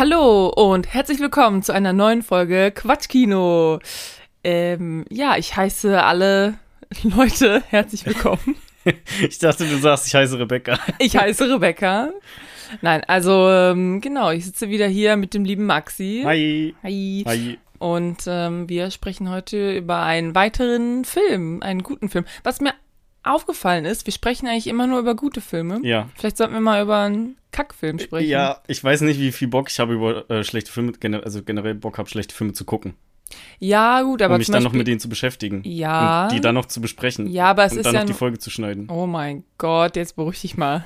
Hallo und herzlich willkommen zu einer neuen Folge Quatschkino. Ähm, ja, ich heiße alle Leute herzlich willkommen. ich dachte, du sagst, ich heiße Rebecca. ich heiße Rebecca. Nein, also ähm, genau, ich sitze wieder hier mit dem lieben Maxi. Hi. Hi. Hi. Und ähm, wir sprechen heute über einen weiteren Film, einen guten Film. Was mir aufgefallen ist, wir sprechen eigentlich immer nur über gute Filme. Ja. Vielleicht sollten wir mal über einen Kackfilm sprechen. Ja, ich weiß nicht, wie viel Bock ich habe über äh, schlechte Filme, also generell Bock habe, schlechte Filme zu gucken. Ja, gut, aber um mich dann noch Beispiel- mit denen zu beschäftigen. Ja. Und die dann noch zu besprechen. Ja, aber es und ist dann ja noch die Folge zu schneiden. Oh mein Gott, jetzt beruhig dich mal.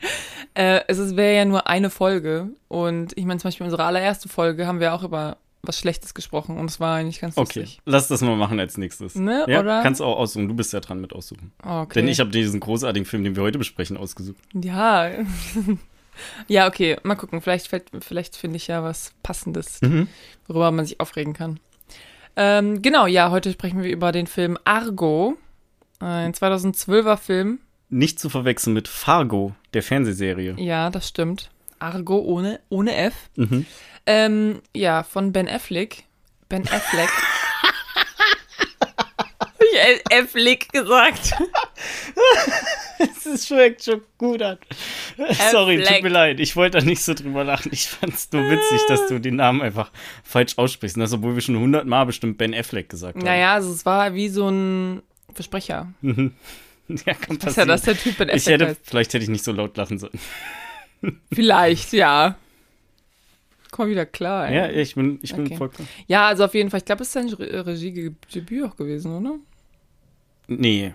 äh, es ist- wäre ja nur eine Folge. Und ich meine, zum Beispiel unsere allererste Folge haben wir auch über was Schlechtes gesprochen. Und es war eigentlich ganz Okay, lustig. lass das mal machen als nächstes. Ne, ja, oder? kannst auch aussuchen. Du bist ja dran mit aussuchen. Okay. Denn ich habe diesen großartigen Film, den wir heute besprechen, ausgesucht. Ja. ja, okay. Mal gucken. Vielleicht, fällt- vielleicht finde ich ja was Passendes, Mhm. worüber man sich aufregen kann. Ähm, genau, ja, heute sprechen wir über den Film Argo. Ein 2012er Film. Nicht zu verwechseln mit Fargo, der Fernsehserie. Ja, das stimmt. Argo ohne, ohne F. Mhm. Ähm, ja, von Ben Affleck. Ben Affleck. Ich Affleck gesagt. Es schmeckt schon gut an. Sorry, tut mir leid. Ich wollte da nicht so drüber lachen. Ich fand es nur witzig, dass du den Namen einfach falsch aussprichst. Und das, obwohl wir schon hundertmal bestimmt Ben Affleck gesagt haben. Naja, also es war wie so ein Versprecher. Ja, kann Ist ja, passieren. dass der Typ Ben ich Affleck hätte, heißt. vielleicht hätte ich nicht so laut lachen sollen. Vielleicht, ja. Komm wieder klar, ey. Ja, ich bin, ich bin Okay. vollkommen. Ja, also auf jeden Fall. Ich glaube, es ist sein Re- Regiedebüt auch gewesen, oder? Nee.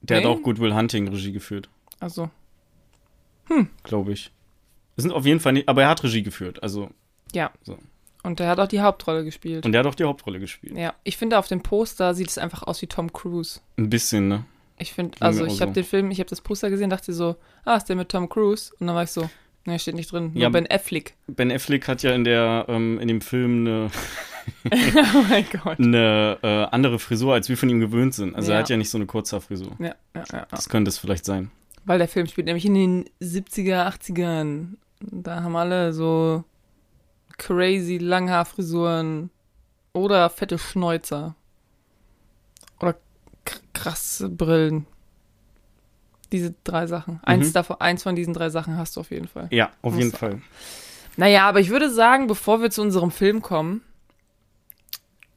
Der Nee? hat auch Goodwill Hunting Regie geführt, Also, glaube ich. Wir sind auf jeden Fall nicht, aber er hat Regie geführt, also. ja. So. Und er hat auch die Hauptrolle gespielt. Und der hat auch die Hauptrolle gespielt. ja, ich finde, auf dem Poster sieht es einfach aus wie Tom Cruise. Ein bisschen, ne? Ich finde, also ich habe so. den Film, ich habe das Poster gesehen, dachte so, ah, ist der mit Tom Cruise? Und dann war ich so, ne, steht nicht drin. Nur Ja, Ben Affleck. Ben Affleck hat ja in der, ähm, in dem Film eine, oh mein Gott. eine äh, andere Frisur, als wir von ihm gewöhnt sind. Also Ja. er hat ja nicht so eine Kurzhaarfrisur. Ja, ja, ja, ja. Das könnte es vielleicht sein. Weil der Film spielt nämlich in den 70er, 80ern. Da haben alle so crazy Langhaarfrisuren oder fette Schnäuzer. Oder krasse Brillen. Diese drei Sachen. Eins, Mhm. davon, eins von diesen drei Sachen hast du auf jeden Fall. Ja, auf Muss jeden sein. Fall. Naja, aber ich würde sagen, bevor wir zu unserem Film kommen,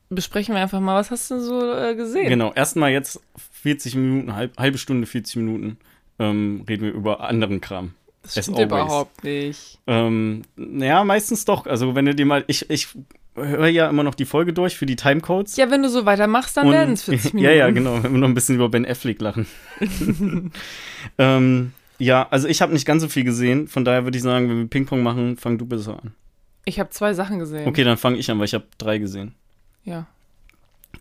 besprechen wir einfach mal, was hast du so äh, gesehen? Genau, erstmal jetzt 40 Minuten, halb, halbe Stunde, 40 Minuten ähm, reden wir über anderen Kram. Das as stimmt überhaupt nicht. Ähm, naja, meistens doch. Also wenn du dir mal, ich, ich höre ja immer noch die Folge durch für die Timecodes. Ja, wenn du so weitermachst, dann werden es 40 Minuten. ja, ja, genau. Wir noch ein bisschen über Ben Affleck lachen. ähm, ja, also ich habe nicht ganz so viel gesehen. Von daher würde ich sagen, wenn wir Ping-Pong machen, fang du besser an. Ich habe zwei Sachen gesehen. Okay, dann fange ich an, weil ich habe drei gesehen. Ja.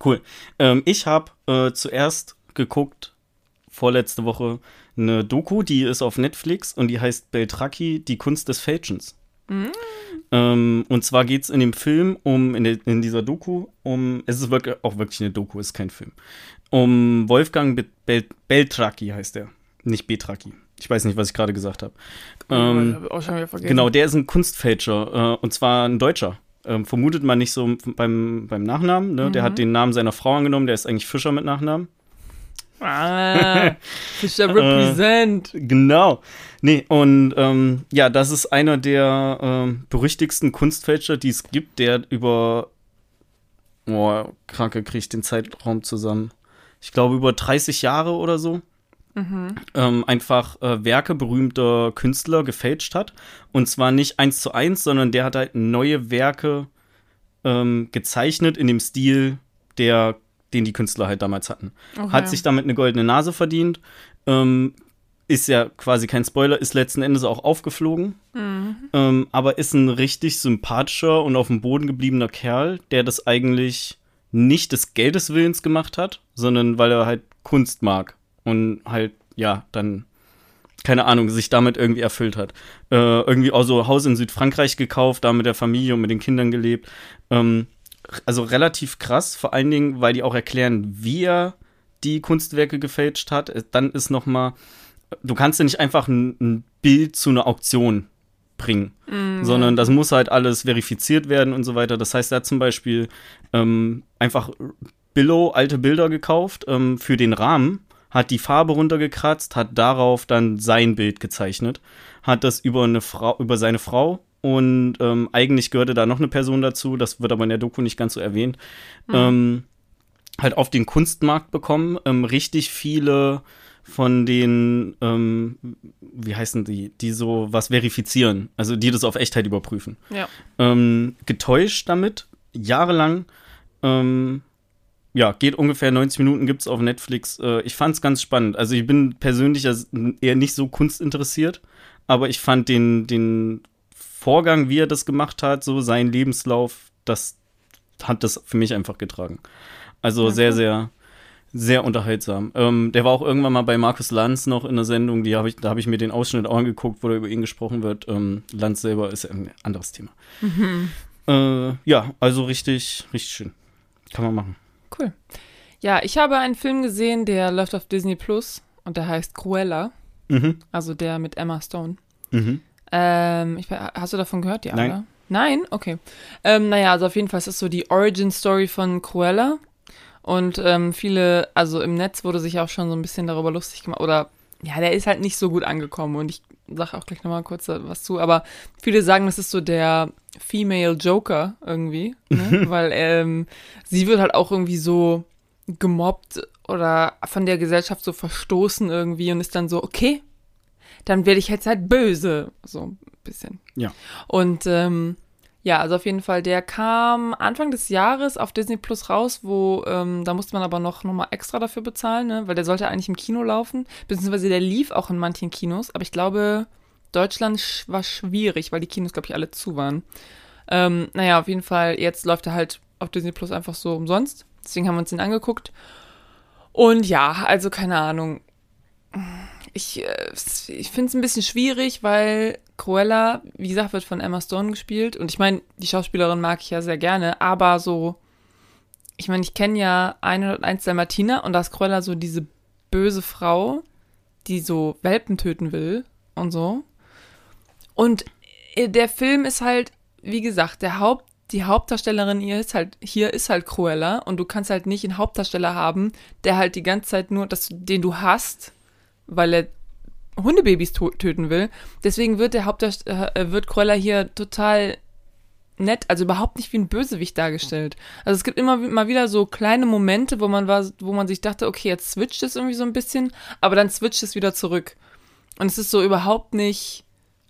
Cool. Ähm, ich habe äh, zuerst geguckt, vorletzte Woche, eine Doku, die ist auf Netflix und die heißt Beltraki, die Kunst des Fälschens. Ähm, und zwar geht es in dem Film um, in, der, in dieser Doku, um, es ist wirklich, auch wirklich eine Doku, ist kein Film, um Wolfgang Be Bel Beltraki heißt er, nicht Betraki. Ich weiß nicht, was ich gerade gesagt habe. Ähm, hab. Genau, der ist ein Kunstfälscher äh, und zwar ein Deutscher. Ähm, vermutet man nicht so beim, beim Nachnamen. Ne? Der hat den Namen seiner Frau angenommen, der ist eigentlich Fischer mit Nachnamen. Ah, Fischer represent. Genau. Nee, und ähm, ja, das ist einer der ähm, berüchtigsten Kunstfälscher, die es gibt, der über. Boah, Kranke kriegt den Zeitraum zusammen. Ich glaube, über 30 Jahre oder so. Ähm, einfach äh, Werke berühmter Künstler gefälscht hat. Und zwar nicht eins zu eins, sondern der hat halt neue Werke ähm, gezeichnet in dem Stil, der, den die Künstler halt damals hatten. Okay. Hat sich damit eine goldene Nase verdient. Ähm, ist ja quasi kein Spoiler, ist letzten Endes auch aufgeflogen. Ähm, aber ist ein richtig sympathischer und auf dem Boden gebliebener Kerl, der das eigentlich nicht des Geldes Willens gemacht hat, sondern weil er halt Kunst mag und halt, ja, dann, keine Ahnung, sich damit irgendwie erfüllt hat. Äh, irgendwie auch so Haus in Südfrankreich gekauft, da mit der Familie und mit den Kindern gelebt. Ähm, also relativ krass, vor allen Dingen, weil die auch erklären, wie er die Kunstwerke gefälscht hat. Dann ist noch mal, du kannst ja nicht einfach ein, ein Bild zu einer Auktion bringen, mm, sondern das muss halt alles verifiziert werden und so weiter. Das heißt, er hat zum Beispiel ähm, einfach Billo alte Bilder gekauft ähm, für den Rahmen, hat die Farbe runtergekratzt, hat darauf dann sein Bild gezeichnet, hat das über eine Frau, über seine Frau und ähm, eigentlich gehörte da noch eine Person dazu, das wird aber in der Doku nicht ganz so erwähnt, mhm. ähm, halt auf den Kunstmarkt bekommen. Ähm, richtig viele von den, ähm, wie heißen die, die so was verifizieren, also die das auf Echtheit überprüfen. Ja. Ähm, getäuscht damit, jahrelang. Ähm, ja, geht ungefähr 90 Minuten, gibt es auf Netflix. Äh, ich fand es ganz spannend. Also ich bin persönlich eher nicht so kunstinteressiert, aber ich fand den, den Vorgang, wie er das gemacht hat, so sein Lebenslauf, das hat das für mich einfach getragen. Also okay. sehr, sehr, sehr unterhaltsam. Ähm, der war auch irgendwann mal bei Markus Lanz noch in der Sendung, die hab ich, da habe ich mir den Ausschnitt auch angeguckt, wo da über ihn gesprochen wird. Ähm, Lanz selber ist ein anderes Thema. Mhm. Äh, ja, also richtig, richtig schön. Kann man machen. Cool. Ja, ich habe einen Film gesehen, der läuft auf Disney Plus und der heißt Cruella. Mhm. Also der mit Emma Stone. Mhm. Ähm, ich, hast du davon gehört, ja? Nein. Oder? Nein? Okay. Ähm, naja, also auf jeden Fall ist es so die Origin-Story von Cruella. Und ähm, viele, also im Netz wurde sich auch schon so ein bisschen darüber lustig gemacht. Oder ja, der ist halt nicht so gut angekommen. Und ich sage auch gleich nochmal kurz was zu. Aber viele sagen, das ist so der Female Joker irgendwie. Ne? Weil ähm, sie wird halt auch irgendwie so gemobbt oder von der Gesellschaft so verstoßen irgendwie und ist dann so, okay, dann werde ich jetzt halt böse. So ein bisschen. Ja. Und ähm, ja, also auf jeden Fall, der kam Anfang des Jahres auf Disney Plus raus, wo, ähm, da musste man aber noch, noch mal extra dafür bezahlen, ne? weil der sollte eigentlich im Kino laufen, beziehungsweise der lief auch in manchen Kinos, aber ich glaube, Deutschland war schwierig, weil die Kinos, glaube ich, alle zu waren. Ähm, naja, auf jeden Fall, jetzt läuft er halt auf Disney Plus einfach so umsonst, deswegen haben wir uns den angeguckt. Und ja, also keine Ahnung. Ich, äh, ich finde es ein bisschen schwierig, weil Cruella, wie gesagt, wird von Emma Stone gespielt. Und ich meine, die Schauspielerin mag ich ja sehr gerne, aber so, ich meine, ich kenne ja 101 der Martina und da ist Cruella so diese böse Frau, die so Welpen töten will und so. Und äh, der Film ist halt, wie gesagt, der Haupt, die Hauptdarstellerin hier ist halt, hier ist halt Cruella und du kannst halt nicht einen Hauptdarsteller haben, der halt die ganze Zeit nur, das, den du hast, weil er Hundebabys töten will. Deswegen wird der Hauptdarsteller, äh, wird Cruella hier total nett, also überhaupt nicht wie ein Bösewicht dargestellt. Also es gibt immer mal wieder so kleine Momente, wo man war, wo man sich dachte, okay, jetzt switcht es irgendwie so ein bisschen, aber dann switcht es wieder zurück. Und es ist so überhaupt nicht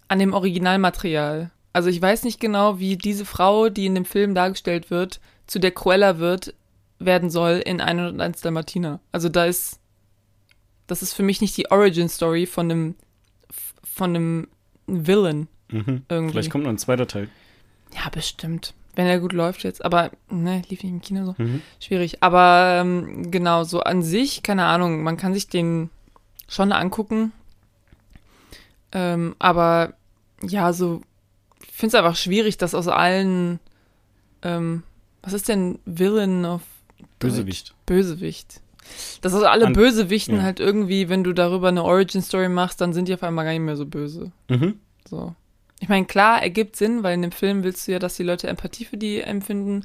an dem Originalmaterial. Also ich weiß nicht genau, wie diese Frau, die in dem Film dargestellt wird, zu der Cruella wird, werden soll in 101 Dalmatiner. Also da ist das ist für mich nicht die Origin Story von einem von einem Villain. Mhm. Irgendwie. Vielleicht kommt noch ein zweiter Teil. Ja, bestimmt. Wenn er gut läuft jetzt. Aber, ne, lief nicht im Kino so. Mhm. Schwierig. Aber ähm, genau, so an sich, keine Ahnung, man kann sich den schon angucken. Ähm, aber ja, so, ich finde es einfach schwierig, dass aus allen, ähm, was ist denn Villain of Bösewicht. Bösewicht. Dass also alle An Bösewichten ja. halt irgendwie, wenn du darüber eine Origin-Story machst, dann sind die auf einmal gar nicht mehr so böse. Mhm. So. Ich meine, klar, ergibt Sinn, weil in dem Film willst du ja, dass die Leute Empathie für die empfinden.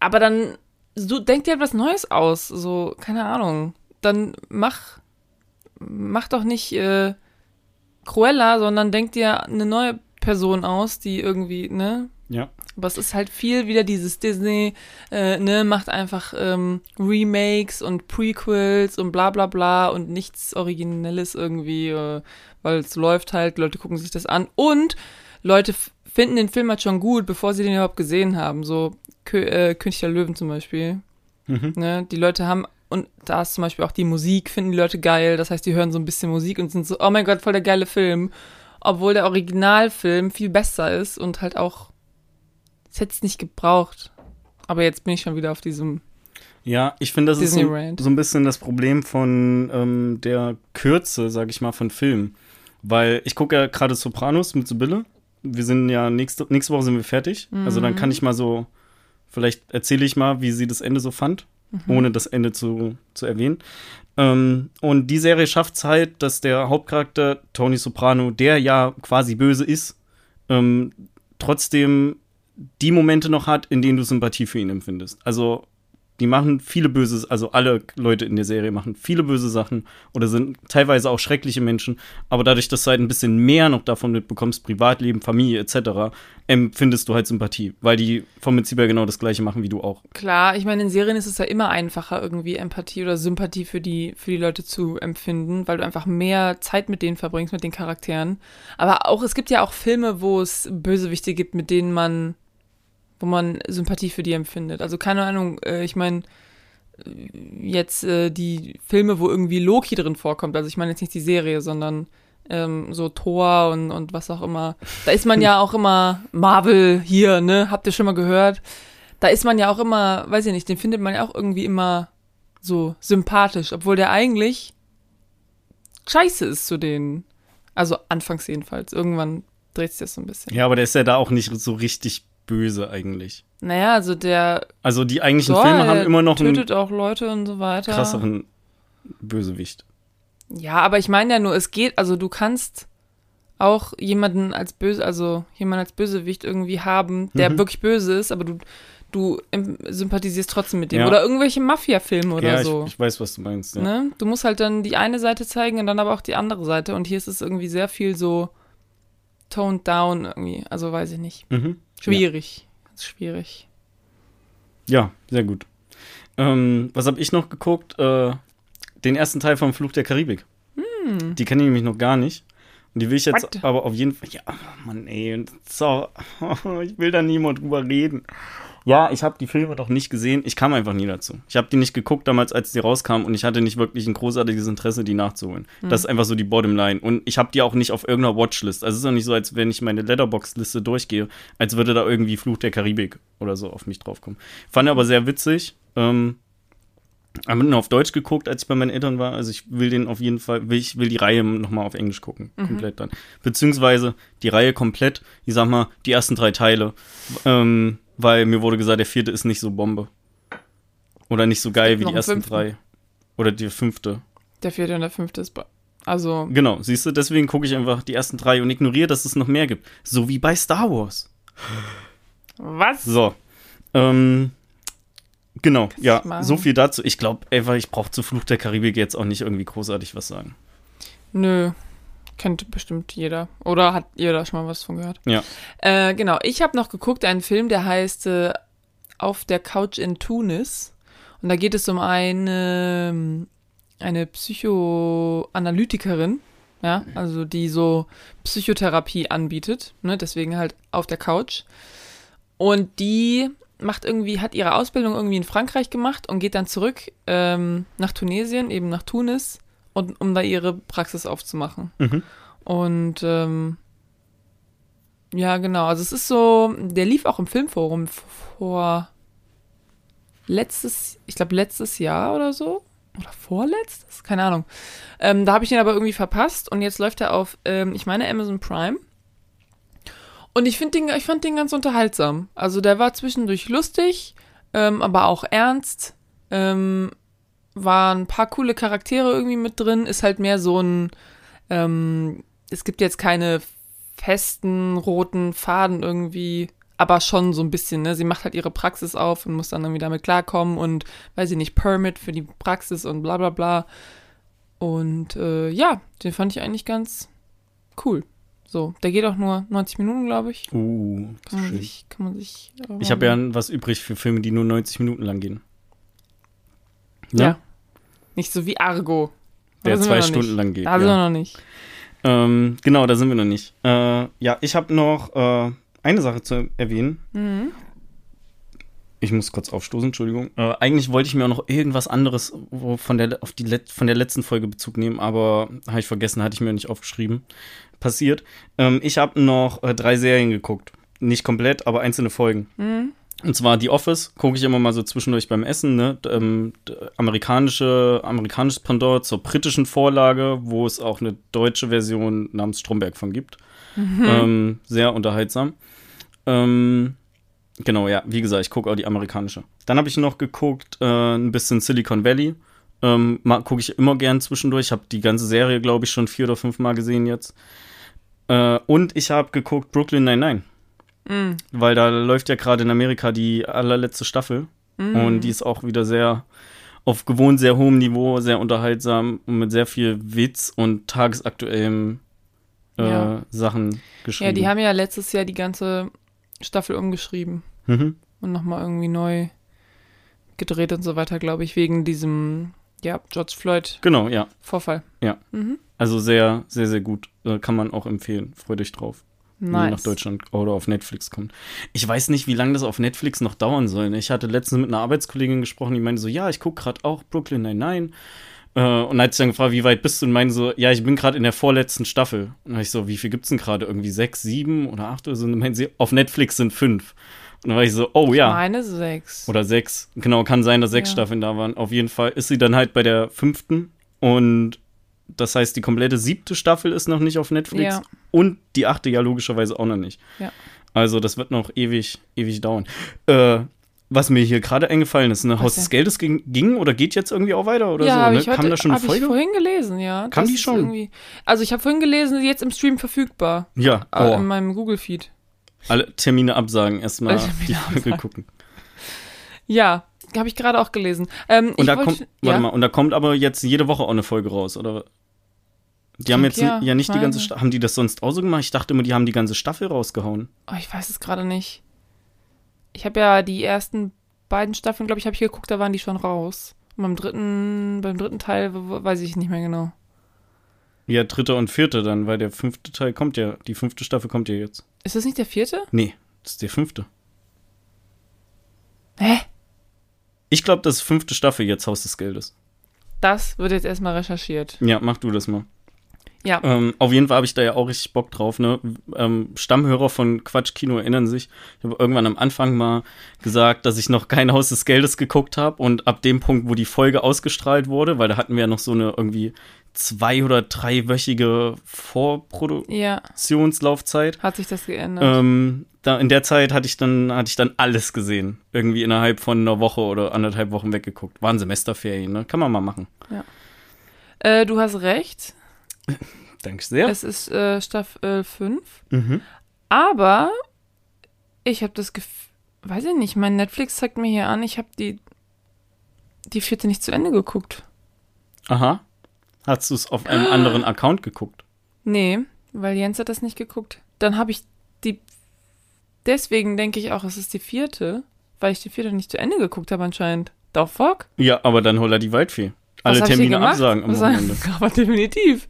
Aber dann so, denk dir halt was Neues aus. So, keine Ahnung. Dann mach, mach doch nicht äh, Cruella, sondern denk dir eine neue Person aus, die irgendwie, ne? Ja. Aber es ist halt viel wieder dieses Disney, äh, ne, macht einfach ähm, Remakes und Prequels und bla bla bla und nichts Originelles irgendwie, äh, weil es läuft halt, Leute gucken sich das an und Leute finden den Film halt schon gut, bevor sie den überhaupt gesehen haben. So Kö äh, König der Löwen zum Beispiel. Mhm. Ne, die Leute haben, und da ist zum Beispiel auch die Musik, finden die Leute geil, das heißt, die hören so ein bisschen Musik und sind so, oh mein Gott, voll der geile Film. Obwohl der Originalfilm viel besser ist und halt auch es hätte es nicht gebraucht. Aber jetzt bin ich schon wieder auf diesem. Ja, ich finde, das Disney ist so, so, ein bisschen das Problem von ähm, der Kürze, sag ich mal, von Filmen. Weil ich gucke ja gerade Sopranos mit Sibylle. Wir sind ja nächste, nächste Woche sind wir fertig. Mhm. Also dann kann ich mal so, vielleicht erzähle ich mal, wie sie das Ende so fand, mhm. ohne das Ende zu, zu erwähnen. Ähm, und die Serie schafft es halt, dass der Hauptcharakter Tony Soprano, der ja quasi böse ist, ähm, trotzdem die Momente noch hat, in denen du Sympathie für ihn empfindest. Also die machen viele böse, also alle Leute in der Serie machen viele böse Sachen oder sind teilweise auch schreckliche Menschen, aber dadurch, dass du halt ein bisschen mehr noch davon mitbekommst, Privatleben, Familie etc., empfindest du halt Sympathie, weil die vom Prinzip her genau das gleiche machen wie du auch. Klar, ich meine, in Serien ist es ja immer einfacher, irgendwie Empathie oder Sympathie für die, für die Leute zu empfinden, weil du einfach mehr Zeit mit denen verbringst, mit den Charakteren. Aber auch, es gibt ja auch Filme, wo es Bösewichte gibt, mit denen man wo man Sympathie für die empfindet. Also keine Ahnung, äh, ich meine, jetzt äh, die Filme, wo irgendwie Loki drin vorkommt, also ich meine jetzt nicht die Serie, sondern ähm, so Thor und, und was auch immer. Da ist man ja auch immer Marvel hier, ne? Habt ihr schon mal gehört? Da ist man ja auch immer, weiß ich nicht, den findet man ja auch irgendwie immer so sympathisch, obwohl der eigentlich scheiße ist zu denen. Also anfangs jedenfalls. Irgendwann dreht sich das so ein bisschen. Ja, aber der ist ja da auch nicht so richtig böse eigentlich. Naja, also der. Also die eigentlichen Filme haben immer noch einen. Tötet auch Leute und so weiter. Krasseren Bösewicht. Ja, aber ich meine ja nur, es geht, also du kannst auch jemanden als böse, also jemanden als Bösewicht irgendwie haben, der mhm. wirklich böse ist, aber du, du sympathisierst trotzdem mit dem. Ja. Oder irgendwelche Mafia-Filme oder ja, so. Ich, ich, weiß, was du meinst. Ja. Ne? Du musst halt dann die eine Seite zeigen und dann aber auch die andere Seite. Und hier ist es irgendwie sehr viel so toned down irgendwie. Also weiß ich nicht. Mhm. Schwierig. Ja. Schwierig. Ja, sehr gut. Ähm, was habe ich noch geguckt? Äh, den ersten Teil vom Fluch der Karibik. Hm. Die kenne ich nämlich noch gar nicht. Und die will ich jetzt What? aber auf jeden Fall. Ja, Mann, ey. So, ich will da niemand drüber reden. Ja, ich habe die Filme noch nicht gesehen. Ich kam einfach nie dazu. Ich habe die nicht geguckt damals, als die rauskamen und ich hatte nicht wirklich ein großartiges Interesse, die nachzuholen. Mhm. Das ist einfach so die Bottomline. Und ich habe die auch nicht auf irgendeiner Watchlist. Also es ist auch nicht so, als wenn ich meine Letterbox-Liste durchgehe, als würde da irgendwie Fluch der Karibik oder so auf mich draufkommen. Fand aber sehr witzig. Ähm, habe nur auf Deutsch geguckt, als ich bei meinen Eltern war. Also ich will den auf jeden Fall, will, ich will die Reihe nochmal auf Englisch gucken. Mhm. Komplett dann. Beziehungsweise die Reihe komplett, ich sag mal, die ersten drei Teile. Ähm, weil mir wurde gesagt, der vierte ist nicht so Bombe. Oder nicht so geil wie die ersten fünften. drei. Oder die fünfte. Der vierte und der fünfte ist. Also. Genau, siehst du, deswegen gucke ich einfach die ersten drei und ignoriere, dass es noch mehr gibt. So wie bei Star Wars. Was? So. Ähm, genau, ja, so viel dazu. Ich glaube, einfach, ich brauche zu Fluch der Karibik jetzt auch nicht irgendwie großartig was sagen. Nö, Kennt bestimmt jeder. Oder hat da schon mal was von gehört? Ja. Äh, genau. Ich habe noch geguckt, einen Film, der heißt äh, Auf der Couch in Tunis. Und da geht es um eine, eine Psychoanalytikerin, ja, also die so Psychotherapie anbietet, ne, deswegen halt auf der Couch. Und die macht irgendwie, hat ihre Ausbildung irgendwie in Frankreich gemacht und geht dann zurück ähm, nach Tunesien, eben nach Tunis und, um da ihre Praxis aufzumachen. Mhm. Und ähm, ja, genau. Also es ist so, der lief auch im Filmforum vor letztes, ich glaube letztes Jahr oder so. Oder vorletztes? Keine Ahnung. Ähm, da habe ich ihn aber irgendwie verpasst und jetzt läuft er auf, ähm, ich meine, Amazon Prime. Und ich finde den, ich fand den ganz unterhaltsam. Also der war zwischendurch lustig, ähm, aber auch ernst. Ähm, waren ein paar coole Charaktere irgendwie mit drin. Ist halt mehr so ein, ähm, es gibt jetzt keine festen roten Faden irgendwie, aber schon so ein bisschen, ne? Sie macht halt ihre Praxis auf und muss dann irgendwie damit klarkommen und, weiß ich nicht, Permit für die Praxis und bla bla bla. Und äh, ja, den fand ich eigentlich ganz cool. So, der geht auch nur 90 Minuten, glaube ich. Uh, kann man schön. sich, kann man sich. Ich habe ja was übrig für Filme, die nur 90 Minuten lang gehen. Ja. ja. Nicht so wie Argo. Der zwei Stunden nicht. lang geht. Da sind wir noch nicht. Ähm, genau, da sind wir noch nicht. Äh, ja, ich habe noch äh, eine Sache zu erwähnen. Mhm. Ich muss kurz aufstoßen, Entschuldigung. Äh, eigentlich wollte ich mir auch noch irgendwas anderes von der, auf die von der letzten Folge Bezug nehmen, aber habe ich vergessen, hatte ich mir nicht aufgeschrieben. Passiert. Ähm, ich habe noch äh, drei Serien geguckt. Nicht komplett, aber einzelne Folgen. Mhm. Und zwar The Office, gucke ich immer mal so zwischendurch beim Essen, ne? Ähm, amerikanische, amerikanisches Pendant zur britischen Vorlage, wo es auch eine deutsche Version namens Stromberg von gibt. Mhm. Ähm, sehr unterhaltsam. Ähm, genau, ja, wie gesagt, ich gucke auch die amerikanische. Dann habe ich noch geguckt, äh, ein bisschen Silicon Valley. Ähm, gucke ich immer gern zwischendurch. Ich habe die ganze Serie, glaube ich, schon vier oder fünf Mal gesehen jetzt. Äh, und ich habe geguckt Brooklyn 99. Mm. Weil da läuft ja gerade in Amerika die allerletzte Staffel. Mm. Und die ist auch wieder sehr auf gewohnt sehr hohem Niveau, sehr unterhaltsam und mit sehr viel Witz und tagesaktuellen äh, Ja. Sachen geschrieben. Ja, die haben ja letztes Jahr die ganze Staffel umgeschrieben mhm. und nochmal irgendwie neu gedreht und so weiter, glaube ich, wegen diesem, ja, George Genau, ja. Floyd-Vorfall. Ja. Mhm. Also sehr, sehr, sehr gut. Äh, kann man auch empfehlen. Freut euch drauf. Ihr nach Nice. Deutschland oder auf Netflix kommt. Ich weiß nicht, wie lange das auf Netflix noch dauern soll. ne? Ich hatte letztens mit einer Arbeitskollegin gesprochen, die meinte so, ja, ich gucke gerade auch Brooklyn Nine-Nine. Äh, und hat sich dann gefragt, wie weit bist du? Und meinte so, ja, ich bin gerade in der vorletzten Staffel. Und dann ich so, wie viel gibt's denn gerade? Irgendwie sechs, sieben oder acht oder so? Und dann meinte sie, auf Netflix sind fünf. Und dann war ich so, oh ja. Meine sechs. Oder sechs. Genau, kann sein, dass sechs Ja. Staffeln da waren. Auf jeden Fall ist sie dann halt bei der fünften. Und das heißt, die komplette siebte Staffel ist noch nicht auf Netflix. Ja. Und die achte ja logischerweise auch noch nicht. Ja. Also das wird noch ewig, ewig dauern. Äh, was mir hier gerade eingefallen ist, ne, Haus des Geldes ging, ging oder geht jetzt irgendwie auch weiter oder ja, so? Ne? ich heute, Kam da schon eine Folge? ich vorhin gelesen, ja. Kam Das die schon? Also ich habe vorhin gelesen, jetzt im Stream verfügbar. ja, oh, In meinem Google-Feed. alle Termine absagen, erstmal die Folge gucken. Ja, habe ich gerade auch gelesen. Ähm, Und da wollt- kommt, ja, warte mal, und da kommt aber jetzt jede Woche auch eine Folge raus, oder? Die haben jetzt ja, ja, nicht die ganze Staffel. Haben die das sonst auch so gemacht? Ich dachte immer, die haben die ganze Staffel rausgehauen. Oh, ich weiß es gerade nicht. Ich habe ja die ersten beiden Staffeln, glaube ich, habe ich geguckt, da waren die schon raus. Und beim dritten, beim dritten Teil weiß ich nicht mehr genau. Ja, dritte und vierte dann, weil der fünfte Teil kommt ja, die fünfte Staffel kommt ja jetzt. Ist das nicht der vierte? Nee, das ist der fünfte. Hä? Ich glaube, das ist fünfte Staffel jetzt Haus des Geldes. Das wird jetzt erstmal recherchiert. Ja, mach du das mal. Ja. Ähm, auf jeden Fall habe ich da ja auch richtig Bock drauf. Ne? Ähm, Stammhörer von Quatsch Kino erinnern sich. Ich habe irgendwann am Anfang mal gesagt, dass ich noch kein Haus des Geldes geguckt habe. Und ab dem Punkt, wo die Folge ausgestrahlt wurde, weil da hatten wir ja noch so eine irgendwie zwei- oder dreiwöchige Vorproduktionslaufzeit. Ja, hat sich das geändert. Ähm, da, in der Zeit hatte ich dann hatte ich dann alles gesehen. Irgendwie innerhalb von einer Woche oder anderthalb Wochen weggeguckt. Waren Semesterferien, ne? Kann man mal machen. Äh, du hast recht. Danke sehr. Es ist äh, Staffel 5. Mhm. Aber ich habe das Gefühl, weiß ich nicht, mein Netflix zeigt mir hier an, ich habe die, die vierte nicht zu Ende geguckt. Aha. Hast du es auf einem anderen Account geguckt? Nee, weil Jens hat das nicht geguckt. Dann habe ich die. Deswegen denke ich auch, es ist die vierte, weil ich die vierte nicht zu Ende geguckt habe anscheinend. The fuck? Ja, aber dann hol er die Waldfee. Alle Termine absagen am Was- Wochenende. Aber definitiv.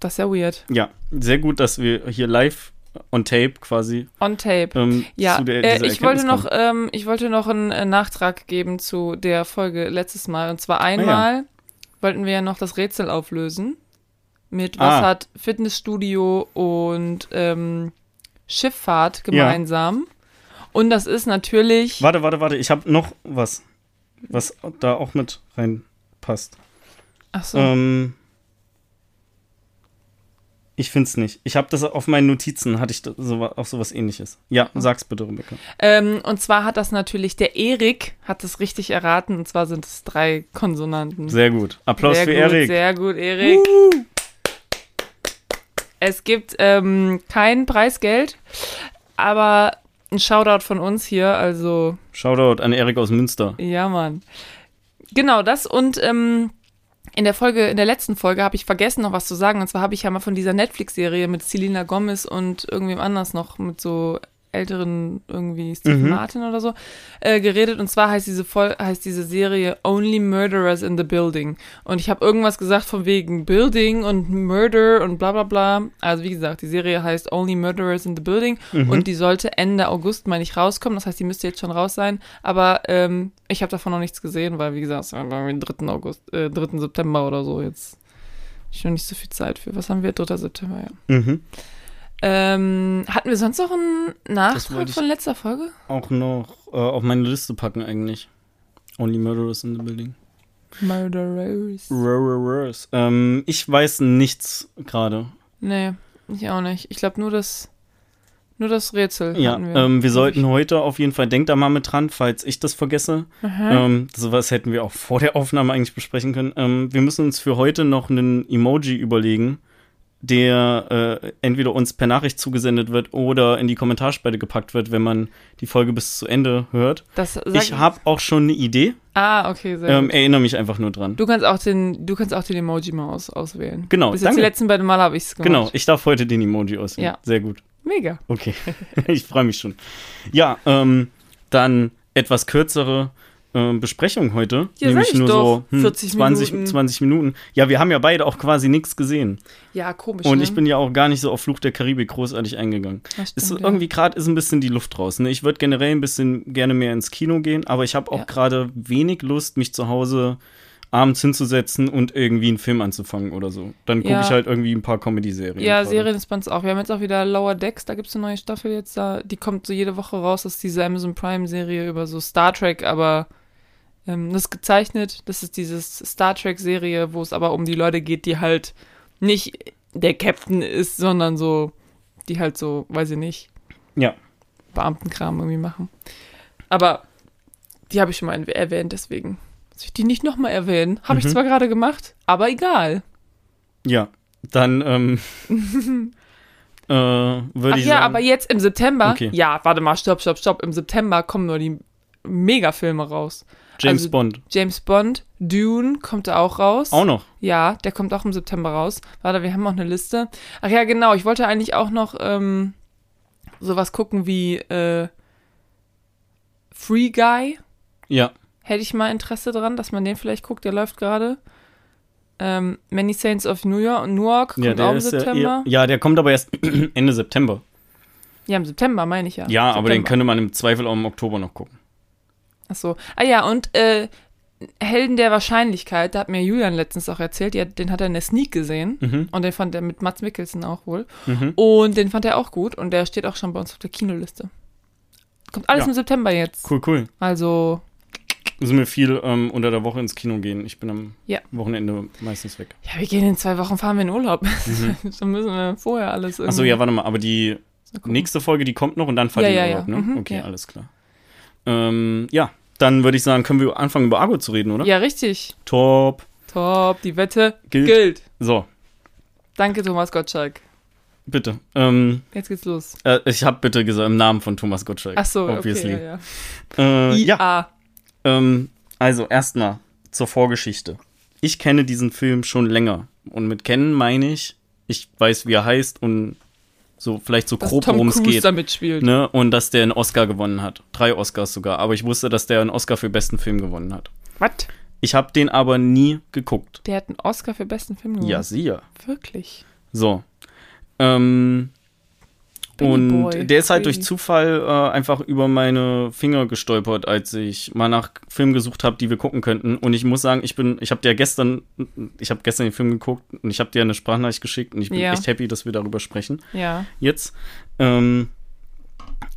Das ist ja weird. Ja, sehr gut, dass wir hier live on tape quasi On tape. ähm, Ja, zu der, äh, ich wollte noch, ähm, ich wollte noch einen äh, Nachtrag geben zu der Folge letztes Mal. Und zwar einmal wollten wir ja noch das Rätsel auflösen. Mit was Ah. hat Fitnessstudio und ähm, Schifffahrt gemeinsam. Und das ist natürlich. Warte, warte, warte. Ich habe noch was, was da auch mit reinpasst. Ach so. Ähm, ich find's nicht. Ich habe das auf meinen Notizen, hatte ich so, auch sowas ähnliches. Ja, sag's bitte, Rebecca. Ähm, und zwar hat das natürlich der Erik hat es richtig erraten. Und zwar sind es drei Konsonanten. Sehr gut. Applaus sehr für gut, Erik. Sehr gut, Erik. Es gibt ähm, kein Preisgeld, aber ein Shoutout von uns hier. Also, Shoutout an Erik aus Münster. ja, Mann. Genau das und ähm, in der Folge, in der letzten Folge habe ich vergessen, noch was zu sagen. Und zwar habe ich ja mal von dieser Netflix-Serie mit Selena Gomez und irgendwem anders noch mit so älteren irgendwie Steve Mhm. Martin oder so äh, geredet. Und zwar heißt diese Vol heißt diese Serie Only Murderers in the Building. Und ich habe irgendwas gesagt von wegen Building und Murder und bla bla bla. Also wie gesagt, die Serie heißt Only Murderers in the Building Mhm. und die sollte Ende August, meine ich, rauskommen. Das heißt, die müsste jetzt schon raus sein. Aber ähm, ich habe davon noch nichts gesehen, weil wie gesagt, es war irgendwie 3. August, äh, 3. September oder so jetzt. Ich noch nicht so viel Zeit für. Was haben wir? 3. September, ja. Mhm. Ähm, hatten wir sonst noch einen Nachtrag von letzter Folge? Auch noch äh, auf meine Liste packen eigentlich. Only Murderers in the Building. Murderers. Murderers. Ähm, ich weiß nichts gerade. Nee, ich auch nicht. Ich glaube nur das, nur das Rätsel Ja, hatten wir. ähm, wir sollten ich. heute auf jeden Fall, denkt da mal mit dran, falls ich das vergesse. Ähm, sowas hätten wir auch vor der Aufnahme eigentlich besprechen können. Ähm, wir müssen uns für heute noch einen Emoji überlegen, der äh, entweder uns per Nachricht zugesendet wird oder in die Kommentarspalte gepackt wird, wenn man die Folge bis zu Ende hört. Ich habe auch schon eine Idee. Ah, okay, sehr Ähm, gut. erinnere mich einfach nur dran. Du kannst auch den, du kannst auch den Emoji mal aus, auswählen. Genau, Bis jetzt danke. die letzten beiden Mal habe ich es gemacht. Genau, ich darf heute den Emoji auswählen. Ja. Sehr gut. Mega. Okay, ich freue mich schon. Ja, ähm, dann etwas kürzere ähm, Besprechung heute. Ja, nämlich nur doch. so hm, 40 20, Minuten. 20 Minuten. Ja, wir haben ja beide auch quasi nichts gesehen. Ja, komisch. Und ne? ich bin ja auch gar nicht so auf Fluch der Karibik großartig eingegangen. Ist stimmt, so irgendwie gerade ist ein bisschen die Luft raus. Ne? Ich würde generell ein bisschen gerne mehr ins Kino gehen, aber ich habe auch Ja. gerade wenig Lust, mich zu Hause abends hinzusetzen und irgendwie einen Film anzufangen oder so. Dann gucke Ja. ich halt irgendwie ein paar Comedy-Serien. Ja, gerade. Serien ist bei uns auch. Wir haben jetzt auch wieder Lower Decks, da gibt es eine neue Staffel jetzt da. Die kommt so jede Woche raus. Das ist diese Amazon Prime-Serie über so Star Trek, aber ähm, das ist gezeichnet. Das ist diese Star Trek-Serie, wo es aber um die Leute geht, die halt nicht der Captain ist, sondern so, die halt so, weiß ich nicht, Ja. Beamtenkram irgendwie machen. Aber die habe ich schon mal erwäh- erwähnt, deswegen. Soll ich die nicht nochmal erwähnen? Habe ich Mhm. zwar gerade gemacht, aber egal. Ja, dann ähm, äh, würde ich ja, sagen. aber jetzt im September. Okay. Ja, warte mal, stopp, stopp, stopp. Im September kommen nur die Megafilme raus. James also- Bond. James Bond, Dune kommt da auch raus. Auch noch. Ja, der kommt auch im September raus. Warte, wir haben auch eine Liste. Ach ja, genau. Ich wollte eigentlich auch noch ähm, sowas gucken wie äh, Free Guy. Ja. Hätte ich mal Interesse dran, dass man den vielleicht guckt. Der läuft gerade. Ähm, Many Saints of New York, Newark kommt Ja, auch der im ist ja, September. eher, ja, der kommt aber erst Ende September. Ja, im September meine ich ja. Ja, aber den September. könnte man im Zweifel auch im Oktober noch gucken. Ach so. Ah ja, und äh, Helden der Wahrscheinlichkeit, da hat mir Julian letztens auch erzählt, hat, den hat er in der Sneak gesehen. Mhm. Und den fand er mit Mats Mikkelsen auch wohl. Mhm. Und den fand er auch gut. Und der steht auch schon bei uns auf der Kinoliste. Kommt alles Ja. im September jetzt. Cool, cool. Also, Müssen wir viel ähm, unter der Woche ins Kino gehen. Ich bin am Ja. Wochenende meistens weg. ja, wir gehen in zwei Wochen, fahren wir in Urlaub. Mhm. Dann müssen wir vorher alles. Achso, ja, warte mal, aber die nächste Folge, die kommt noch und dann fahrt Ja, ihr ja, in ja. Urlaub, ne? Mhm, okay, ja. alles klar. Ähm, ja, dann würde ich sagen, können wir anfangen, über Argo zu reden, oder? Ja, richtig. Top. Top. Die Wette Gilt. gilt. So, Danke, Thomas Gottschalk. bitte. Ähm, Jetzt geht's los. äh, ich habe bitte gesagt, im Namen von Thomas Gottschalk. Ach so, obviously. okay. Ja, ja. Äh, ja, ähm, also erstmal zur Vorgeschichte. Ich kenne diesen Film schon länger. Und mit kennen meine ich, ich weiß, wie er heißt und so vielleicht so Dass grob, worum es geht. Ne? Und dass der einen Oscar gewonnen hat. Drei Oscars sogar. Aber ich wusste, dass der einen Oscar für besten Film gewonnen hat. Was? Ich habe den aber nie geguckt. Der hat einen Oscar für besten Film gewonnen. Ja, siehe. Wirklich. So. Ähm, Und Boy. der ist halt Crazy. durch Zufall äh, einfach über meine Finger gestolpert, als ich mal nach Filmen gesucht habe, die wir gucken könnten. Und ich muss sagen, ich bin, ich habe dir gestern, ich habe gestern den Film geguckt und ich habe dir eine Sprachnachricht geschickt und ich bin Ja. echt happy, dass wir darüber sprechen Ja. jetzt. Ähm,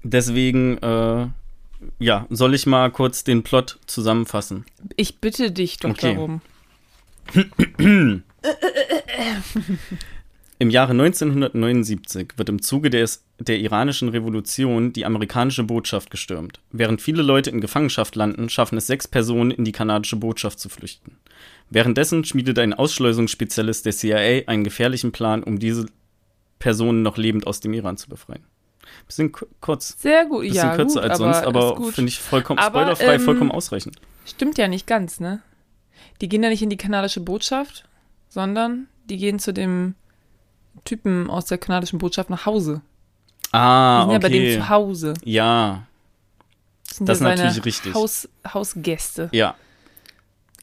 deswegen, äh, ja, soll ich mal kurz den Plot zusammenfassen? Ich bitte dich doch Okay. darum. Im Jahre 1979 wird im Zuge des, der iranischen Revolution die amerikanische Botschaft gestürmt. Während viele Leute in Gefangenschaft landen, schaffen es sechs Personen, in die kanadische Botschaft zu flüchten. Währenddessen schmiedet ein Ausschleusungsspezialist der CIA einen gefährlichen Plan, um diese Personen noch lebend aus dem Iran zu befreien. Bisschen ku- kurz, Sehr gut. bisschen ja, kürzer gut, als sonst, aber finde ich vollkommen Aber, spoilerfrei, ähm, vollkommen ausreichend. Stimmt ja nicht ganz, ne? Die gehen ja nicht in die kanadische Botschaft, sondern die gehen zu dem Typen aus der kanadischen Botschaft nach Hause. Die Ah, sind ja bei dem okay. zu Hause. Ja, sind Das ist ja seine natürlich richtig. Haus, Hausgäste. ja.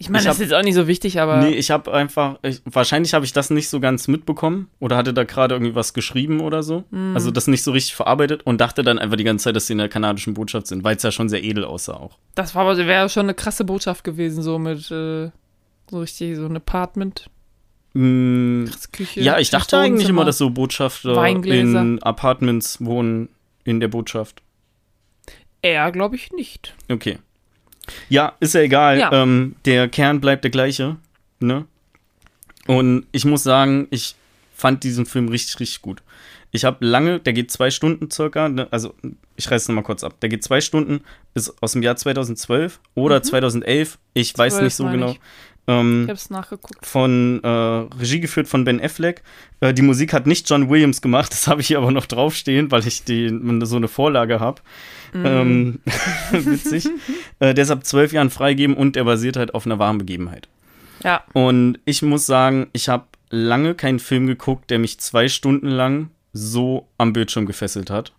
Ich meine, Ich das ist jetzt auch nicht so wichtig, aber Nee, ich habe einfach, ich, wahrscheinlich habe ich das nicht so ganz mitbekommen oder hatte da gerade irgendwie was geschrieben oder so. Mhm. Also das nicht so richtig verarbeitet und dachte dann einfach die ganze Zeit, dass sie in der kanadischen Botschaft sind, weil es ja schon sehr edel aussah auch. das war aber wäre schon eine krasse Botschaft gewesen, so mit äh, so richtig so ein Apartment, Krasse Küche. ja, ich dachte eigentlich immer, dass so Botschafter Weingläser. in Apartments wohnen in der Botschaft. Er, glaube ich, nicht. Okay. Ja, ist ja egal. Ja. Ähm, der Kern bleibt der gleiche. Ne? Und ich muss sagen, ich fand diesen Film richtig, richtig gut. Ich habe lange, der geht zwei Stunden circa, ne? also ich reiße nochmal kurz ab. Der geht zwei Stunden, ist aus dem Jahr 2012 oder Mhm. 2011, ich weiß 12 nicht so genau. ich. Ähm, Ich hab's nachgeguckt. von äh, Regie geführt von Ben Affleck. Äh, die Musik hat nicht John Williams gemacht, das habe ich hier aber noch draufstehen, weil ich die, so eine Vorlage habe. Ähm, witzig. äh, ab zwölf Jahren freigeben und der basiert halt auf einer wahren Begebenheit. Ja. Und ich muss sagen, ich habe lange keinen Film geguckt, der mich zwei Stunden lang so am Bildschirm gefesselt hat.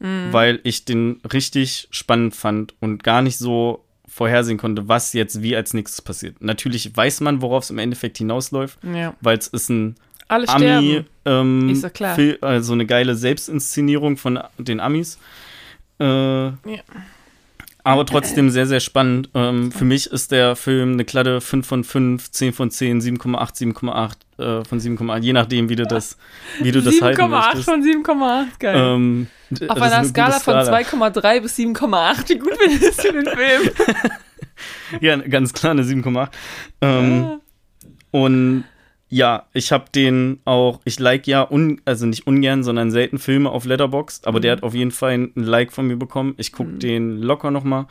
Weil ich den richtig spannend fand und gar nicht so vorhersehen konnte, was jetzt wie als nächstes passiert. Natürlich weiß man, worauf es im Endeffekt hinausläuft, Ja. weil es ist ein Alle Ami, ähm, Ist. Fil- also eine geile Selbstinszenierung von den Amis. Äh, Aber trotzdem sehr, sehr spannend. Ähm, für mich ist der Film eine glatte 5 von 5, 10 von 10, 7,8, 7,8 äh, von 7,8, je nachdem, wie du das, wie du das halten 7,8 möchtest. von 7,8. Geil. Ähm, Auf einer eine gute Skala von Skala. 2,3 bis 7,8. Wie gut findest du den Film? Ja, ganz klar eine 7,8. Ähm, Ja. Und ja, ich habe den auch, ich like ja, un, also nicht ungern, sondern selten Filme auf Letterboxd, aber Mhm. der hat auf jeden Fall ein Like von mir bekommen. Ich gucke den locker nochmal.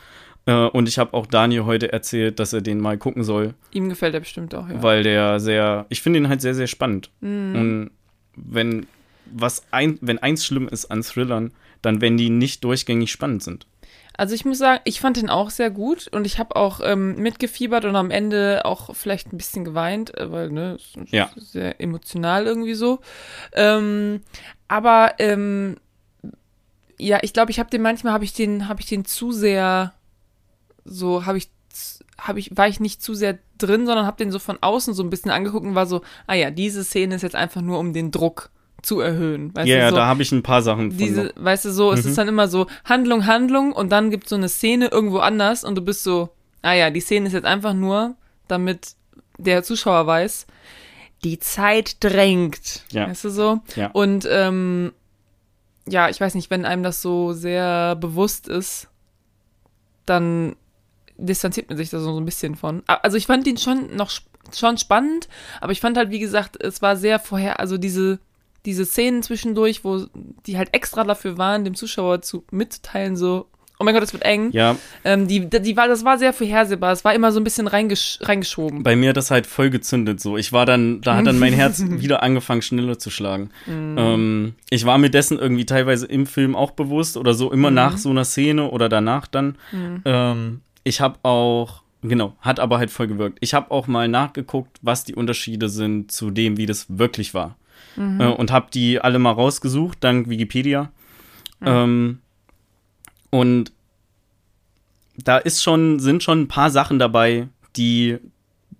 Äh, und ich habe auch Daniel heute erzählt, dass er den mal gucken soll, Ihm gefällt er bestimmt auch, ja. weil der sehr, ich finde ihn halt sehr, sehr spannend. Mhm. Und wenn was ein, wenn eins schlimm ist an Thrillern, dann wenn die nicht durchgängig spannend sind. Also ich muss sagen, ich fand den auch sehr gut und ich habe auch ähm, mitgefiebert und am Ende auch vielleicht ein bisschen geweint, äh, weil, ne, ist Ja. sehr emotional irgendwie so. Ähm, aber ähm, ja, ich glaube, ich habe den manchmal habe ich den habe ich den zu sehr so habe ich habe ich war ich nicht zu sehr drin, sondern habe den so von außen so ein bisschen angeguckt und war so, ah ja, diese Szene ist jetzt einfach nur um den Druck zu erhöhen, weißt Ja, du, ja, so da habe ich ein paar Sachen von. diese, noch. weißt du, so, es Mhm. ist dann immer so Handlung, Handlung und dann gibt es so eine Szene irgendwo anders und du bist so, ah ja, die Szene ist jetzt einfach nur, damit der Zuschauer weiß, die Zeit drängt. Ja. Weißt du so? Ja. Und ähm, ja, ich weiß nicht, wenn einem das so sehr bewusst ist, dann distanziert man sich da so ein bisschen von. Also ich fand ihn schon noch schon spannend, aber ich fand halt, wie gesagt, es war sehr vorher, also diese, diese Szenen zwischendurch, wo die halt extra dafür waren, dem Zuschauer zu mitzuteilen, so, oh mein Gott, es wird eng. Ja, Ähm, die, die war, das war sehr vorhersehbar. Es war immer so ein bisschen reingesch reingeschoben. bei mir hat das halt voll gezündet so. Ich war dann, da hat dann mein Herz wieder angefangen, schneller zu schlagen. Ähm, ich war mir dessen irgendwie teilweise im Film auch bewusst oder so, immer nach so einer Szene oder danach dann. Ähm, ich habe auch, genau, hat aber halt voll gewirkt. Ich habe auch mal nachgeguckt, was die Unterschiede sind zu dem, wie das wirklich war. Äh, und habe die alle mal rausgesucht, dank Wikipedia. Ähm, und da ist schon, sind schon ein paar Sachen dabei, die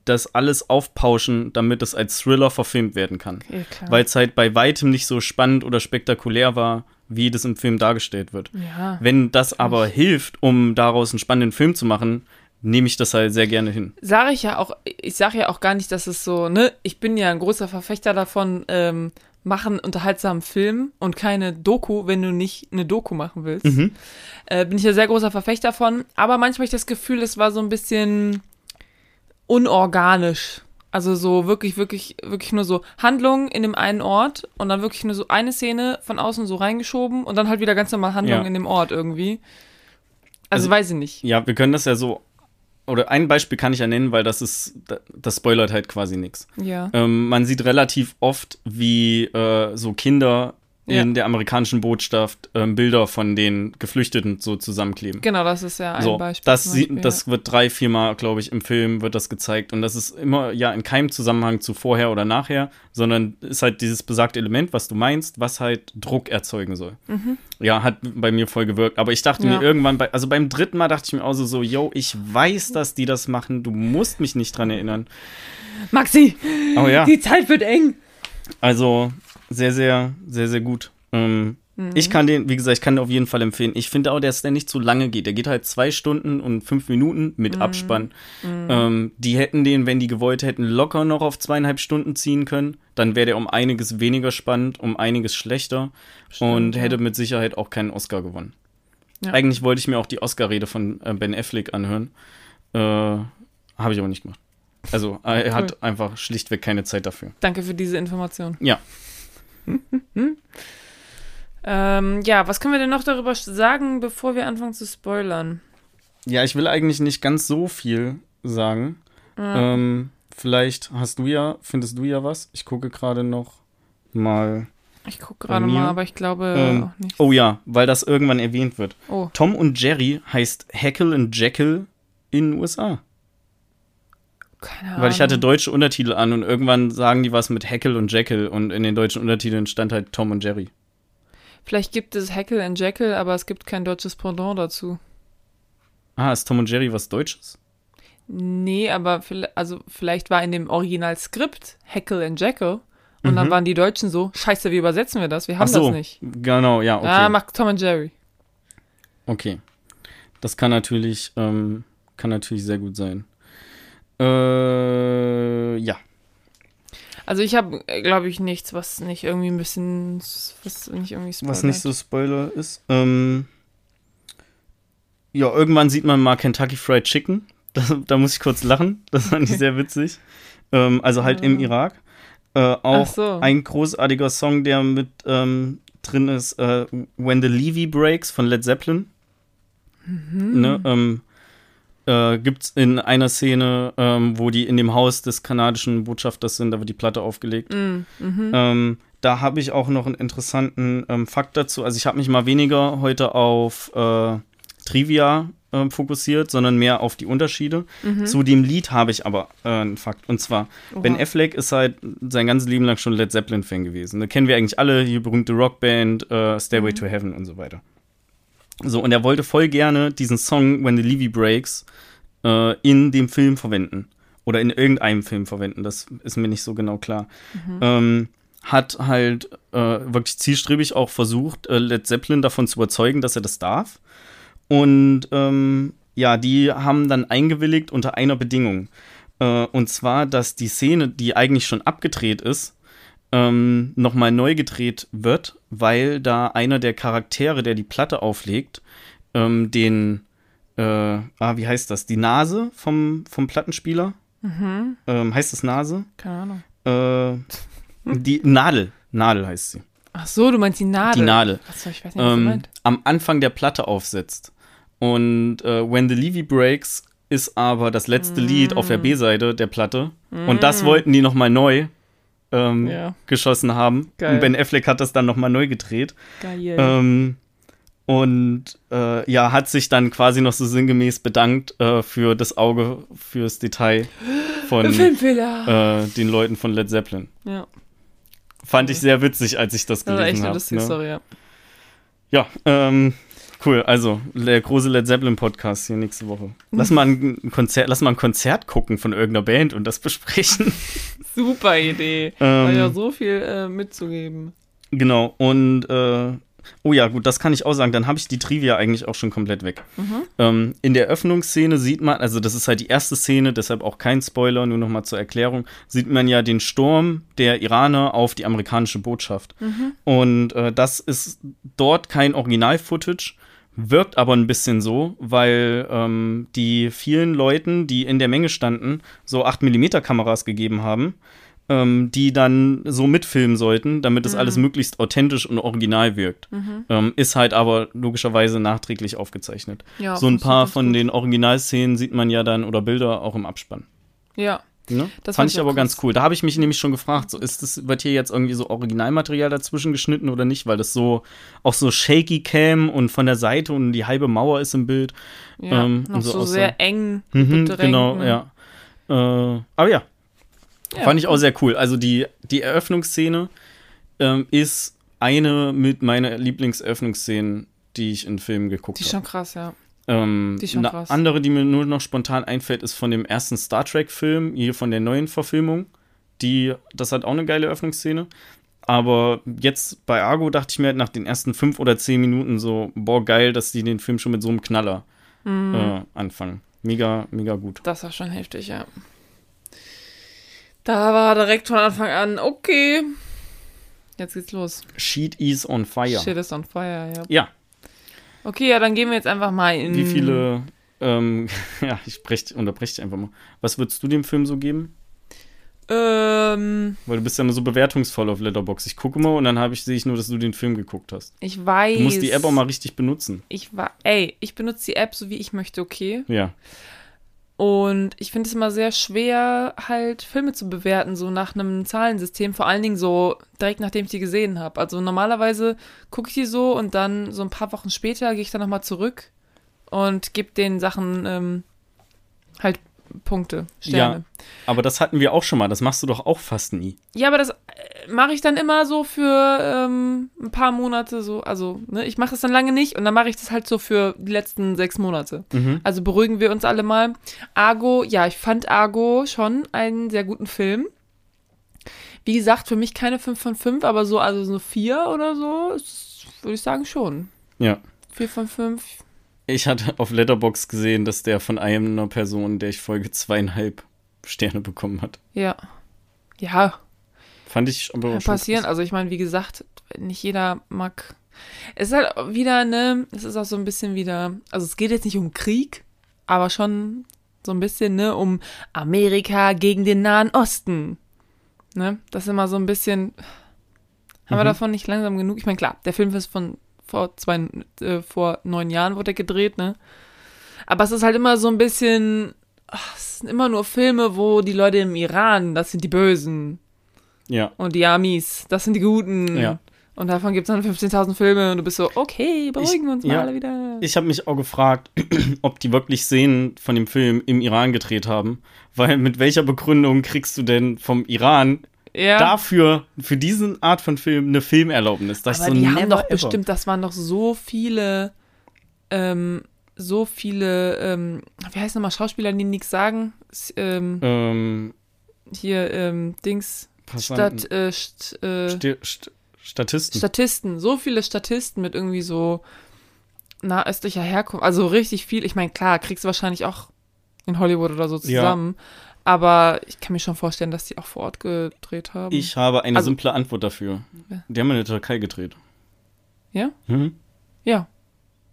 das alles aufpauschen, damit es als Thriller verfilmt werden kann. Okay. Weil es halt bei weitem nicht so spannend oder spektakulär war, wie das im Film dargestellt wird. ja. Wenn das aber hilft, um daraus einen spannenden Film zu machen, nehme ich das halt sehr gerne hin. Sage ich ja auch, ich sage ja auch gar nicht, dass es so, ne, ich bin ja ein großer Verfechter davon, ähm, machen unterhaltsamen Film und keine Doku, wenn du nicht eine Doku machen willst. Mhm. Äh, bin ich ja sehr großer Verfechter davon, aber manchmal habe ich das Gefühl, es war so ein bisschen unorganisch. Also so wirklich, wirklich, wirklich nur so Handlung in dem einen Ort und dann wirklich nur so eine Szene von außen so reingeschoben und dann halt wieder ganz normal Handlung Ja. in dem Ort irgendwie. Also, Also- weiß ich nicht. Ja, wir können das ja so, oder ein Beispiel kann ich ja nennen, weil das ist, da- das spoilert halt quasi nichts. Ja. Ähm, man sieht relativ oft, wie äh, so Kinder Ja. in der amerikanischen Botschaft ähm, Bilder von den Geflüchteten so zusammenkleben. Genau, das ist ja ein so, Beispiel. das, Beispiel, das wird drei, viermal, glaube ich, im Film wird das gezeigt. Und das ist immer ja in keinem Zusammenhang zu vorher oder nachher, sondern ist halt dieses besagte Element, was du meinst, was halt Druck erzeugen soll. Ja, hat bei mir voll gewirkt. Aber ich dachte Mhm. Ja. mir irgendwann, bei, also beim dritten Mal dachte ich mir auch so, so, yo, ich weiß, dass die das machen, du musst mich nicht dran erinnern. Maxi, Oh ja. die Zeit wird eng. Also sehr, sehr, sehr, sehr gut. Ähm, Mhm. Ich kann den, wie gesagt, ich kann den auf jeden Fall empfehlen. Ich finde auch, dass der nicht zu lange geht. Der geht halt zwei Stunden und fünf Minuten mit Mhm. Abspann. Ähm, die hätten den, wenn die gewollt hätten, locker noch auf zweieinhalb Stunden ziehen können. Dann wäre der um einiges weniger spannend, um einiges schlechter und ja. hätte mit Sicherheit auch keinen Oscar gewonnen. Ja. Eigentlich wollte ich mir auch die Oscar-Rede von äh, Ben Affleck anhören. Äh, Habe ich aber nicht gemacht. Also er hat einfach schlichtweg keine Zeit dafür. Danke für diese Information. Ja. Ähm, ja, was können wir denn noch darüber sagen, bevor wir anfangen zu spoilern? Ja, ich will eigentlich nicht ganz so viel sagen. Ja. Ähm, vielleicht hast du ja, findest du ja was. Ich gucke gerade noch mal. ich gucke gerade mal, aber ich glaube ähm, auch nicht. Oh ja, weil das irgendwann erwähnt wird. Oh, Tom und Jerry heißt Hackle and Jekyll in den USA. Keine Ahnung. Weil ich hatte deutsche Untertitel an und irgendwann sagen die was mit Hackle und Jekyll und in den deutschen Untertiteln stand halt Tom und Jerry. Vielleicht gibt es Hackle and Jekyll, aber es gibt kein deutsches Pendant dazu. Ah, ist Tom und Jerry was Deutsches? Nee, aber vielleicht, also vielleicht war in dem Originalskript Hackle and Jekyll und dann Mhm. waren die Deutschen so, scheiße, wie übersetzen wir das? Wir haben Ach so, das nicht. genau, ja, okay. Ah, macht Tom und Jerry. Okay. Das kann natürlich, ähm, kann natürlich sehr gut sein. Äh, ja. Also ich habe, glaube ich, nichts, was nicht irgendwie ein bisschen, was nicht irgendwie Was nicht so Spoiler ist. Ähm, ja, irgendwann sieht man mal Kentucky Fried Chicken. Das, da muss ich kurz lachen. Das fand ich sehr witzig. Ähm, also halt im Irak. Äh, auch Ach so. ein großartiger Song, der mit ähm, drin ist, äh, When the Levy Breaks von Led Zeppelin. Mhm. Ne, ähm, äh, gibt's in einer Szene, ähm, wo die in dem Haus des kanadischen Botschafters sind, da wird die Platte aufgelegt. Mm, mhm. Ähm, da habe ich auch noch einen interessanten ähm, Fakt dazu. Also ich habe mich mal weniger heute auf äh, Trivia ähm, fokussiert, sondern mehr auf die Unterschiede. Zu dem Lied habe ich aber äh, einen Fakt. Und zwar, Oha. Ben Affleck ist halt sein ganzes Leben lang schon Led Zeppelin-Fan gewesen. Da kennen wir eigentlich alle, die berühmte Rockband, äh, Stairway to Heaven und so weiter. So, und er wollte voll gerne diesen Song When the Levy Breaks äh, in dem Film verwenden. Oder in irgendeinem Film verwenden. Das ist mir nicht so genau klar. Ähm, hat halt äh, wirklich zielstrebig auch versucht, äh, Led Zeppelin davon zu überzeugen, dass er das darf. Und ähm, ja, die haben dann eingewilligt unter einer Bedingung. Äh, und zwar, dass die Szene, die eigentlich schon abgedreht ist, ähm, nochmal neu gedreht wird, weil da einer der Charaktere, der die Platte auflegt, ähm, den, äh, ah, wie heißt das, die Nase vom, vom Plattenspieler? Ähm, heißt das Nase? Keine Ahnung. Äh, die Nadel. Nadel heißt sie. Ach so, du meinst die Nadel. Die Nadel. Achso, ich weiß nicht, was du Ähm, meinst. am Anfang der Platte aufsetzt. Und äh, When the Levy Breaks ist aber das letzte Lied auf Mm. der B-Seite der Platte. Und das wollten die nochmal neu ähm, Ja. geschossen haben. Geil. Und Ben Affleck hat das dann nochmal neu gedreht. Geil. Ähm, und äh, ja, hat sich dann quasi noch so sinngemäß bedankt äh, für das Auge, fürs Detail von äh, den Leuten von Led Zeppelin. ja, Fand ich sehr witzig, als ich das das war echt gelesen eine habe. lustige Ne? Story, ja. Ja, ähm, cool. Also, der große Led Zeppelin Podcast hier nächste Woche. Lass mal ein Konzert, lass mal ein Konzert gucken von irgendeiner Band und das besprechen. Super Idee. Ähm, War ja so viel äh, mitzugeben. genau. Und äh, oh ja, gut, das kann ich auch sagen. Dann habe ich die Trivia eigentlich auch schon komplett weg. Ähm, in der Öffnungsszene sieht man, also das ist halt die erste Szene, deshalb auch kein Spoiler, nur noch mal zur Erklärung, sieht man ja den Sturm der Iraner auf die amerikanische Botschaft. Und äh, das ist dort kein Original-Footage, wirkt aber ein bisschen so, weil ähm, die vielen Leuten, die in der Menge standen, so 8mm Kameras gegeben haben, ähm, die dann so mitfilmen sollten, damit es alles möglichst authentisch und original wirkt. Ähm, ist halt aber logischerweise nachträglich aufgezeichnet. Ja, so ein das paar von gut. den Originalszenen sieht man ja dann oder Bilder auch im Abspann. Ja, Ne? Das Fand ich aber ganz krass. cool. Da habe ich mich nämlich schon gefragt, so ist das, wird hier jetzt irgendwie so Originalmaterial dazwischen geschnitten oder nicht, weil das so auch so shaky cam und von der Seite und die halbe Mauer ist im Bild. ja. Ähm, noch und so so, sehr eng. Mhm, genau, ja. Äh, aber ja, Ja. fand ich auch sehr cool. Also die, die Eröffnungsszene ähm, ist eine mit meiner Lieblingseröffnungsszenen, die ich in Filmen geguckt Die ist habe. schon krass, ja. Ähm, schon eine krass. andere, die mir nur noch spontan einfällt, ist von dem ersten Star Trek-Film, hier von der neuen Verfilmung. Die, das hat auch eine geile Öffnungsszene. Aber jetzt bei Argo dachte ich mir halt nach den ersten fünf oder zehn Minuten so, boah, geil, dass die den Film schon mit so einem Knaller Mhm. äh, anfangen. Mega, mega gut. Das war schon heftig, ja. Da war direkt von Anfang an, okay. Jetzt geht's los. Sheet is on fire. Shit is on fire, ja. Ja, Okay, ja, dann gehen wir jetzt einfach mal in. wie viele, ähm, ja, ich brech, unterbreche dich einfach mal. Was würdest du dem Film so geben? Ähm, Weil du bist ja immer so bewertungsvoll auf Letterbox. Ich gucke mal und dann ich, sehe ich nur, dass du den Film geguckt hast. ich weiß. Du musst die App auch mal richtig benutzen. Ich war, ey, ich benutze die App so wie ich möchte, okay. Ja. Und ich finde es immer sehr schwer, halt Filme zu bewerten, so nach einem Zahlensystem, vor allen Dingen so direkt nachdem ich die gesehen habe. Also normalerweise gucke ich die so und dann so ein paar Wochen später gehe ich dann nochmal zurück und gebe den Sachen ähm, halt Punkte, Sterne. Ja, aber das hatten wir auch schon mal. Das machst du doch auch fast nie. Ja, aber das äh, mache ich dann immer so für ähm, ein paar Monate so. Also, ne, ich mache das dann lange nicht und dann mache ich das halt so für die letzten sechs Monate. Mhm. Also beruhigen wir uns alle mal. Argo, ja, ich fand Argo schon einen sehr guten Film. Wie gesagt, für mich keine 5 von 5, aber so, also so 4 oder so, würde ich sagen schon. Ja. 4 von 5. Ich hatte auf Letterbox gesehen, dass der von einer Person, der ich folge, zweieinhalb Sterne bekommen hat. Ja. Ja, Fand ich aber Kann passieren. Also ich meine, wie gesagt, nicht jeder mag. Es ist halt wieder, ne, es ist auch so ein bisschen wieder, also es geht jetzt nicht um Krieg, aber schon so ein bisschen, ne, um Amerika gegen den Nahen Osten. Ne? Das ist immer so ein bisschen. Haben wir Mhm. davon nicht langsam genug? Ich meine, klar, der Film ist von vor zwei, äh, vor neun Jahren wurde er gedreht, ne? Aber es ist halt immer so ein bisschen. ach, Es sind immer nur Filme, wo die Leute im Iran, das sind die Bösen. Ja. Und die Amis, das sind die Guten. Ja. Und davon gibt es dann 15.000 Filme und du bist so, okay, beruhigen wir uns mal ja, alle wieder. Ich habe mich auch gefragt, ob die wirklich Szenen von dem Film im Iran gedreht haben. Weil mit welcher Begründung kriegst du denn vom Iran ja. dafür, für diesen Art von Film, eine Filmerlaubnis? Das Aber so die haben doch ever. bestimmt, das waren doch so viele, ähm, so viele, ähm, wie heißt nochmal, Schauspieler, die nichts sagen? Ähm, Ähm, hier, ähm, Dings, Passanten. Äh, st äh, Sti- St Statisten. Statisten, so viele Statisten mit irgendwie so nahöstlicher Herkunft, also richtig viel. Ich meine, klar, kriegst du wahrscheinlich auch in Hollywood oder so Ja. Aber ich kann mir schon vorstellen, dass die auch vor Ort gedreht haben. ich habe eine Also- simple Antwort dafür. Die haben in der Türkei gedreht. Ja? Mhm. Ja.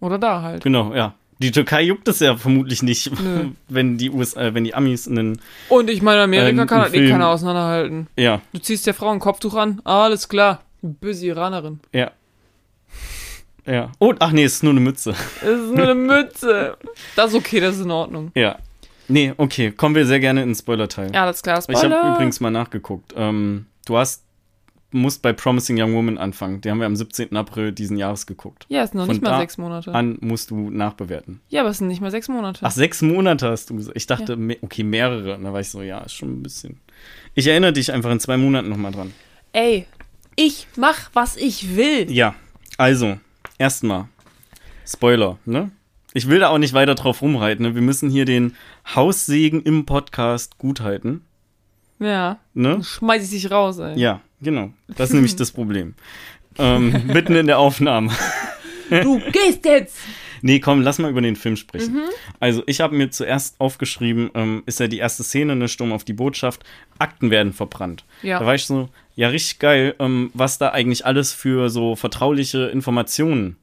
Oder da halt. Genau, ja. Die Türkei juckt es ja vermutlich nicht, Nö. wenn die USA, äh, wenn die Amis einen, Und ich meine, Amerika Ähm, kann halt eh keiner auseinanderhalten. ja, Du ziehst der Frau ein Kopftuch an, alles klar. Böse Iranerin. ja. Ja. Oh, ach nee, es ist nur eine Mütze. Es ist nur eine Mütze. Das ist okay, das ist in Ordnung. Ja. Nee, okay, kommen wir sehr gerne in den Spoiler-Teil. Ja, alles klar. ich Spoiler. habe übrigens mal nachgeguckt. Ähm, du hast, musst bei Promising Young Woman anfangen. Die haben wir am 17. April diesen Jahres geguckt. Ja, es sind noch Von nicht mal sechs Monate. An musst du nachbewerten. Ja, aber es sind nicht mal sechs Monate. Ach, sechs Monate hast du gesagt. Ich dachte, me okay, mehrere. Und da war ich so, ja, ist schon ein bisschen. Ich erinnere dich einfach in zwei Monaten nochmal dran. Ey, ich mach, was ich will. Ja, also, erstmal, Spoiler, ne? Ich will da auch nicht weiter drauf rumreiten, ne? Wir müssen hier den Haussegen im Podcast guthalten, Ja. ne? Schmeiß ich dich raus, ey. Ja, genau. Das ist nämlich das Problem. Ähm, mitten in der Aufnahme. Du gehst jetzt! Nee, komm, lass mal über den Film sprechen. Also, ich habe mir zuerst aufgeschrieben, ähm, ist ja die erste Szene, eine Sturm auf die Botschaft, Akten werden verbrannt. Ja. Da war ich so, ja, richtig geil, ähm, was da eigentlich alles für so vertrauliche Informationen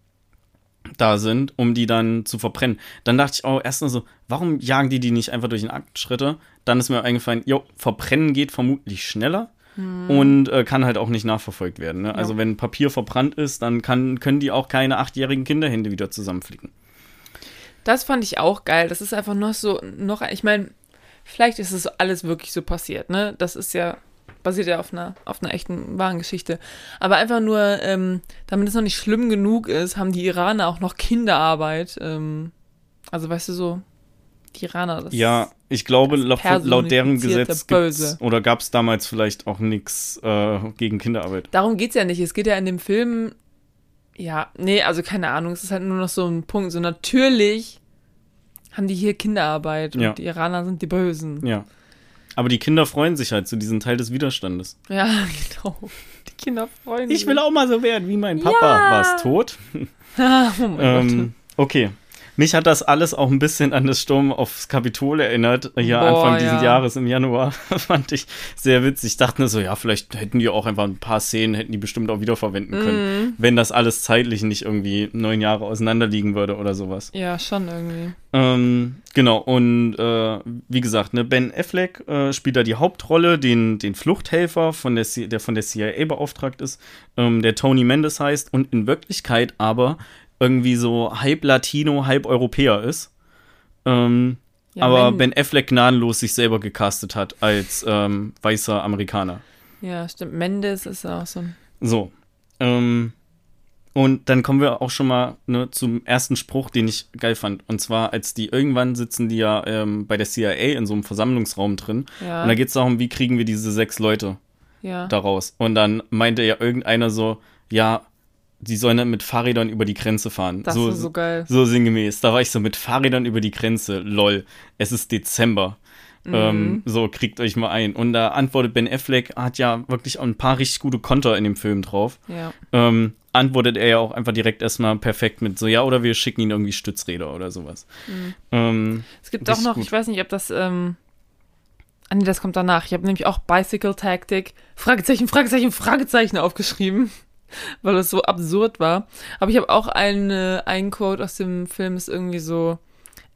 da sind, um die dann zu verbrennen. Dann dachte ich auch erst mal so, warum jagen die die nicht einfach durch den Aktenschritte? Dann ist mir eingefallen, jo, verbrennen geht vermutlich schneller. Und äh, kann halt auch nicht nachverfolgt werden. Ne? Also, wenn Papier verbrannt ist, dann kann, können die auch keine achtjährigen Kinderhände wieder zusammenflicken. Das fand ich auch geil. Das ist einfach noch so, noch, ich meine, vielleicht ist es alles wirklich so passiert, ne? Das ist ja, basiert ja auf einer, auf einer echten wahren Geschichte. Aber einfach nur, ähm, damit es noch nicht schlimm genug ist, haben die Iraner auch noch Kinderarbeit. Ähm, also, weißt du, so, die Iraner, das Ja, ich glaube, laut, laut deren Gesetz Böse. oder gab es damals vielleicht auch nichts äh, gegen Kinderarbeit. Darum geht's ja nicht. Es geht ja in dem Film. Ja, nee, also keine Ahnung. Es ist halt nur noch so ein Punkt. So natürlich haben die hier Kinderarbeit und Ja. die Iraner sind die Bösen. Ja. Aber die Kinder freuen sich halt zu diesem Teil des Widerstandes. Ja, genau. Die Kinder freuen sich. Ich will auch mal so werden wie mein Papa. Ja. War es tot? Ah, oh mein Gott. Ähm, okay. Mich hat das alles auch ein bisschen an das Sturm aufs Kapitol erinnert, hier Boah, Anfang dieses ja. Jahres im Januar. Fand ich sehr witzig. Ich dachte mir so, ja, vielleicht hätten die auch einfach ein paar Szenen, hätten die bestimmt auch wiederverwenden können, Mhm. wenn das alles zeitlich nicht irgendwie neun Jahre auseinander liegen würde oder sowas. Ja, schon irgendwie. Ähm, genau, und äh, wie gesagt, ne, Ben Affleck äh, spielt da die Hauptrolle, den, den Fluchthelfer, von der, C der von der CIA beauftragt ist, ähm, der Tony Mendes heißt und in Wirklichkeit aber irgendwie so halb Latino, halb Europäer ist. Ähm, Ja, aber Ben Affleck gnadenlos sich selber gecastet hat als ähm, weißer Amerikaner. Ja, stimmt. Mendes ist auch so ein. So. Ähm, und dann kommen wir auch schon mal ne, zum ersten Spruch, den ich geil fand. Und zwar, als die irgendwann sitzen die ja ähm, bei der CIA in so einem Versammlungsraum drin. Ja. Und da geht es darum, wie kriegen wir diese sechs Leute ja. daraus. Und dann meinte ja irgendeiner so, ja, die sollen dann mit Fahrrädern über die Grenze fahren. Das so, ist so geil. so sinngemäß. Da war ich so mit Fahrrädern über die Grenze. Lol. Es ist Dezember. Mhm. Ähm, so, kriegt euch mal ein. Und da antwortet Ben Affleck, hat ja wirklich auch ein paar richtig gute Konter in dem Film drauf. Ja. Ähm, antwortet er ja auch einfach direkt erstmal perfekt mit so, ja, oder wir schicken ihn irgendwie Stützräder oder sowas. Ähm, Es gibt auch noch, gut. ich weiß nicht, ob das, ähm, ah nee, das kommt danach. Ich habe nämlich auch Bicycle Tactic, Fragezeichen, Fragezeichen, Fragezeichen aufgeschrieben, weil es so absurd war. Aber ich habe auch eine, ein Quote aus dem Film, ist irgendwie so,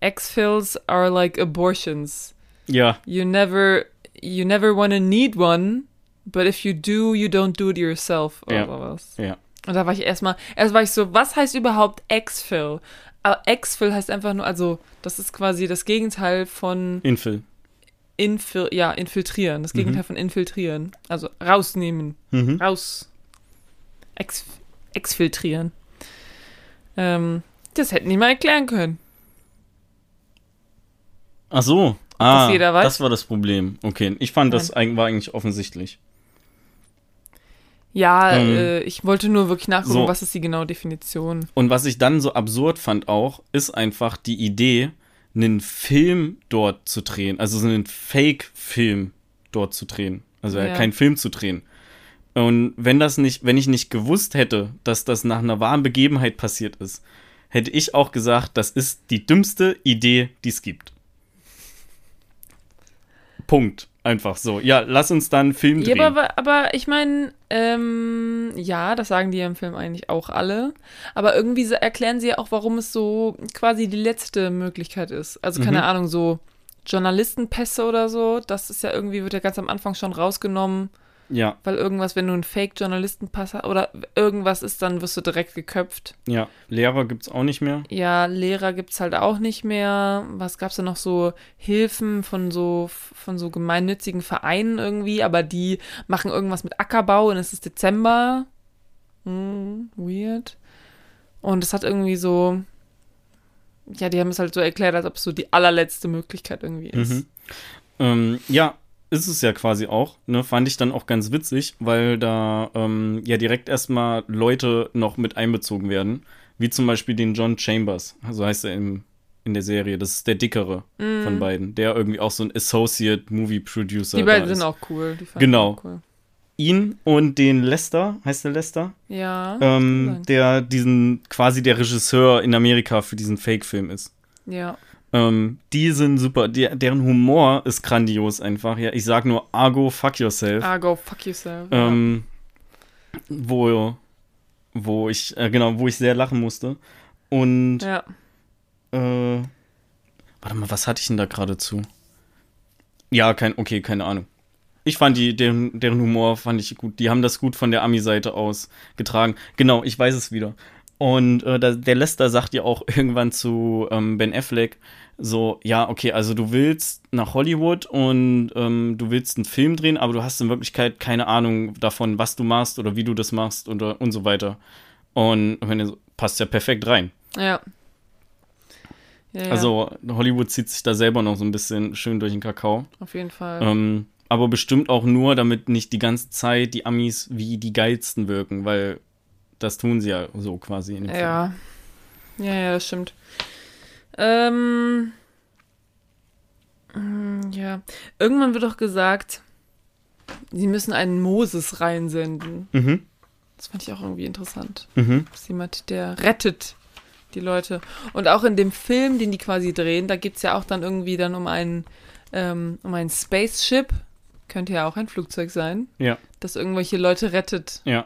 X-Fills are like abortions. ja, You never, you never wanna need one, but if you do, you don't do it yourself. Oder Ja. sowas. ja. Und da war ich erstmal, erst war ich so, was heißt überhaupt Exfil? Aber Exfil heißt einfach nur, also das ist quasi das Gegenteil von Infil. infil, ja, infiltrieren, das Gegenteil Mhm. von infiltrieren. Also rausnehmen, Mhm. raus, ex, exfiltrieren. Ähm, das hätten die mal erklären können. Ach so. Ah, das war das Problem. Okay, ich fand, das eig- war eigentlich offensichtlich. Ja, Ähm, äh, ich wollte nur wirklich nachgucken, so. was ist die genaue Definition. Und was ich dann so absurd fand auch, ist einfach die Idee, einen Film dort zu drehen. Also so einen Fake-Film dort zu drehen. Also ja. Ja. keinen Film zu drehen. Und wenn das nicht, wenn ich nicht gewusst hätte, dass das nach einer wahren Begebenheit passiert ist, hätte ich auch gesagt, das ist die dümmste Idee, die es gibt. Punkt. Einfach so. Ja, lass uns dann einen Film Ja, drehen. aber, aber ich meine, ähm, ja, das sagen die ja im Film eigentlich auch alle. Aber irgendwie erklären sie ja auch, warum es so quasi die letzte Möglichkeit ist. Also keine Mhm. Ahnung, so Journalistenpässe oder so, das ist ja irgendwie, wird ja ganz am Anfang schon rausgenommen, ja, weil irgendwas, wenn du einen Fake-Journalistenpass hast oder irgendwas ist, dann wirst du direkt geköpft. ja. Lehrer gibt's auch nicht mehr. Ja, Lehrer gibt's halt auch nicht mehr. Was gab's da noch so Hilfen von so von so gemeinnützigen Vereinen irgendwie, aber die machen irgendwas mit Ackerbau und es ist Dezember. Hm, weird. Und es hat irgendwie so ja, die haben es halt so erklärt, als ob es so die allerletzte Möglichkeit irgendwie ist. Mhm. Ähm, ja, ist es ja quasi auch. Ne? Fand ich dann auch ganz witzig, weil da ähm, ja direkt erstmal Leute noch mit einbezogen werden. Wie zum Beispiel den John Chambers, so heißt er im, in der Serie. Das ist der dickere von beiden, der irgendwie auch so ein Associate Movie Producer Mhm. Die beiden ist. sind auch cool. Die Genau. auch Cool. Ihn und den Lester, heißt der Lester? Ja. Ähm, der diesen quasi der Regisseur in Amerika für diesen Fake-Film ist. ja. Ähm, die sind super. Die, deren Humor ist grandios einfach. Ja, ich sag nur Argo, fuck yourself. Ah, go fuck yourself. Ähm, wo, wo ich, äh, genau, wo ich sehr lachen musste. Und, ja. äh, warte mal, was hatte ich denn da gerade zu? Ja, kein, okay, keine Ahnung. Ich fand die, deren, deren Humor fand ich gut. Die haben das gut von der Ami-Seite aus getragen. Genau, ich weiß es wieder. Und äh, der Lester sagt ja auch irgendwann zu ähm, Ben Affleck so, ja, okay, also du willst nach Hollywood und ähm, du willst einen Film drehen, aber du hast in Wirklichkeit keine Ahnung davon, was du machst oder wie du das machst und, und so weiter. Und wenn du- passt ja perfekt rein. Ja. ja, ja. Also Hollywood zieht sich da selber noch so ein bisschen schön durch den Kakao. Auf jeden Fall. Ähm, aber bestimmt auch nur, damit nicht die ganze Zeit die Amis wie die geilsten wirken, weil das tun sie ja so quasi in dem Film. Ja. Ja, ja, das stimmt. Ähm. mm, Ja. Irgendwann wird doch gesagt, sie müssen einen Moses reinsenden. Mhm. Das fand ich auch irgendwie interessant. Mhm. Das ist jemand, der rettet die Leute. Und auch in dem Film, den die quasi drehen, da geht es ja auch dann irgendwie dann um einen, ähm, um ein Spaceship. Könnte ja auch ein Flugzeug sein, Ja, das irgendwelche Leute rettet. ja.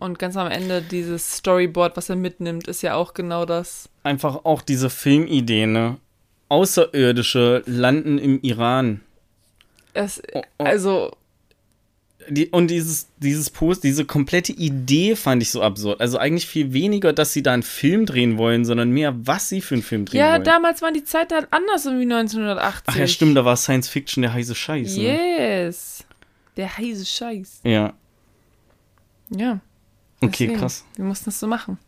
Und ganz am Ende dieses Storyboard, was er mitnimmt, ist ja auch genau das. Einfach auch diese Filmidee, ne? Außerirdische landen im Iran. Es, Oh, oh. Also, die, und dieses, dieses Post, diese komplette Idee fand ich so absurd. Also eigentlich viel weniger, dass sie da einen Film drehen wollen, sondern mehr, was sie für einen Film drehen Ja, wollen. damals waren die Zeiten halt anders irgendwie 1980. Ach ja, stimmt, da war Science Fiction der heiße Scheiß. Ne? Yes. Der heiße Scheiß. Ja, Ja. Okay, deswegen. krass. Wir mussten das so machen.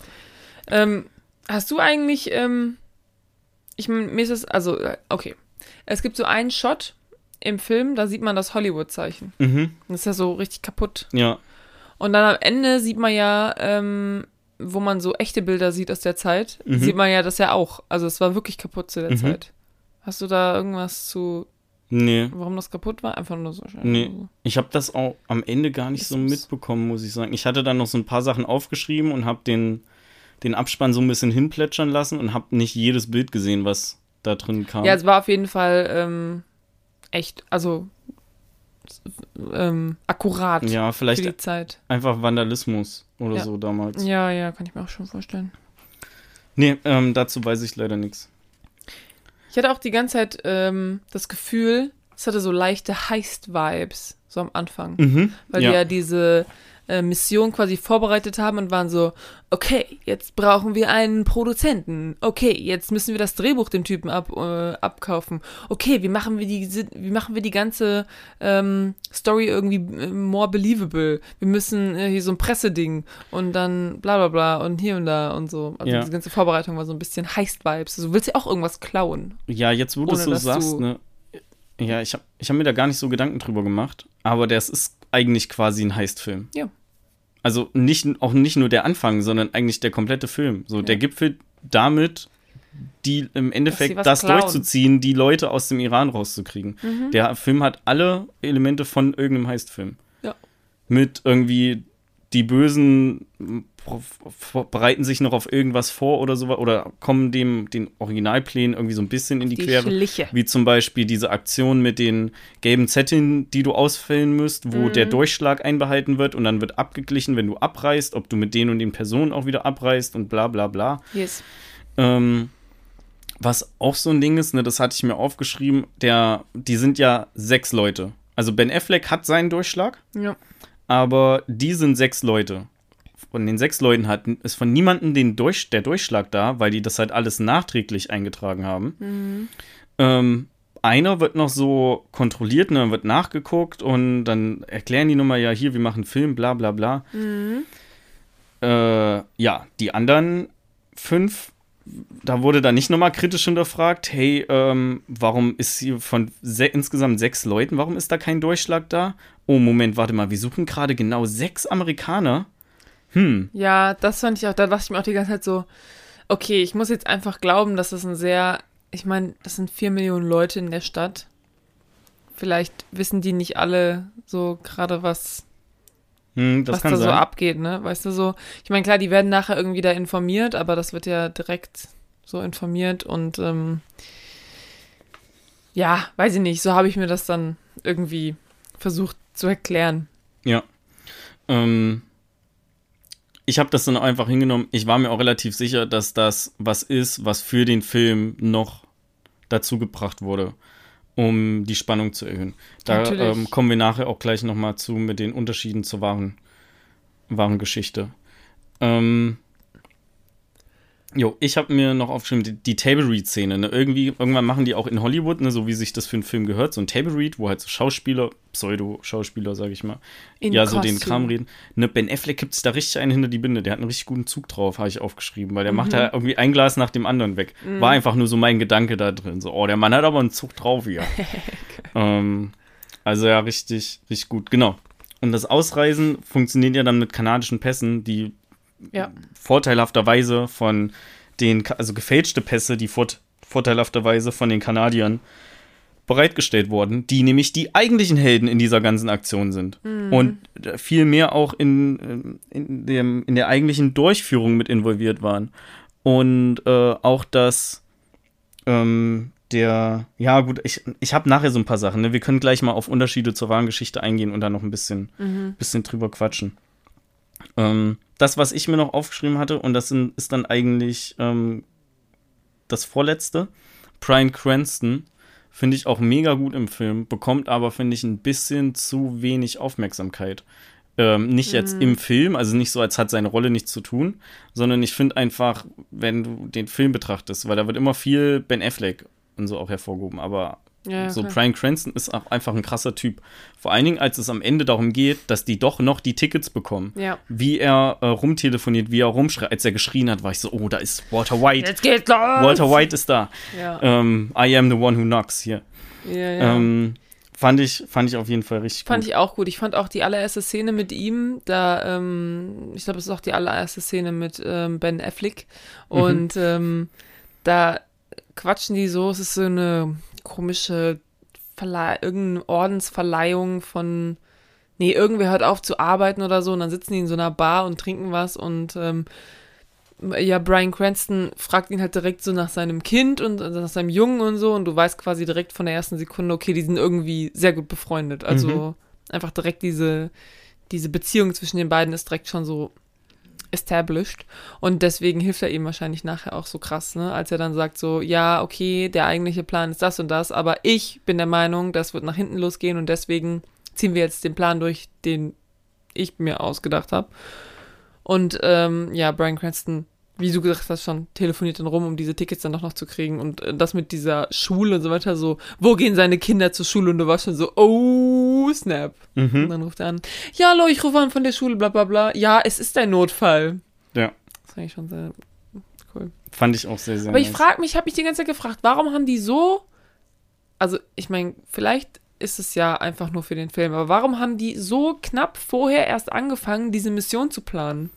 Ähm, hast du eigentlich, ähm, ich mir ist es, also, äh, okay. Es gibt so einen Shot im Film, da sieht man das Hollywood-Zeichen. Mhm, Das ist ja so richtig kaputt. ja. Und dann am Ende sieht man ja, ähm, wo man so echte Bilder sieht aus der Zeit, Mhm. sieht man ja das ja auch. Also es war wirklich kaputt zu der Mhm. Zeit. Hast du da irgendwas zu, Nee. warum das kaputt war? Einfach nur so. Nee. Ich habe das auch am Ende gar nicht so Ist- mitbekommen, muss ich sagen. Ich hatte dann noch so ein paar Sachen aufgeschrieben und habe den, den Abspann so ein bisschen hinplätschern lassen und habe nicht jedes Bild gesehen, was da drin kam. Ja, es war auf jeden Fall ähm, echt, also ähm, akkurat Ja, für vielleicht die Zeit. einfach Vandalismus oder Ja. so damals. Ja, ja, kann ich mir auch schon vorstellen. Nee, ähm, dazu weiß ich leider nichts. Ich hatte auch die ganze Zeit ähm, das Gefühl, es hatte so leichte Heist-Vibes, so am Anfang. Mhm. Weil ja. ja diese äh, Mission quasi vorbereitet haben und waren so, okay, jetzt brauchen wir einen Produzenten. Okay, jetzt müssen wir das Drehbuch dem Typen ab, äh, abkaufen. Okay, wie machen wir die, wie machen wir die ganze ähm, Story irgendwie äh, more believable? Wir müssen äh, hier so ein Presseding und dann bla bla bla und hier und da und so. Also Ja. diese ganze Vorbereitung war so ein bisschen Heist-Vibes. Also, du willst ja auch irgendwas klauen. ja, jetzt wo du es so sagst, du- ne? Ja, ich habe ich hab mir da gar nicht so Gedanken drüber gemacht, aber das ist eigentlich quasi ein Heist-Film. Ja. Also nicht, auch nicht nur der Anfang, sondern eigentlich der komplette Film. So, der Gipfel damit, die im Endeffekt das klauen. durchzuziehen, die Leute aus dem Iran rauszukriegen. Der Film hat alle Elemente von irgendeinem Heist-Film. Ja. Mit irgendwie die Bösen bereiten sich noch auf irgendwas vor oder so oder kommen dem den Originalplänen irgendwie so ein bisschen in die, Die Quere. Schliche. Wie zum Beispiel diese Aktion mit den gelben Zetteln, die du ausfüllen müsst, wo der Durchschlag einbehalten wird und dann wird abgeglichen, wenn du abreist, ob du mit den und den Personen auch wieder abreist und bla bla bla. Yes. Ähm, was auch so ein Ding ist, ne, das hatte ich mir aufgeschrieben, der, die sind ja sechs Leute. Also Ben Affleck hat seinen Durchschlag, Ja. aber die sind sechs Leute. Von den sechs Leuten hat, ist von niemandem den Durch, der Durchschlag da, weil die das halt alles nachträglich eingetragen haben. Ähm, einer wird noch so kontrolliert, ne, wird nachgeguckt und dann erklären die Nummer ja hier, wir machen Film, bla bla bla. Äh, ja, die anderen fünf, da wurde dann nicht nochmal kritisch hinterfragt, hey, ähm, warum ist hier von se insgesamt sechs Leuten, warum ist da kein Durchschlag da? Oh, Moment, warte mal, wir suchen gerade genau sechs Amerikaner. Hm, Ja, das fand ich auch, da dachte ich mir auch die ganze Zeit so, okay, ich muss jetzt einfach glauben, dass das ein sehr, ich meine, das sind vier Millionen Leute in der Stadt. Vielleicht wissen die nicht alle so gerade, was, hm was da so sein. abgeht, ne? Weißt du so, ich meine, klar, die werden nachher irgendwie da informiert, aber das wird ja direkt so informiert und ähm, ja, weiß ich nicht, so habe ich mir das dann irgendwie versucht zu erklären. Ja. Ähm, ich habe das dann einfach hingenommen. Ich war mir auch relativ sicher, dass das was ist, was für den Film noch dazu gebracht wurde, um die Spannung zu erhöhen. Da ähm, kommen wir nachher auch gleich nochmal zu mit den Unterschieden zur wahren, wahren Geschichte. Ähm, Jo, ich habe mir noch aufgeschrieben, die, die Table Read-Szene. Ne? Irgendwie, irgendwann machen die auch in Hollywood, ne, so wie sich das für einen Film gehört, so ein Table Read, wo halt so Schauspieler, Pseudo-Schauspieler, sag ich mal, In ja, so den Kostüm. Kram reden. Ne, Ben Affleck gibt es da richtig einen hinter die Binde. Der hat einen richtig guten Zug drauf, habe ich aufgeschrieben, weil der macht da irgendwie ein Glas nach dem anderen weg. War einfach nur so mein Gedanke da drin. So, oh, der Mann hat aber einen Zug drauf hier. ähm, also ja, richtig, richtig gut. Genau. Und das Ausreisen funktioniert ja dann mit kanadischen Pässen, die Ja. vorteilhafterweise von den, also gefälschte Pässe, die fort, vorteilhafterweise von den Kanadiern bereitgestellt wurden, die nämlich die eigentlichen Helden in dieser ganzen Aktion sind. Und viel mehr auch in, in, dem, in der eigentlichen Durchführung mit involviert waren. Und äh, auch das, ähm, der, ja gut, ich, ich habe nachher so ein paar Sachen. Ne? Wir können gleich mal auf Unterschiede zur wahren Geschichte eingehen und dann noch ein bisschen, bisschen drüber quatschen. Ähm, das, was ich mir noch aufgeschrieben hatte, und das sind, ist dann eigentlich ähm, das vorletzte, Brian Cranston Finde ich auch mega gut im Film, bekommt aber, finde ich, ein bisschen zu wenig Aufmerksamkeit. Ähm, nicht jetzt im Film, also nicht so, als hat seine Rolle nichts zu tun, sondern ich finde einfach, wenn du den Film betrachtest, weil da wird immer viel Ben Affleck und so auch hervorgehoben, aber Ja, so klar. Bryan Cranston ist auch einfach ein krasser Typ. Vor allen Dingen, als es am Ende darum geht, dass die doch noch die Tickets bekommen. Ja. Wie er äh, rumtelefoniert, wie er rumschreit. Als er geschrien hat, war ich so, oh, da ist Walter White. Jetzt geht's los! Walter White ist da. Ja, Ähm, I am the one who knocks hier. Ähm, fand, ich, fand ich auf jeden Fall richtig Fand gut. ich auch gut. Ich fand auch die allererste Szene mit ihm, da, ähm, ich glaube, es ist auch die allererste Szene mit ähm, Ben Affleck. Mhm. Und ähm, da quatschen die so, es ist so eine komische Verleih irgendeine Ordensverleihung von, nee, irgendwer hört auf zu arbeiten oder so und dann sitzen die in so einer Bar und trinken was und ähm, ja, Brian Cranston fragt ihn halt direkt so nach seinem Kind und äh, nach seinem Jungen und so und du weißt quasi direkt von der ersten Sekunde, okay, die sind irgendwie sehr gut befreundet. Also Mhm. einfach direkt diese, diese Beziehung zwischen den beiden ist direkt schon so established und deswegen hilft er ihm wahrscheinlich nachher auch so krass, ne, als er dann sagt so, ja, okay, der eigentliche Plan ist das und das, aber ich bin der Meinung, das wird nach hinten losgehen und deswegen ziehen wir jetzt den Plan durch, den ich mir ausgedacht habe. Und ähm, ja, Brian Cranston, wie du gesagt hast, schon telefoniert dann rum, um diese Tickets dann doch noch zu kriegen. Und äh, das mit dieser Schule und so weiter, so, wo gehen seine Kinder zur Schule? Und du warst schon so, oh, snap. Und Mhm. dann ruft er an, ja, hallo, ich rufe an von der Schule, bla bla bla. Ja, es ist ein Notfall. Ja, Das fand ich schon sehr cool. fand ich auch sehr, sehr Aber ich nice. frage mich, ich habe mich die ganze Zeit gefragt, warum haben die so, also ich meine, vielleicht ist es ja einfach nur für den Film, aber warum haben die so knapp vorher erst angefangen, diese Mission zu planen?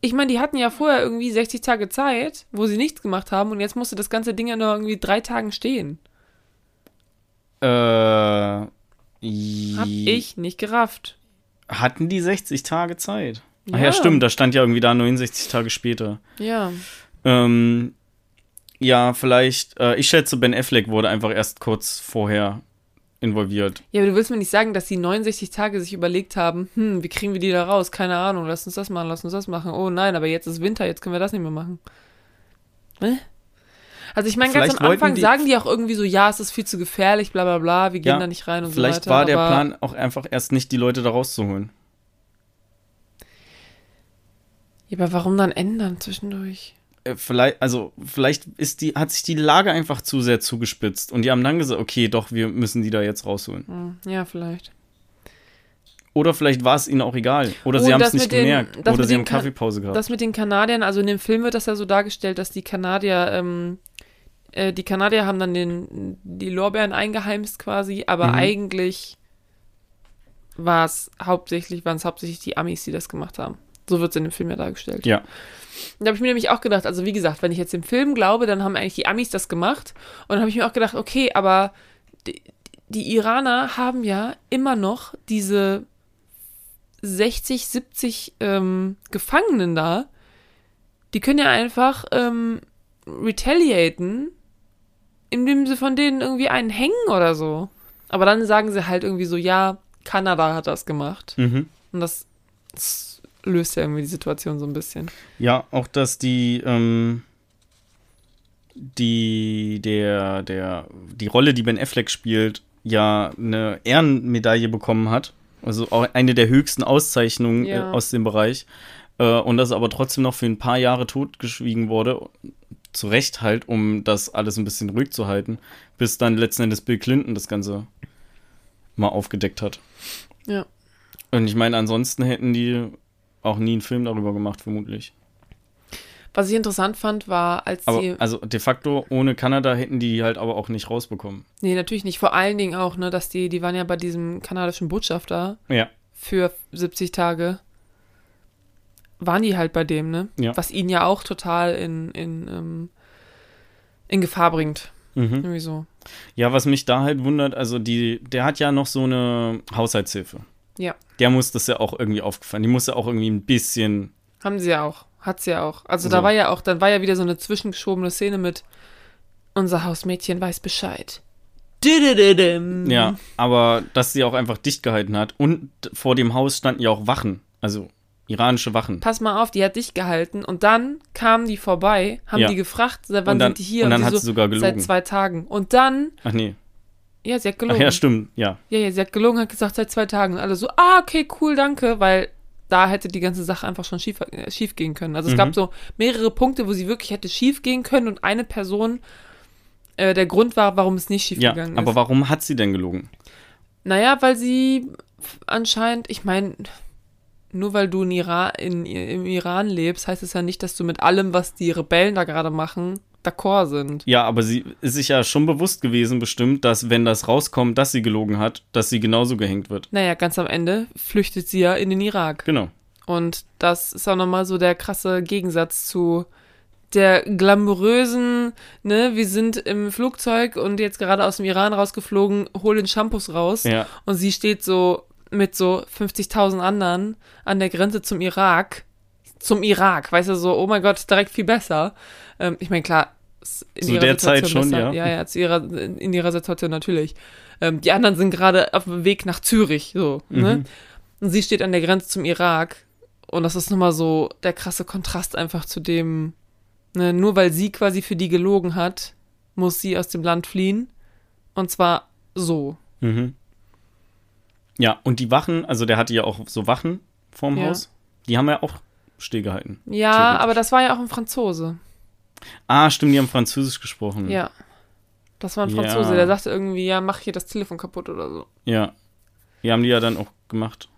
Ich meine, die hatten ja vorher irgendwie 60 Tage Zeit, wo sie nichts gemacht haben und jetzt musste das ganze Ding ja nur irgendwie drei Tagen stehen. Äh, Hab ich nicht gerafft. Hatten die 60 Tage Zeit? Ach Ja. ja, stimmt, da stand ja irgendwie da 69 Tage später. Ja. Ähm, ja, vielleicht, äh, ich schätze, Ben Affleck wurde einfach erst kurz vorher involviert. Ja, aber du willst mir nicht sagen, dass die 69 Tage sich überlegt haben, hm, wie kriegen wir die da raus? Keine Ahnung, lass uns das machen, lass uns das machen. Oh nein, aber jetzt ist Winter, jetzt können wir das nicht mehr machen. Hä? Also ich meine, ganz Vielleicht am Anfang die- sagen die auch irgendwie so, ja, es ist viel zu gefährlich, bla bla bla, wir gehen Ja, da nicht rein und Vielleicht so weiter. war der Plan auch einfach erst nicht, die Leute da rauszuholen. Ja, aber warum dann ändern zwischendurch? Äh, Vielleicht, also, vielleicht ist die, hat sich die Lage einfach zu sehr zugespitzt und die haben dann gesagt, okay, doch, wir müssen die da jetzt rausholen. Hm, ja, vielleicht. Oder vielleicht war es ihnen auch egal. Oder Oh, sie haben es nicht den- gemerkt. Oder sie haben Ka- Kaffeepause gehabt. Das mit den Kanadiern, also in dem Film wird das ja so dargestellt, dass die Kanadier, ähm, äh, die Kanadier haben dann den, die Lorbeeren eingeheimst quasi, aber Mhm. eigentlich war es hauptsächlich, waren es hauptsächlich die Amis, die das gemacht haben. So wird es in dem Film ja dargestellt. ja. Da habe ich mir nämlich auch gedacht, also wie gesagt, wenn ich jetzt dem Film glaube, dann haben eigentlich die Amis das gemacht. Und dann habe ich mir auch gedacht, okay, aber die, die Iraner haben ja immer noch diese 60, 70 ähm, Gefangenen da. Die können ja einfach ähm, retaliaten, indem sie von denen irgendwie einen hängen oder so. Aber dann sagen sie halt irgendwie so, ja, Kanada hat das gemacht. Mhm. Und das, das löst ja irgendwie die Situation so ein bisschen. Ja, auch dass die, ähm, die, der, der, die Rolle, die Ben Affleck spielt, ja eine Ehrenmedaille bekommen hat. Also auch eine der höchsten Auszeichnungen Ja. äh, aus dem Bereich. Äh, und das aber trotzdem noch für ein paar Jahre totgeschwiegen wurde. Zu Recht halt, um das alles ein bisschen ruhig zu halten, bis dann letzten Endes Bill Clinton das Ganze mal aufgedeckt hat. Ja. Und ich meine, ansonsten hätten die auch nie einen Film darüber gemacht, vermutlich. Was ich interessant fand, war, als Aber sie. also de facto ohne Kanada hätten die halt aber auch nicht rausbekommen. Nee, natürlich nicht. Vor allen Dingen auch, ne, dass die, die waren ja bei diesem kanadischen Botschafter Ja. für 70 Tage. Waren die halt bei dem, ne? Ja. Was ihn ja auch total in, in, ähm, in Gefahr bringt. Mhm. Irgendwie so. Ja, was mich da halt wundert, also die, der hat ja noch so eine Haushaltshilfe. Ja. Der muss das ja auch irgendwie aufgefallen. Die muss ja auch irgendwie ein bisschen. Haben sie ja auch. Hat sie ja auch. Also So. da war ja auch, dann war ja wieder so eine zwischengeschobene Szene mit unser Hausmädchen weiß Bescheid. Ja, aber dass sie auch einfach dicht gehalten hat. Und vor dem Haus standen ja auch Wachen. Also iranische Wachen. pass mal auf, die hat dich gehalten. Und dann kamen die vorbei, haben Ja. die gefragt, seit wann Und dann- sind die hier? und dann die hat so, sie sogar gelogen. Seit zwei Tagen. Und dann, Ach nee. Ja, sie hat Ach gelogen. ja, stimmt, ja. Ja, ja, sie hat gelogen, hat gesagt, seit zwei Tagen. Und alle so, ah, okay, cool, danke, weil da hätte die ganze Sache einfach schon schief, äh, schief gehen können. Also es Mhm. gab so mehrere Punkte, wo sie wirklich hätte schief gehen können und eine Person äh, der Grund war, warum es nicht schief Ja, gegangen ist. aber warum hat sie denn gelogen? Naja, weil sie anscheinend, ich meine, nur weil du in Iran, in, im Iran lebst, heißt es ja nicht, dass du mit allem, was die Rebellen da gerade machen, d'accord sind. Ja, aber sie ist sich ja schon bewusst gewesen, bestimmt, dass wenn das rauskommt, dass sie gelogen hat, dass sie genauso gehängt wird. Naja, ganz am Ende flüchtet sie ja in den Irak. Genau. Und das ist auch nochmal so der krasse Gegensatz zu der glamourösen, ne, wir sind im Flugzeug und jetzt gerade aus dem Iran rausgeflogen, holen Shampoos raus. Ja. Und sie steht so mit so 50.000 anderen an der Grenze zum Irak. Zum Irak, weißt du, so, oh mein Gott, direkt viel besser. Ähm, ich meine, klar, in Zu ihrer der Zeit Situation schon, besser. ja. Ja, ja, zu ihrer, in ihrer Situation natürlich. Ähm, die anderen sind gerade auf dem Weg nach Zürich, so, ne? Mhm. Und sie steht an der Grenze zum Irak. Und das ist nochmal so der krasse Kontrast einfach zu dem, ne, nur weil sie quasi für die gelogen hat, muss sie aus dem Land fliehen. Und zwar so. Mhm. Ja, und die Wachen, also der hatte ja auch so Wachen vorm Ja. Haus, die haben ja auch stillgehalten. Ja, aber das war ja auch ein Franzose. Ah, stimmt, die haben Französisch gesprochen. Ja. Das war ein Ja. Franzose, der sagte irgendwie, ja, mach hier das Telefon kaputt oder so. Ja. Die haben die ja dann auch gemacht.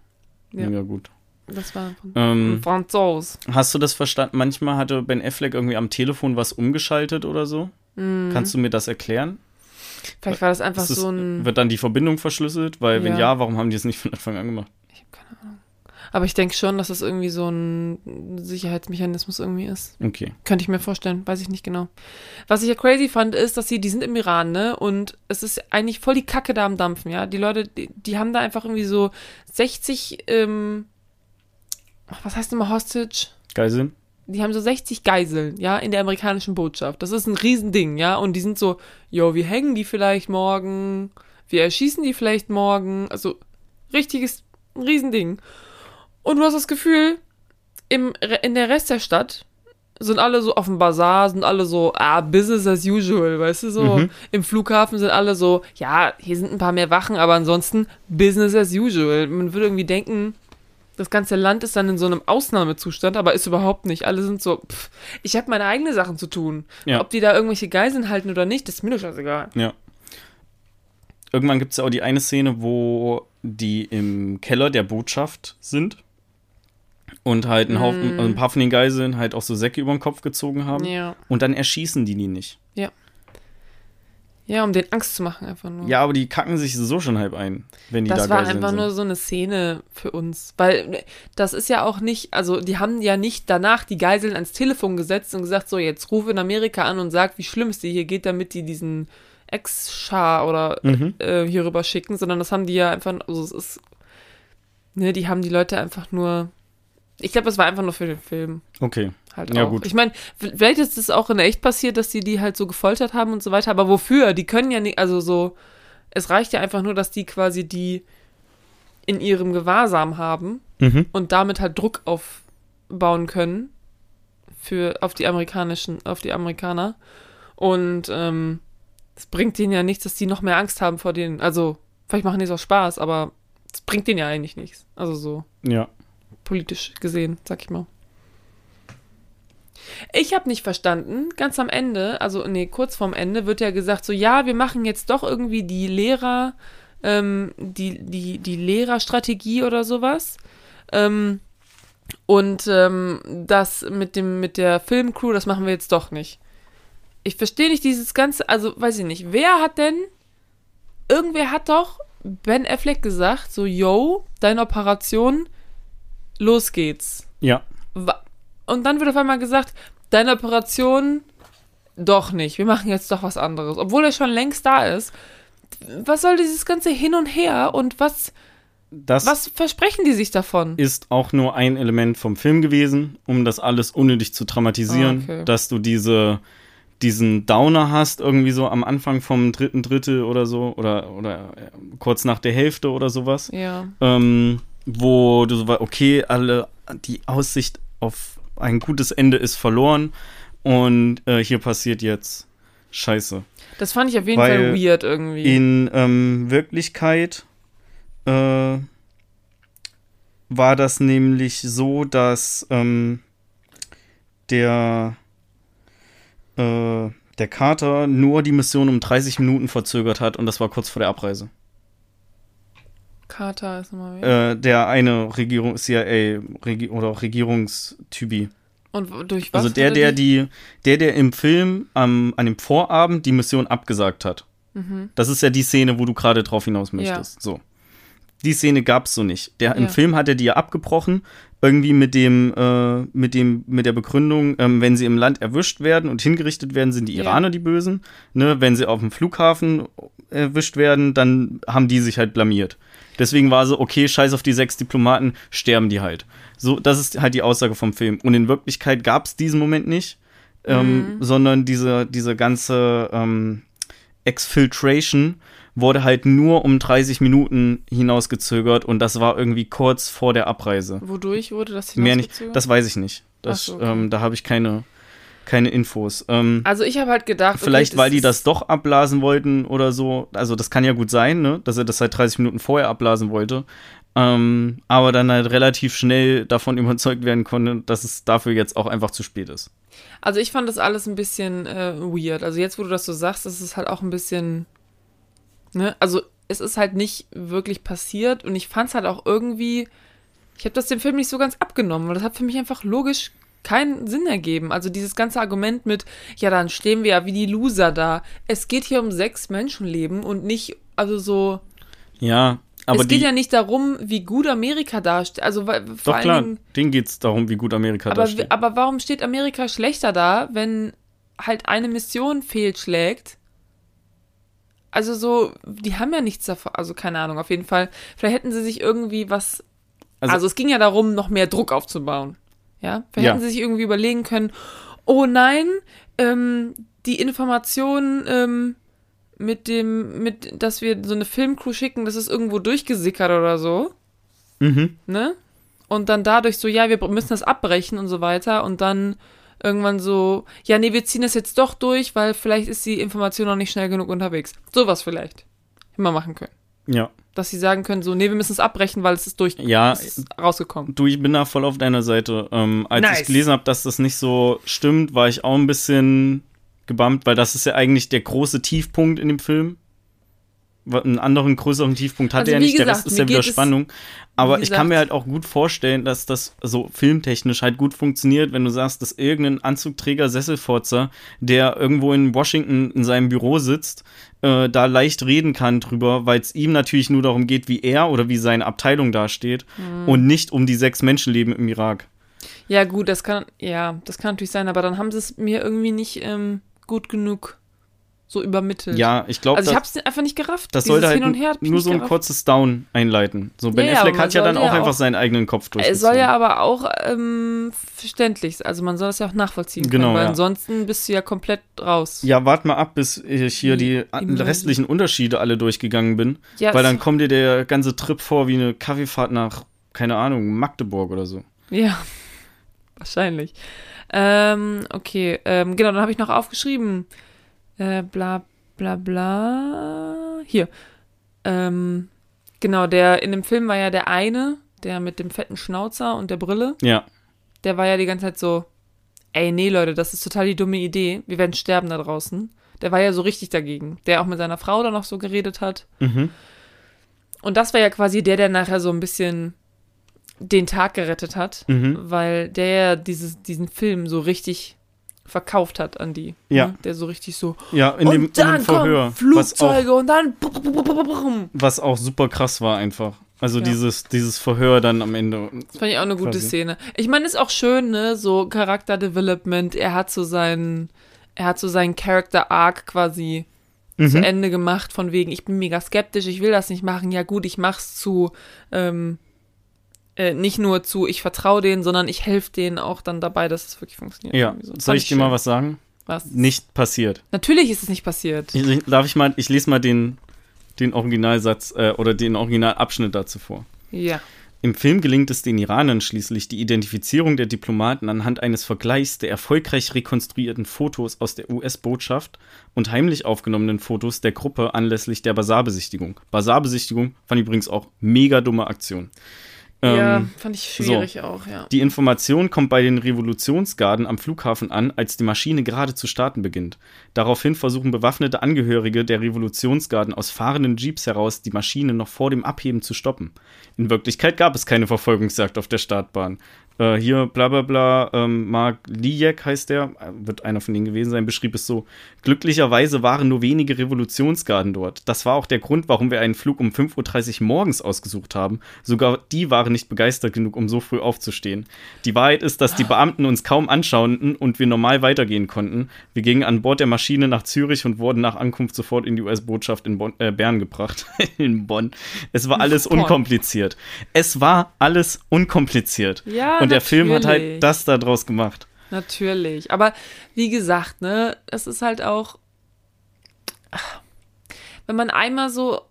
Ja. Mega gut. Das war Ähm, Franzose. Hast du das verstanden? Manchmal hatte Ben Affleck irgendwie am Telefon was umgeschaltet oder so. Mhm. Kannst du mir das erklären? Vielleicht war das einfach es- so ein. Wird dann die Verbindung verschlüsselt? Weil, wenn Ja. ja, warum haben die es nicht von Anfang an gemacht? Ich habe keine Ahnung. Aber ich denke schon, dass das irgendwie so ein Sicherheitsmechanismus irgendwie ist. Okay. Könnte ich mir vorstellen, weiß ich nicht genau. Was ich ja crazy fand, ist, dass sie, die sind im Iran, ne? Und es ist eigentlich voll die Kacke da am Dampfen, ja? Die Leute, die, die haben da einfach irgendwie so 60, ähm, was heißt immer Hostage? Geiseln? Die haben so 60 Geiseln, ja, in der amerikanischen Botschaft. Das ist ein Riesending, ja? Und die sind so, jo, wir hängen die vielleicht morgen, wir erschießen die vielleicht morgen. Also, richtiges, Riesending. Und du hast das Gefühl, im, in der Rest der Stadt sind alle so auf dem Bazar, sind alle so, ah, Business as usual, weißt du, so. Mhm. Im Flughafen sind alle so, ja, hier sind ein paar mehr Wachen, aber ansonsten Business as usual. Man würde irgendwie denken, das ganze Land ist dann in so einem Ausnahmezustand, aber ist überhaupt nicht. Alle sind so, pff, ich habe meine eigenen Sachen zu tun. Ja. Ob die da irgendwelche Geiseln halten oder nicht, das ist mir doch scheißegal. Ja. Irgendwann gibt es ja auch die eine Szene, wo die im Keller der Botschaft sind und halt einen Haufen, also ein paar von den Geiseln halt auch so Säcke über den Kopf gezogen haben. Ja. Und dann erschießen die die nicht. Ja, um den Angst zu machen einfach nur. Ja, aber die kacken sich so schon halb ein, wenn die das da war Geiseln einfach sind. nur so eine Szene für uns. Weil das ist ja auch nicht, also die haben ja nicht danach die Geiseln ans Telefon gesetzt und gesagt, so jetzt ruf in Amerika an und sag, wie schlimm es dir hier geht, damit die diesen Ex-Schar oder Mhm. äh, hier rüber schicken, sondern das haben die ja einfach, also es ist, ne, die haben die Leute einfach nur, ich glaube, das war einfach nur für den Film Okay. halt Ja, auch. gut. Ich meine, vielleicht ist es auch in echt passiert, dass die die halt so gefoltert haben und so weiter, aber wofür? Die können ja nicht, also so, es reicht ja einfach nur, dass die quasi die in ihrem Gewahrsam haben Mhm. und damit halt Druck aufbauen können für auf die amerikanischen, auf die Amerikaner. Und ähm, es bringt denen ja nichts, dass die noch mehr Angst haben vor denen. Also, vielleicht machen die es auch Spaß, aber es bringt denen ja eigentlich nichts. Also so Ja. Politisch gesehen, sag ich mal. Ich habe nicht verstanden, ganz am Ende, also nee, kurz vorm Ende wird ja gesagt, so ja, wir machen jetzt doch irgendwie die Lehrer, ähm, die, die, die Lehrerstrategie oder sowas. Ähm, und ähm, das mit dem, mit der Filmcrew, das machen wir jetzt doch nicht. Ich verstehe nicht dieses ganze, also weiß ich nicht, wer hat denn, irgendwer hat doch Ben Affleck gesagt, so, yo, deine Operation, los geht's. Ja. Und dann wird auf einmal gesagt, deine Operation doch nicht. Wir machen jetzt doch was anderes. Obwohl er schon längst da ist. Was soll dieses ganze Hin und Her und was, Das was versprechen die sich davon? ist auch nur ein Element vom Film gewesen, um das alles unnötig zu dramatisieren, Ah, okay. dass du diese diesen Downer hast, irgendwie so am Anfang vom dritten Drittel oder so, oder, oder äh, kurz nach der Hälfte oder sowas, Ja. ähm, wo du so war, okay, alle, die Aussicht auf ein gutes Ende ist verloren und äh, hier passiert jetzt Scheiße. Das fand ich auf jeden Weil Fall weird irgendwie. In ähm, Wirklichkeit äh, war das nämlich so, dass ähm, der, äh, der Carter nur die Mission um 30 Minuten verzögert hat und das war kurz vor der Abreise. Carter ist nochmal wieder. Äh, der eine Regierung, CIA Regi oder Regierungstypi. Und durch was? Also der, der er die, der, der im Film am, an dem Vorabend die Mission abgesagt hat. Das ist ja die Szene, wo du gerade drauf hinaus möchtest. So. Die Szene gab's so nicht. Der im Ja. Film hat er die ja abgebrochen, irgendwie mit dem, äh, mit dem, mit der Begründung, ähm, wenn sie im Land erwischt werden und hingerichtet werden, sind die Ja. Iraner die Bösen. Ne? Wenn sie auf dem Flughafen erwischt werden, dann haben die sich halt blamiert. Deswegen war so, okay, scheiß auf die sechs Diplomaten, sterben die halt. So, das ist halt die Aussage vom Film. Und in Wirklichkeit gab's diesen Moment nicht, ähm, sondern diese, diese ganze ähm, Exfiltration wurde halt nur um 30 Minuten hinausgezögert und das war irgendwie kurz vor der Abreise. Wodurch wurde das Mehr nicht, hinausgezögert? das weiß ich nicht. Das, so, okay. ähm, da habe ich keine, keine Infos. Ähm, Also ich habe halt gedacht, okay, Vielleicht, weil die das doch abblasen wollten oder so. Also, das kann ja gut sein, ne? dass er das seit 30 Minuten vorher abblasen wollte. Ähm, aber dann halt relativ schnell davon überzeugt werden konnte, dass es dafür jetzt auch einfach zu spät ist. Also ich fand das alles ein bisschen äh, weird. Also jetzt, wo du das so sagst, ist es halt auch ein bisschen, ne? Also es ist halt nicht wirklich passiert und ich fand es halt auch irgendwie, ich habe das dem Film nicht so ganz abgenommen, weil das hat für mich einfach logisch keinen Sinn ergeben. Also dieses ganze Argument mit, ja, dann stehen wir ja wie die Loser da. Es geht hier um sechs Menschenleben und nicht, also so, Ja, aber es geht die. ja nicht darum, wie gut Amerika dasteht. Also vor doch allen klar, Dingen, denen geht es darum, wie gut Amerika aber, da steht. aber warum steht Amerika schlechter da, wenn halt eine Mission fehlschlägt? Also so, die haben ja nichts davon, also keine Ahnung, auf jeden Fall. Vielleicht hätten sie sich irgendwie was, also, Also- es ging ja darum, noch mehr Druck aufzubauen. Ja, vielleicht Ja. hätten sie sich irgendwie überlegen können, oh nein, ähm, die Information ähm, mit dem, mit, dass wir so eine Filmcrew schicken, das ist irgendwo durchgesickert oder so Mhm. ne? Und dann dadurch so, ja, wir müssen das abbrechen und so weiter und dann irgendwann so, ja, nee, wir ziehen das jetzt doch durch, weil vielleicht ist die Information noch nicht schnell genug unterwegs. Sowas vielleicht. Immer machen können. Ja. Dass sie sagen können, so, nee, wir müssen es abbrechen, weil es ist durch, Ja, es ist rausgekommen. Du, ich bin da voll auf deiner Seite. Ähm, als Nice. ich gelesen habe, dass das nicht so stimmt, war ich auch ein bisschen gebammt, weil das ist ja eigentlich der große Tiefpunkt in dem Film. Einen anderen größeren Tiefpunkt hatte Also, er nicht, der gesagt, Rest ist ja wieder Spannung. Aber wie ich kann mir gesagt- halt auch gut vorstellen, dass das so filmtechnisch halt gut funktioniert, wenn du sagst, dass irgendein Anzugträger Sesselfotzer, der irgendwo in Washington in seinem Büro sitzt, äh, da leicht reden kann drüber, weil es ihm natürlich nur darum geht, wie er oder wie seine Abteilung dasteht Hm. und nicht um die sechs Menschenleben im Irak. Ja, gut, das kann, ja, das kann natürlich sein, aber dann haben sie es mir irgendwie nicht ähm, gut genug so übermittelt. Ja, ich glaube, Also ich das, hab's einfach nicht gerafft. das sollte halt Hin und Her hab ich nur so ein gerafft. kurzes Down einleiten. So, Ben Ja, Affleck hat ja dann auch einfach auch- seinen eigenen Kopf Es durchgezogen. soll ja aber auch ähm, verständlich sein. Also man soll das ja auch nachvollziehen können, Genau, weil ja. ansonsten bist du ja komplett raus. Ja, wart mal ab, bis ich hier die wie- restlichen Unterschiede alle durchgegangen bin. Ja, weil es- dann kommt dir der ganze Trip vor wie eine Kaffeefahrt nach, keine Ahnung, Magdeburg oder so. Ja, wahrscheinlich. Ähm, okay, ähm, genau, dann habe ich noch aufgeschrieben. Äh, bla bla bla. Hier. Ähm, genau, der in dem Film war ja der eine, der mit dem fetten Schnauzer und der Brille. Ja, Der war ja die ganze Zeit so, ey, nee, Leute, das ist total die dumme Idee. Wir werden sterben da draußen. Der war ja so richtig dagegen. Der auch mit seiner Frau dann noch so geredet hat. mhm. Und das war ja quasi der, der nachher so ein bisschen den Tag gerettet hat, Mhm. weil der ja dieses, diesen Film so richtig verkauft hat an die. Ja. Ne? Der so richtig so. Ja, in und dem, in dann dem Verhör. kommen Was auch, Flugzeuge und dann. Das was auch super krass war einfach. Also Ja. dieses, dieses Verhör dann am Ende. fand ich auch eine gute Quasi. Szene. Ich meine, ist auch schön, ne? So Charakterdevelopment. Er hat so seinen, er hat so seinen Character Arc quasi zu Mhm. Ende gemacht, von wegen, ich bin mega skeptisch, ich will das nicht machen. Ja, gut, ich mach's zu, ähm, äh, nicht nur zu, ich vertraue denen, sondern ich helfe denen auch dann dabei, dass es wirklich funktioniert. Ja, so. soll Fand ich dir mal was sagen? was? Nicht passiert. Natürlich ist es nicht passiert. Ich, ich- darf ich mal, ich lese mal den, den Originalsatz äh, oder den Originalabschnitt dazu vor. Ja. Im Film gelingt es den Iranern schließlich, die Identifizierung der Diplomaten anhand eines Vergleichs der erfolgreich rekonstruierten Fotos aus der US-Botschaft und heimlich aufgenommenen Fotos der Gruppe anlässlich der Basarbesichtigung. Basarbesichtigung fand ich übrigens auch mega dumme Aktion. Ja, Ähm, fand ich schwierig so. auch, ja. Die Information kommt bei den Revolutionsgarden am Flughafen an, als die Maschine gerade zu starten beginnt. Daraufhin versuchen bewaffnete Angehörige der Revolutionsgarden aus fahrenden Jeeps heraus, die Maschine noch vor dem Abheben zu stoppen. In Wirklichkeit gab es keine Verfolgungsjagd auf der Startbahn. Äh, hier, bla bla bla, ähm, Mark Lijek heißt der, wird einer von denen gewesen sein, beschrieb es so. Glücklicherweise waren nur wenige Revolutionsgarden dort. Das war auch der Grund, warum wir einen Flug um 5.30 Uhr morgens ausgesucht haben. Sogar die waren nicht begeistert genug, um so früh aufzustehen. Die Wahrheit ist, dass die Beamten uns kaum anschauten und wir normal weitergehen konnten. Wir gingen an Bord der Maschine nach Zürich und wurden nach Ankunft sofort in die US-Botschaft in Bonn, äh, Bern gebracht. in Bonn. Es war alles unkompliziert. Es war alles unkompliziert. Ja, und der Film hat halt das da draus gemacht. Natürlich. Aber wie gesagt, ne, es ist halt auch, wenn man einmal so,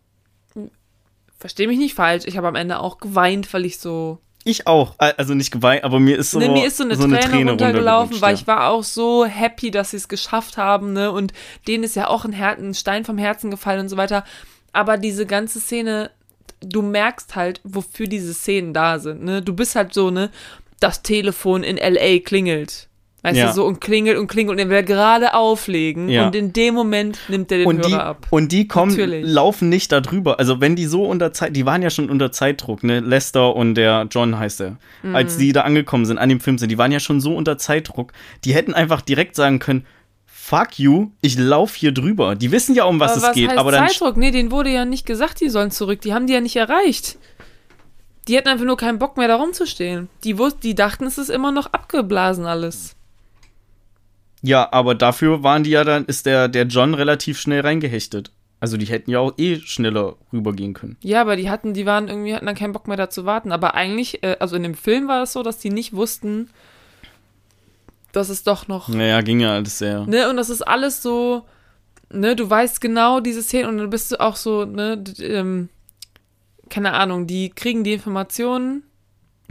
verstehe mich nicht falsch, ich habe am Ende auch geweint, weil ich so, Ich auch. Also nicht geweint, aber mir ist so, ne, mir ist so eine, Träne, runtergelaufen, weil ich war auch so happy, dass sie es geschafft haben, ne, und denen ist ja auch ein, Her ein Stein vom Herzen gefallen und so weiter. Aber diese ganze Szene, du merkst halt, wofür diese Szenen da sind, ne. Du bist halt so, ne, das Telefon in L.A. klingelt. Weißt Ja. du, so und klingelt und klingelt und er will gerade auflegen Ja. und in dem Moment nimmt er den und Hörer die, ab. und die kommen, Natürlich. laufen nicht da drüber. Also wenn die so unter Zeit, die waren ja schon unter Zeitdruck, ne? Lester und der John heißt er. Mhm. Als die da angekommen sind, an dem Film sind, die waren ja schon so unter Zeitdruck. Die hätten einfach direkt sagen können, fuck you, ich lauf hier drüber. Die wissen ja, um was aber es was geht. heißt Aber dann Zeitdruck? Nee, denen wurde ja nicht gesagt, die sollen zurück. Die haben die ja nicht erreicht. Die hatten einfach nur keinen Bock mehr, da rumzustehen. Die, die dachten, es ist immer noch abgeblasen alles. Ja, aber dafür waren die ja dann, ist der, der John relativ schnell reingehechtet. Also die hätten ja auch eh schneller rübergehen können. Ja, aber die hatten, die waren irgendwie, hatten dann keinen Bock mehr da zu warten. Aber eigentlich, äh, also in dem Film war es so, dass die nicht wussten, dass es doch noch Naja, ging ja alles sehr. Ne, und das ist alles so, ne, du weißt genau diese Szene und dann bist du auch so, ne, ähm, keine Ahnung, die kriegen die Informationen,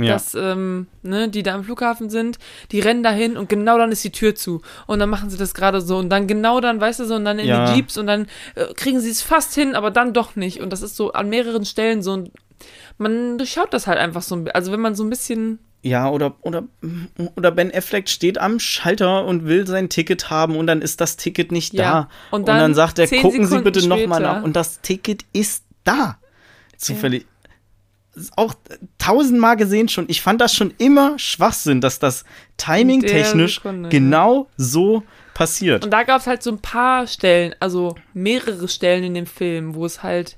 Ja. dass, ähm, ne, die da am Flughafen sind, die rennen dahin und genau dann ist die Tür zu. Und dann machen sie das gerade so und dann genau dann, weißt du, so und dann in Ja. die Jeeps und dann äh, kriegen sie es fast hin, aber dann doch nicht. Und das ist so an mehreren Stellen so ein, man durchschaut das halt einfach so Also wenn man so ein bisschen, Ja, oder, oder, oder Ben Affleck steht am Schalter und will sein Ticket haben und dann ist das Ticket nicht Ja, da. und Und dann dann, sagt er, gucken Sie Sekunden bitte nochmal nach. Und das Ticket ist da. Zufällig. Ist auch tausendmal gesehen schon. Ich fand das schon immer Schwachsinn, dass das timing-technisch ja. genau so passiert. Und da gab es halt so ein paar Stellen, also mehrere Stellen in dem Film, wo es halt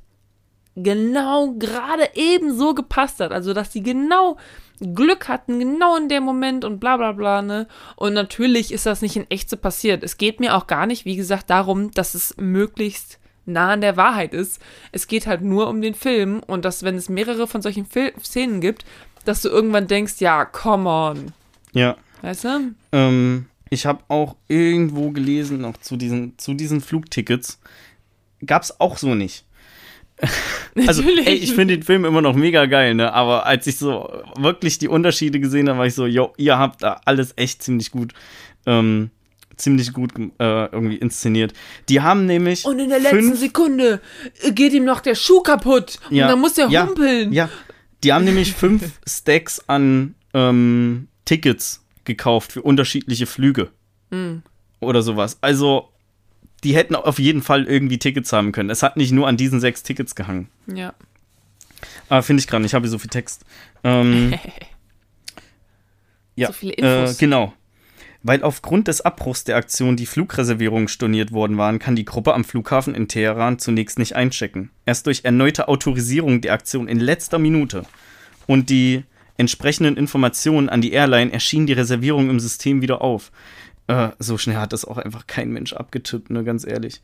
genau gerade eben so gepasst hat. Also, dass die genau Glück hatten, genau in dem Moment und bla bla bla, ne? Und natürlich ist das nicht in echt so passiert. Es geht mir auch gar nicht, wie gesagt, darum, dass es möglichst nah an der Wahrheit ist. Es geht halt nur um den Film und dass, wenn es mehrere von solchen Fil Szenen gibt, dass du irgendwann denkst, ja, come on. ja. Weißt du? Ähm, ich habe auch irgendwo gelesen, noch zu diesen, zu diesen Flugtickets. Gab es auch so nicht. Also, Natürlich. ey, ich finde den Film immer noch mega geil, ne? Aber als ich so wirklich die Unterschiede gesehen habe, war ich so, yo, ihr habt da alles echt ziemlich gut, ähm, ziemlich gut äh, irgendwie inszeniert. Die haben nämlich. Und in der letzten Sekunde geht ihm noch der Schuh kaputt. Ja, und dann muss der ja, humpeln. Ja, die haben nämlich fünf Stacks an ähm, Tickets gekauft für unterschiedliche Flüge. Hm. Oder sowas. Also, die hätten auf jeden Fall irgendwie Tickets haben können. Es hat nicht nur an diesen sechs Tickets gehangen. Ja. Aber finde ich gerade nicht, ich habe hier so viel Text. Ähm, ja, So viele Infos. Äh, genau. Weil aufgrund des Abbruchs der Aktion die Flugreservierungen storniert worden waren, kann die Gruppe am Flughafen in Teheran zunächst nicht einchecken. Erst durch erneute Autorisierung der Aktion in letzter Minute und die entsprechenden Informationen an die Airline erschien die Reservierung im System wieder auf. Äh, so schnell hat das auch einfach kein Mensch abgetippt, ne, ganz ehrlich.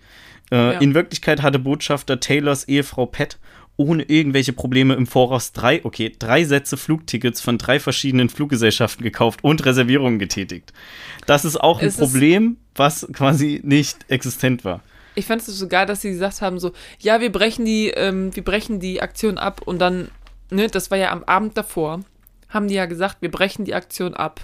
Äh, Ja. In Wirklichkeit hatte Botschafter Taylors Ehefrau Pat ohne irgendwelche Probleme im Voraus drei, okay, drei Sätze Flugtickets von drei verschiedenen Fluggesellschaften gekauft und Reservierungen getätigt. Das ist auch ein Es Problem, was quasi nicht existent war. Ich fand es so geil, dass sie gesagt haben, so, ja, wir brechen die, ähm, wir brechen die Aktion ab und dann ne, das war ja am Abend davor, haben die ja gesagt, wir brechen die Aktion ab.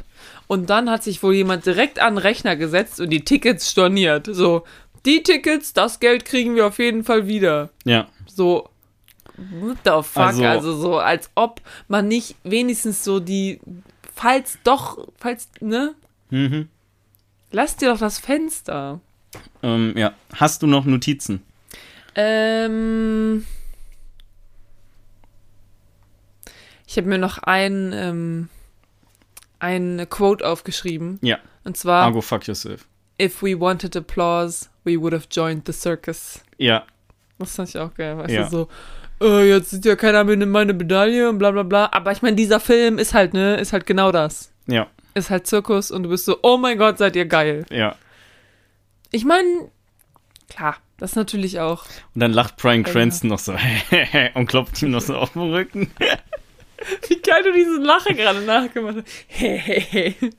Und dann hat sich wohl jemand direkt an den Rechner gesetzt und die Tickets storniert. So, die Tickets, das Geld kriegen wir auf jeden Fall wieder. Ja. So, what the fuck? Also- Also, so, als ob man nicht wenigstens so die, falls doch, falls, ne? Mhm. Lass dir doch das Fenster. Ähm, ja. Hast du noch Notizen? Ähm. Ich habe mir noch ein, ähm, ein Quote aufgeschrieben. Ja. Und zwar: Argo, fuck yourself. If we wanted applause, we would have joined the circus. Ja. Das fand ich auch geil. Weißt Ja. du, so, äh, jetzt sieht ja keiner mehr meine Medaille und bla bla bla. Aber ich meine, dieser Film ist halt, ne, ist halt genau das. Ja. Ist halt Zirkus und du bist so, oh mein Gott, seid ihr geil. Ja. Ich meine, klar, das natürlich auch. Und dann lacht Brian Ja. Cranston noch so und klopft ihm noch so auf den Rücken. Wie geil du diesen Lache gerade nachgemacht hast.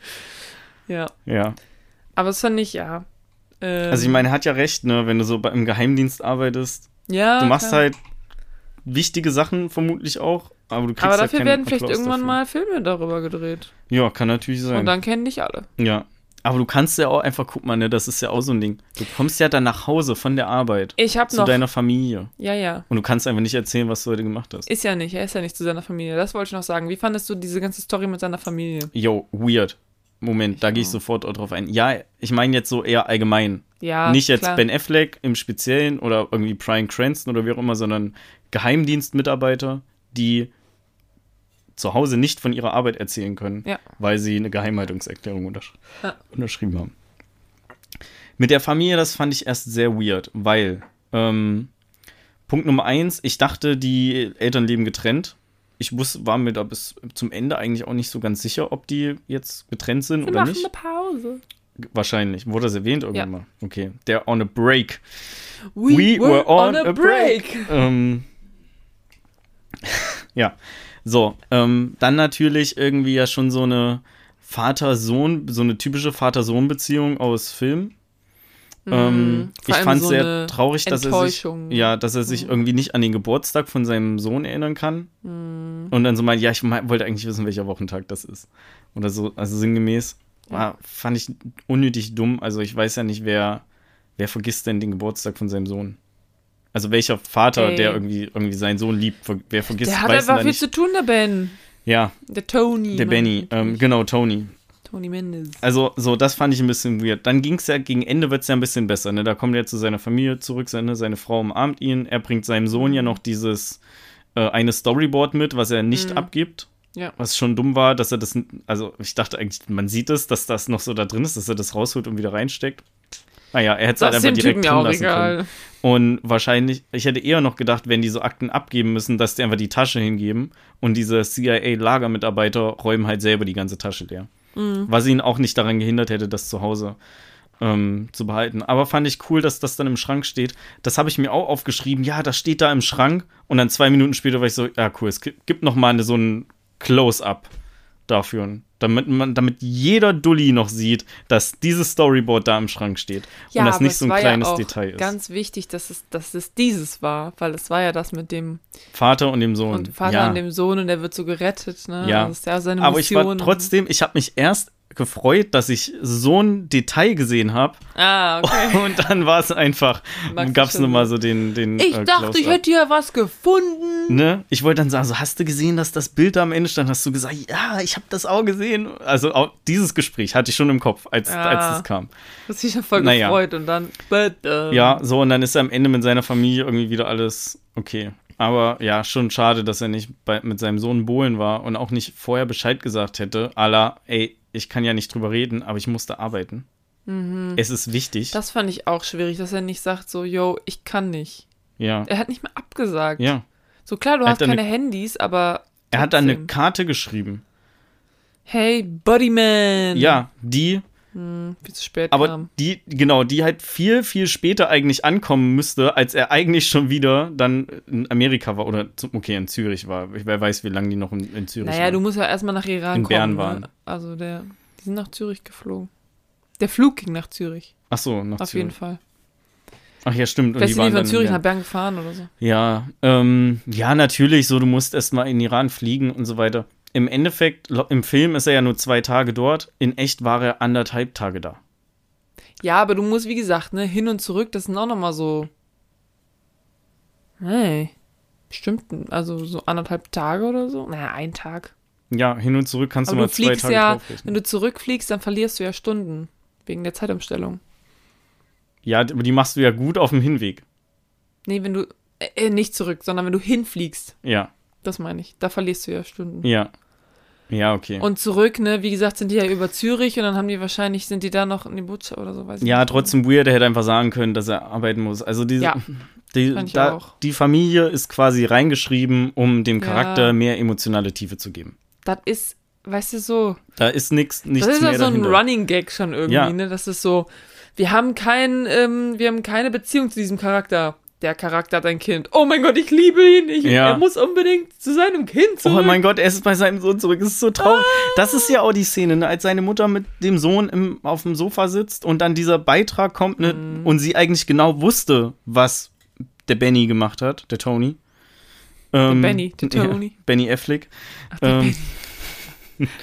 ja. Ja. Aber das fand ich, ja. Ähm, Also ich meine, er hat ja recht, ne, wenn du so im Geheimdienst arbeitest. ja, Du machst klar. halt wichtige Sachen vermutlich auch, aber du kriegst Aber halt dafür keinen werden vielleicht Applaus irgendwann dafür. mal Filme darüber gedreht. Ja, kann natürlich sein. Und dann kennen dich alle. ja. Aber du kannst ja auch einfach, guck mal, ne, das ist ja auch so ein Ding. Du kommst ja dann nach Hause von der Arbeit Ich hab zu noch. deiner Familie. Ja, ja. Und du kannst einfach nicht erzählen, was du heute gemacht hast. Ist ja nicht. Er ist ja nicht zu seiner Familie. Das wollte ich noch sagen. Wie fandest du diese ganze Story mit seiner Familie? Yo, weird. Moment, da gehe ich auch. sofort drauf ein. Ja, ich meine jetzt so eher allgemein. Ja. nicht jetzt klar. Ben Affleck im Speziellen oder irgendwie Brian Cranston oder wie auch immer, sondern Geheimdienstmitarbeiter, die zu Hause nicht von ihrer Arbeit erzählen können, Ja. weil sie eine Geheimhaltungserklärung untersch Ja. unterschrieben haben. Mit der Familie, das fand ich erst sehr weird, weil ähm, Punkt Nummer eins, ich dachte, die Eltern leben getrennt. Ich wusste, war mir da bis zum Ende eigentlich auch nicht so ganz sicher, ob die jetzt getrennt sind Wir oder machen nicht. eine Pause. Wahrscheinlich. Wurde das erwähnt irgendwann Ja. mal? Okay. Der on a break. We, were, on, a break. Ähm, ja. So, ähm, dann natürlich irgendwie ja schon so eine Vater-Sohn, so eine typische Vater-Sohn-Beziehung aus Film. Ähm, Mhm. Vor ich fand es so sehr traurig, dass er sich, ja, dass er sich Mhm. irgendwie nicht an den Geburtstag von seinem Sohn erinnern kann. Mhm. Und dann so meint, ja, ich wollte eigentlich wissen, welcher Wochentag das ist. Oder so, also sinngemäß. War, fand ich unnötig dumm. Also ich weiß ja nicht, wer, wer vergisst denn den Geburtstag von seinem Sohn? Also welcher Vater, Ey. der irgendwie, irgendwie seinen Sohn liebt, wer vergisst, Der hat einfach viel nicht. zu tun, der Ben. Ja, Der Tony. der Benny. Ähm, genau, Tony. Tony Mendes. Also, so, das fand ich ein bisschen weird. Dann ging es ja, gegen Ende wird es ja ein bisschen besser, ne? Da kommt er zu seiner Familie zurück, seine, seine Frau umarmt ihn. Er bringt seinem Sohn ja noch dieses äh, eine Storyboard mit, was er nicht Mhm. abgibt. Ja. Was schon dumm war, dass er das, also ich dachte eigentlich, man sieht es, dass das noch so da drin ist, dass er das rausholt und wieder reinsteckt. Naja, er hätte es halt einfach direkt auch lassen können. egal. Und wahrscheinlich, ich hätte eher noch gedacht, wenn die so Akten abgeben müssen, dass die einfach die Tasche hingeben und diese CIA-Lagermitarbeiter räumen halt selber die ganze Tasche leer. Mhm. Was ihn auch nicht daran gehindert hätte, das zu Hause ähm, zu behalten. Aber fand ich cool, dass das dann im Schrank steht. Das habe ich mir auch aufgeschrieben. Ja, das steht da im Schrank. Und dann zwei Minuten später war ich so, ja cool, es gibt, gibt noch mal eine, so ein Close-up dafür. Damit, man, damit jeder Dulli noch sieht, dass dieses Storyboard da im Schrank steht. und das nicht so ein kleines ja Detail ist. Ganz wichtig, dass es, dass es dieses war, weil es war ja das mit dem Vater und dem Sohn. und Vater ja. und dem Sohn und der wird so gerettet, ne? Ja. Das ist ja seine Aber ich war trotzdem, ich habe mich erst gefreut, dass ich so ein Detail gesehen habe. Ah, okay. Und dann war es einfach, gab es nochmal so. den, den Ich äh, dachte, ich hätte hier was gefunden. Ne? Ich wollte dann sagen, so hast du gesehen, dass das Bild da am Ende stand? Hast du gesagt, ja, ich habe das auch gesehen. Also auch dieses Gespräch hatte ich schon im Kopf, als, Ah. als das kam. Das sich ja voll Naja. gefreut und dann. Ähm, Ja, so und dann ist er am Ende mit seiner Familie irgendwie wieder alles okay. Aber ja, schon schade, dass er nicht bei, mit seinem Sohn Bohlen war und auch nicht vorher Bescheid gesagt hätte. Allah, ey, ich kann ja nicht drüber reden, aber ich musste arbeiten. Es ist wichtig. Das fand ich auch schwierig, dass er nicht sagt, so, yo, ich kann nicht. ja. Er hat nicht mehr abgesagt. Ja. So klar, du Er hast keine Handys, aber. Er hat dann eine trotzdem. Karte geschrieben. Hey, Bodyman. Ja, die Hm, wie zu spät Aber kam. die, genau, die halt viel, viel später eigentlich ankommen müsste, als er eigentlich schon wieder dann in Amerika war oder okay, in Zürich war. Wer weiß, wie lange die noch in, in Zürich Naja, waren. du musst ja erstmal nach Iran In kommen. Bern ne? waren. Also der, die sind nach Zürich geflogen. Der Flug ging nach Zürich, Ach so, nach auf Zürich. jeden Fall. Ach ja, stimmt. Vielleicht sind die von Zürich nach Bern gefahren oder so. Ja, ähm, ja, natürlich, so, du musst erst mal in Iran fliegen und so weiter. Im Endeffekt, im Film ist er ja nur zwei Tage dort. In echt war er anderthalb Tage da. Ja, aber du musst, wie gesagt, ne, hin und zurück, das sind auch nochmal so. Hey. Bestimmt, also so anderthalb Tage oder so. Naja, ein Tag. Ja, hin und zurück kannst Aber du du mal zwei fliegst Tage ja, wenn du zurückfliegst, dann verlierst du ja Stunden. Wegen der Zeitumstellung. Ja, aber die machst du ja gut auf dem Hinweg. Nee, wenn du. Äh, äh, nicht zurück, sondern wenn du hinfliegst. Ja, Das meine ich. Da verlierst du ja Stunden. ja. Ja, okay. Und zurück, ne, wie gesagt, sind die ja über Zürich und dann haben die wahrscheinlich, sind die da noch in die Butcher oder so, weiß ich ja, nicht. trotzdem weird, er hätte einfach sagen können, dass er arbeiten muss. Also diese, Ja, die, da, die Familie ist quasi reingeschrieben, um dem Ja. Charakter mehr emotionale Tiefe zu geben. Das ist, weißt du, so. Da ist nix, nichts das ist ja so ein dahinter. Running Gag schon irgendwie, Ja. ne? Das ist so, wir haben kein, ähm, wir haben keine Beziehung zu diesem Charakter. Der Charakter hat ein Kind. Oh mein Gott, ich liebe ihn. Ich, Ja. Er muss unbedingt zu seinem Kind zurück. Oh mein Gott, er ist bei seinem Sohn zurück. Das ist so traurig. Das ist ja auch die Szene, ne? als seine Mutter mit dem Sohn im, auf dem Sofa sitzt und dann dieser Beitrag kommt ne? Mhm. und sie eigentlich genau wusste, was der Benny gemacht hat, der Tony. Ähm, Benny, der Tony. Ja, Benny Affleck. Ach, der ähm, Benny.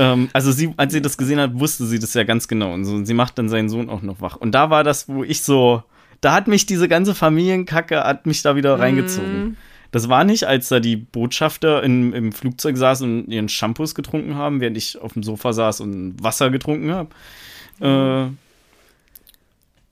Ähm, also sie, als sie das gesehen hat, wusste sie das ja ganz genau. Und, so, und sie macht dann seinen Sohn auch noch wach. Und da war das, wo ich so, da hat mich diese ganze Familienkacke, hat mich da wieder reingezogen. Mhm. Das war nicht, als da die Botschafter in, im Flugzeug saßen und ihren Shampoos getrunken haben, während ich auf dem Sofa saß und Wasser getrunken habe. Äh,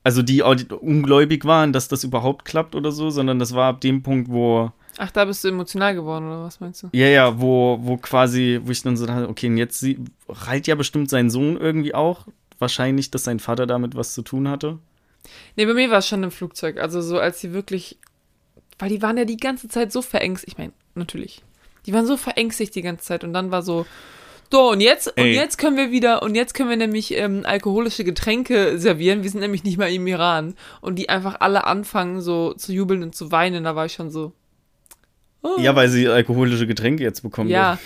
also die, auch die ungläubig waren, dass das überhaupt klappt oder so, sondern das war ab dem Punkt, wo, Ach, da bist du emotional geworden, oder was meinst du? ja, ja, wo, wo quasi, wo ich dann so dachte, okay, und jetzt sie, reilt ja bestimmt sein Sohn irgendwie auch. Wahrscheinlich, dass sein Vater damit was zu tun hatte. Nee, bei mir war es schon im Flugzeug. Also so, als sie wirklich. Weil die waren ja die ganze Zeit so verängstigt. Ich meine, natürlich. Die waren so verängstigt die ganze Zeit. Und dann war so. So, und jetzt, und jetzt können wir wieder, und jetzt können wir nämlich ähm, alkoholische Getränke servieren. Wir sind nämlich nicht mal im Iran. Und die einfach alle anfangen, so zu jubeln und zu weinen. Da war ich schon so. Oh. Ja, weil sie alkoholische Getränke jetzt bekommen. Ja.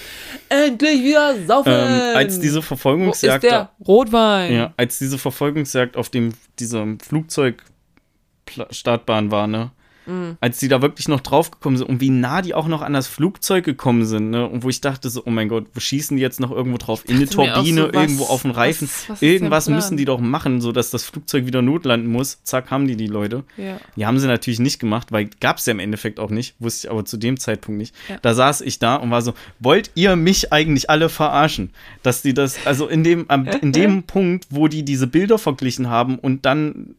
Endlich wieder saufen! Ähm, als diese Wo ist Verfolgungsjagd. der? Rotwein. Ja, als diese Verfolgungsjagd auf dem dieser Flugzeugstartbahn war, ne? Mhm. Als die da wirklich noch draufgekommen sind und wie nah die auch noch an das Flugzeug gekommen sind, ne? Und wo ich dachte so, oh mein Gott, wo schießen die jetzt noch irgendwo drauf? In eine Turbine, so, was- irgendwo auf den Reifen. was- was Irgendwas müssen die doch machen, so dass das Flugzeug wieder notlanden muss. Zack, haben die die Leute. Ja. Die haben sie natürlich nicht gemacht, weil gab es ja im Endeffekt auch nicht, wusste ich aber zu dem Zeitpunkt nicht. Ja. Da saß ich da und war so, wollt ihr mich eigentlich alle verarschen? Dass die das, also in dem, in dem Punkt, wo die diese Bilder verglichen haben und dann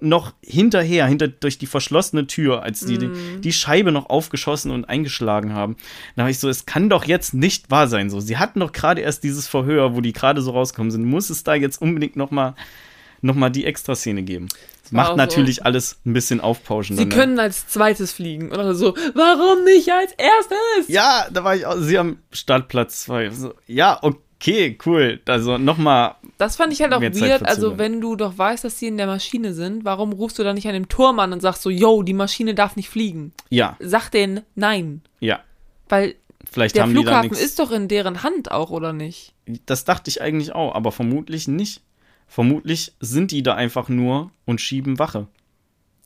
noch hinterher, hinter, durch die verschlossene Tür, als die, die die Scheibe noch aufgeschossen und eingeschlagen haben, da war ich so, es kann doch jetzt nicht wahr sein. So, sie hatten doch gerade erst dieses Verhör, wo die gerade so rauskommen sind. Muss es da jetzt unbedingt noch mal, noch mal die Extraszene geben? Macht natürlich alles ein bisschen aufpauschender. Sie ne? können als zweites fliegen. Oder so, warum nicht als erstes? Ja, da war ich auch, sie am Startplatz 2. So, ja, okay, cool. Also nochmal, Das fand ich halt auch weird. Also, wenn du doch weißt, dass sie in der Maschine sind, warum rufst du dann nicht an dem Turm an und sagst so, yo, die Maschine darf nicht fliegen? ja, Sag denen nein. ja. Weil Vielleicht der Flughafen ist doch in deren Hand auch, oder nicht? Das dachte ich eigentlich auch, aber vermutlich nicht. Vermutlich sind die da einfach nur und schieben Wache.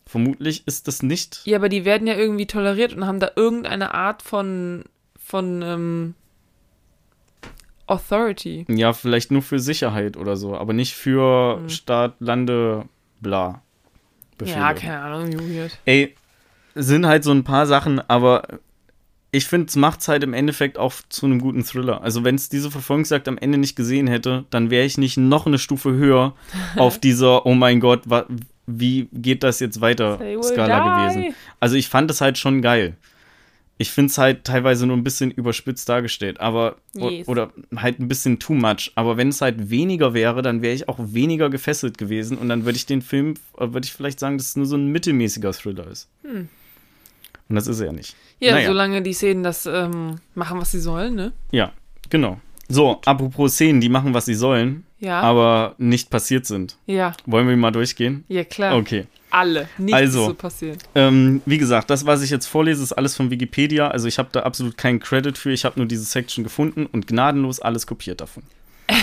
Vermutlich ist das nicht. Ja, aber die werden ja irgendwie toleriert und haben da irgendeine Art von, von, ähm, Authority. Ja, vielleicht nur für Sicherheit oder so, aber nicht für Hm. Start, Lande, bla. Befehle. Ja, keine Ahnung, weird. Ey, sind halt so ein paar Sachen, aber ich finde, es macht es halt im Endeffekt auch zu einem guten Thriller. Also, wenn es diese Verfolgungsjagd am Ende nicht gesehen hätte, dann wäre ich nicht noch eine Stufe höher auf dieser, oh mein Gott, wie geht das jetzt weiter Skala die. gewesen. Also, ich fand es halt schon geil. Ich finde es halt teilweise nur ein bisschen überspitzt dargestellt, aber Yes. oder halt ein bisschen too much. Aber wenn es halt weniger wäre, dann wäre ich auch weniger gefesselt gewesen und dann würde ich den Film, äh, würde ich vielleicht sagen, dass es nur so ein mittelmäßiger Thriller ist. Hm. Und das ist er ja nicht. Ja, Naja. solange die Szenen das ähm, machen, was sie sollen, ne? Ja, genau. So, apropos Szenen, die machen, was sie sollen, Ja. aber nicht passiert sind. ja, Wollen wir mal durchgehen? ja, klar. Okay. Alle. Nichts Also. ist so passiert. Ähm, wie gesagt, das, was ich jetzt vorlese, ist alles von Wikipedia. Also ich habe da absolut keinen Credit für. Ich habe nur diese Section gefunden und gnadenlos alles kopiert davon.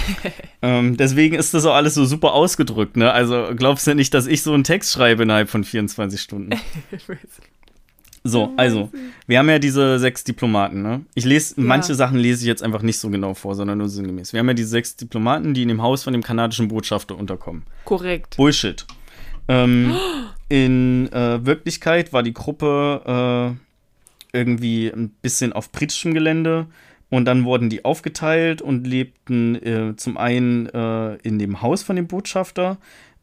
ähm, deswegen ist das auch alles so super ausgedrückt, ne? Also glaubst du nicht, dass ich so einen Text schreibe innerhalb von 24 Stunden? So, also, wir haben ja diese sechs Diplomaten, ne? Ich lese, ja. manche Sachen lese ich jetzt einfach nicht so genau vor, sondern nur sinngemäß. Wir haben ja diese sechs Diplomaten, die in dem Haus von dem kanadischen Botschafter unterkommen. Korrekt. Bullshit. Ähm, in äh, Wirklichkeit war die Gruppe äh, irgendwie ein bisschen auf britischem Gelände und dann wurden die aufgeteilt und lebten äh, zum einen äh, in dem Haus von dem Botschafter,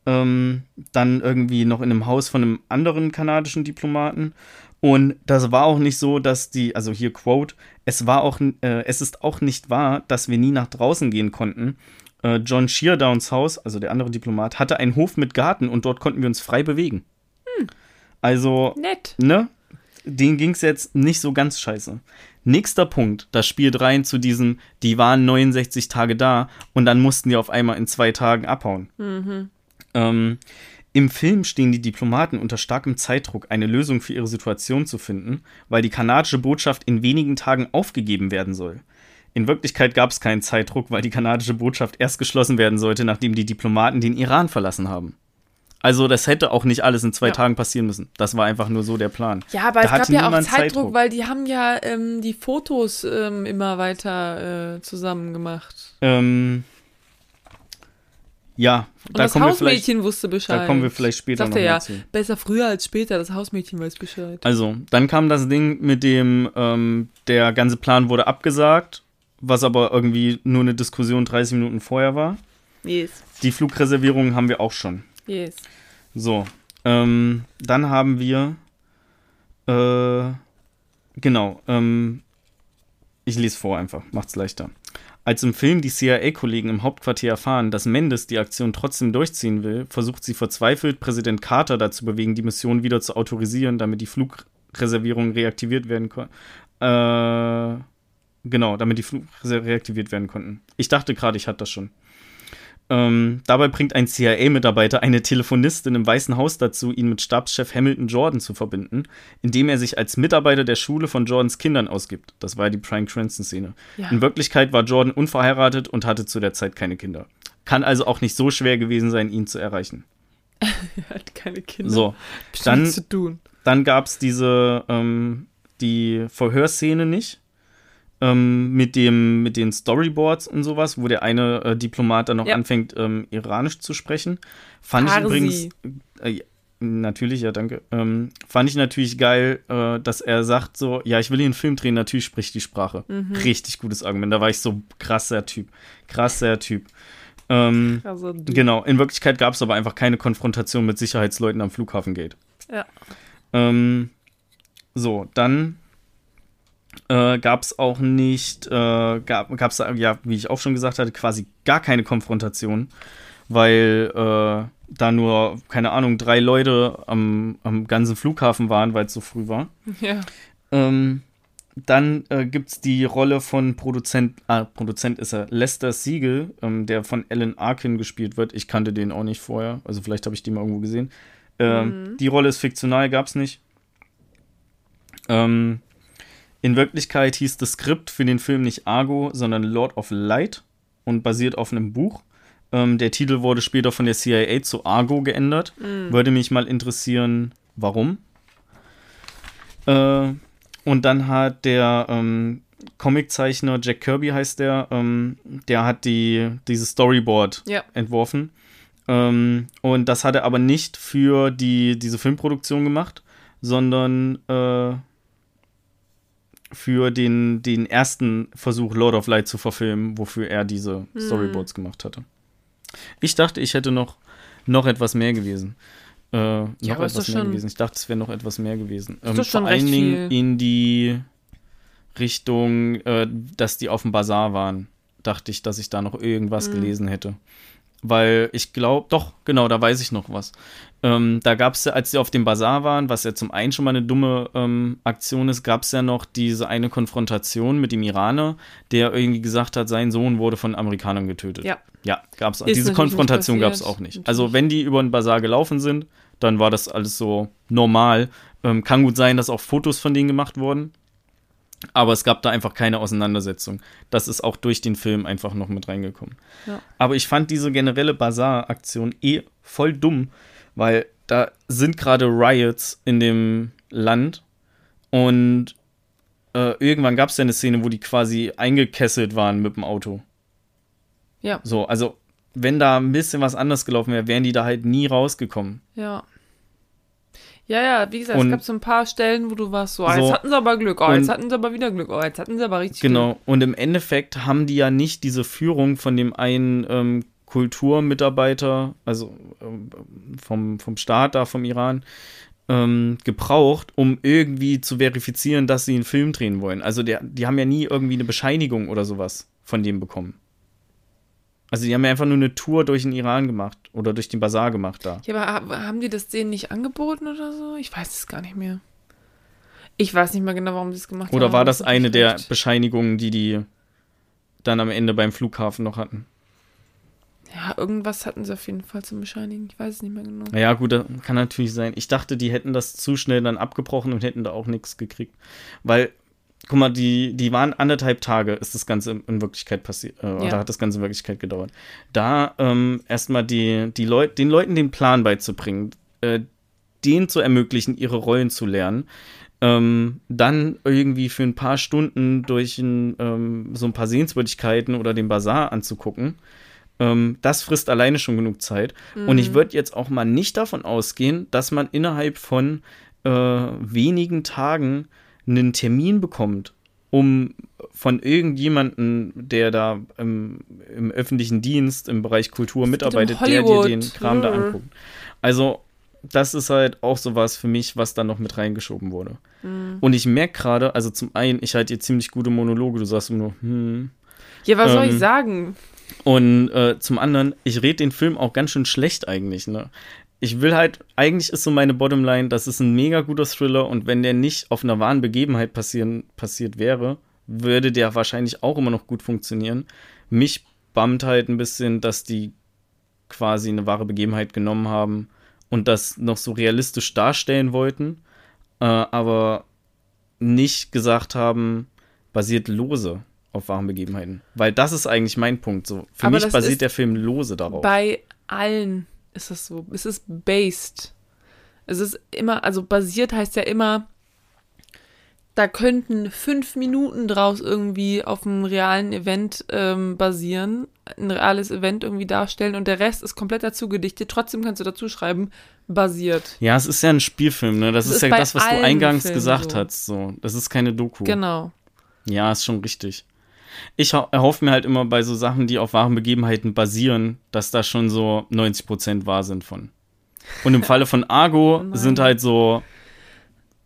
ähm, dann irgendwie noch in einem Haus von einem anderen kanadischen Diplomaten. Und das war auch nicht so, dass die, also hier Quote, es war auch, äh, es ist auch nicht wahr, dass wir nie nach draußen gehen konnten. Äh, John Sheardowns Haus, also der andere Diplomat, hatte einen Hof mit Garten und dort konnten wir uns frei bewegen. Hm. Also, nett. Ne? Den ging es jetzt nicht so ganz scheiße. Nächster Punkt, das spielt rein zu diesem, die waren 69 Tage da und dann mussten die auf einmal in zwei Tagen abhauen. Mhm. Ähm, Im Film stehen die Diplomaten unter starkem Zeitdruck, eine Lösung für ihre Situation zu finden, weil die kanadische Botschaft in wenigen Tagen aufgegeben werden soll. In Wirklichkeit gab es keinen Zeitdruck, weil die kanadische Botschaft erst geschlossen werden sollte, nachdem die Diplomaten den Iran verlassen haben. Also das hätte auch nicht alles in zwei ja. Tagen passieren müssen. Das war einfach nur so der Plan. Ja, aber da es gab ja auch Zeitdruck, Zeitdruck, weil die haben ja ähm, die Fotos ähm, immer weiter äh, zusammen gemacht. Ähm, ja, Und da das kommen Hausmädchen wusste Bescheid. Da kommen wir vielleicht später Sagte noch ja, zu. Besser früher als später, das Hausmädchen weiß Bescheid. Also, dann kam das Ding mit dem, ähm, der ganze Plan wurde abgesagt, was aber irgendwie nur eine Diskussion 30 Minuten vorher war. Yes. Die Flugreservierungen haben wir auch schon. Yes. So, ähm, dann haben wir, äh, genau, ähm, ich lese vor einfach, macht's leichter. Als im Film die CIA-Kollegen im Hauptquartier erfahren, dass Mendes die Aktion trotzdem durchziehen will, versucht sie verzweifelt, Präsident Carter dazu bewegen, die Mission wieder zu autorisieren, damit die Flugreservierungen reaktiviert werden konnten. Äh, genau, damit die Flugreservierungen reaktiviert werden konnten. Ich dachte gerade, ich hatte das schon. Ähm, dabei bringt ein CIA-Mitarbeiter eine Telefonistin im Weißen Haus dazu, ihn mit Stabschef Hamilton Jordan zu verbinden, indem er sich als Mitarbeiter der Schule von Jordans Kindern ausgibt. Das war ja die Brian Cranston-Szene. Ja. In Wirklichkeit war Jordan unverheiratet und hatte zu der Zeit keine Kinder. Kann also auch nicht so schwer gewesen sein, ihn zu erreichen. er hat keine Kinder. So, dann, dann gab es diese ähm, die Verhörszene nicht ähm, mit, dem, mit den Storyboards und sowas, wo der eine äh, Diplomat dann noch ja. anfängt, ähm, Iranisch zu sprechen. Fand Farsi. ich übrigens. Äh, natürlich, ja, danke. Ähm, fand ich natürlich geil, äh, dass er sagt so, ja, ich will hier einen Film drehen, natürlich spricht die Sprache. Mhm. Richtig gutes Argument. Da war ich so krasser Typ. Krasser Typ. Ähm, also, genau, in Wirklichkeit gab es aber einfach keine Konfrontation mit Sicherheitsleuten am Flughafengate. Ja. Ähm, so, dann äh, gab es auch nicht, äh, gab es ja, wie ich auch schon gesagt hatte, quasi gar keine Konfrontation, weil äh, da nur, keine Ahnung, drei Leute am, am ganzen Flughafen waren, weil es so früh war. Ja. Ähm, dann äh, gibt es die Rolle von Produzent, ah, Produzent ist er, Lester Siegel, ähm, der von Alan Arkin gespielt wird. Ich kannte den auch nicht vorher, also vielleicht habe ich den mal irgendwo gesehen. Ähm, mhm. Die Rolle ist fiktional, gab es nicht. Ähm, in Wirklichkeit hieß das Skript für den Film nicht Argo, sondern Lord of Light und basiert auf einem Buch. Ähm, der Titel wurde später von der CIA zu Argo geändert. Mhm. Würde mich mal interessieren, warum. Äh, und dann hat der ähm, Comiczeichner Jack Kirby heißt der, ähm, der hat die, dieses Storyboard ja. entworfen. Ähm, und das hat er aber nicht für die, diese Filmproduktion gemacht, sondern äh, für den, den ersten Versuch, Lord of Light zu verfilmen, wofür er diese hm. Storyboards gemacht hatte. Ich dachte, ich hätte noch, noch etwas mehr gewesen. Äh, noch ja, etwas mehr gewesen. Ich dachte, es wäre noch etwas mehr gewesen. Ähm, vor allen Dingen in die Richtung, äh, dass die auf dem Bazar waren, dachte ich, dass ich da noch irgendwas hm. gelesen hätte. Weil ich glaube, doch, genau, da weiß ich noch was. Ähm, da gab es ja, als sie auf dem Bazar waren, was ja zum einen schon mal eine dumme ähm, Aktion ist, gab es ja noch diese eine Konfrontation mit dem Iraner, der irgendwie gesagt hat, sein Sohn wurde von Amerikanern getötet. Ja. Ja, gab es. Diese Konfrontation gab es auch nicht. Natürlich. Also, wenn die über den Bazar gelaufen sind, dann war das alles so normal. Ähm, kann gut sein, dass auch Fotos von denen gemacht wurden. Aber es gab da einfach keine Auseinandersetzung. Das ist auch durch den Film einfach noch mit reingekommen. Ja. Aber ich fand diese generelle Bazar-Aktion eh voll dumm, weil da sind gerade Riots in dem Land und äh, irgendwann gab es ja eine Szene, wo die quasi eingekesselt waren mit dem Auto. Ja. So, also wenn da ein bisschen was anders gelaufen wäre, wären die da halt nie rausgekommen. Ja. Ja, ja, wie gesagt, Und- es gab so ein paar Stellen, wo du warst so, So. jetzt hatten sie aber Glück, oh, jetzt hatten sie aber wieder Glück, oh, jetzt hatten sie aber richtig Genau. Und im Endeffekt haben die ja nicht diese Führung von dem einen ähm, Kulturmitarbeiter, also ähm, vom, vom Staat da, vom Iran, ähm, gebraucht, um irgendwie zu verifizieren, dass sie einen Film drehen wollen. Also der, die haben ja nie irgendwie eine Bescheinigung oder sowas von dem bekommen. Also die haben ja einfach nur eine Tour durch den Iran gemacht oder durch den Bazar gemacht da. Ja, aber ha- haben die das denen nicht angeboten oder so? Ich weiß es gar nicht mehr. Ich weiß nicht mehr genau, warum sie es gemacht haben. Oder war das ist eine der recht. Bescheinigungen, die die dann am Ende beim Flughafen noch hatten? Ja, irgendwas hatten sie auf jeden Fall zum Bescheinigen. Ich weiß es nicht mehr genau. Ja, gut, das kann natürlich sein. Ich dachte, die hätten das zu schnell dann abgebrochen und hätten da auch nichts gekriegt. Weil, guck mal, die, die waren anderthalb Tage, ist das Ganze in- Wirklichkeit passiert, äh, Ja. oder hat das Ganze in Wirklichkeit gedauert. Da ähm, erstmal die, die Leut, den Leuten den Plan beizubringen, äh, denen zu ermöglichen, ihre Rollen zu lernen. Ähm, dann irgendwie für ein paar Stunden durch ein, ähm, so ein paar Sehenswürdigkeiten oder den Bazar anzugucken. Ähm, das frisst alleine schon genug Zeit. Und ich würde jetzt auch mal nicht davon ausgehen, dass man innerhalb von äh, wenigen Tagen einen Termin bekommt, um von irgendjemanden, der da im, im öffentlichen Dienst im Bereich Kultur um mitarbeitet, der dir den Kram da Ja. anguckt. Also, das ist halt auch sowas für mich, was da noch mit reingeschoben wurde. Mhm. Und ich merke gerade, also zum einen, ich halte dir ziemlich gute Monologe, du sagst immer nur, hm, Ja, was soll ich Ähm, sagen? und äh, zum anderen, ich rede den Film auch ganz schön schlecht eigentlich, ne? Ich will halt, eigentlich ist so meine Bottomline, das ist ein mega guter Thriller und wenn der nicht auf einer wahren Begebenheit passieren, passiert wäre, würde der wahrscheinlich auch immer noch gut funktionieren. Mich bammt halt ein bisschen, dass die quasi eine wahre Begebenheit genommen haben und das noch so realistisch darstellen wollten, äh, aber nicht gesagt haben, basiert lose auf wahren Begebenheiten. Weil das ist eigentlich mein Punkt. So, für Aber mich basiert der Film lose darauf. Bei allen ist es so. Es ist based. Es ist immer, also basiert heißt ja immer, da könnten fünf Minuten draus irgendwie auf einem realen Event ähm, basieren, ein reales Event irgendwie darstellen und der Rest ist komplett dazu gedichtet. Trotzdem kannst du dazu schreiben, basiert. Ja, es ist ja ein Spielfilm, ne? Das, Das ist, ist ja das, was du eingangs Filmen gesagt so. hast. So. Das ist keine Doku. Genau. Ja, ist schon richtig. Ich ho- erhoffe mir halt immer bei so Sachen, die auf wahren Begebenheiten basieren, dass da schon so 90% wahr sind von. Und im Falle von Argo Nein. sind halt so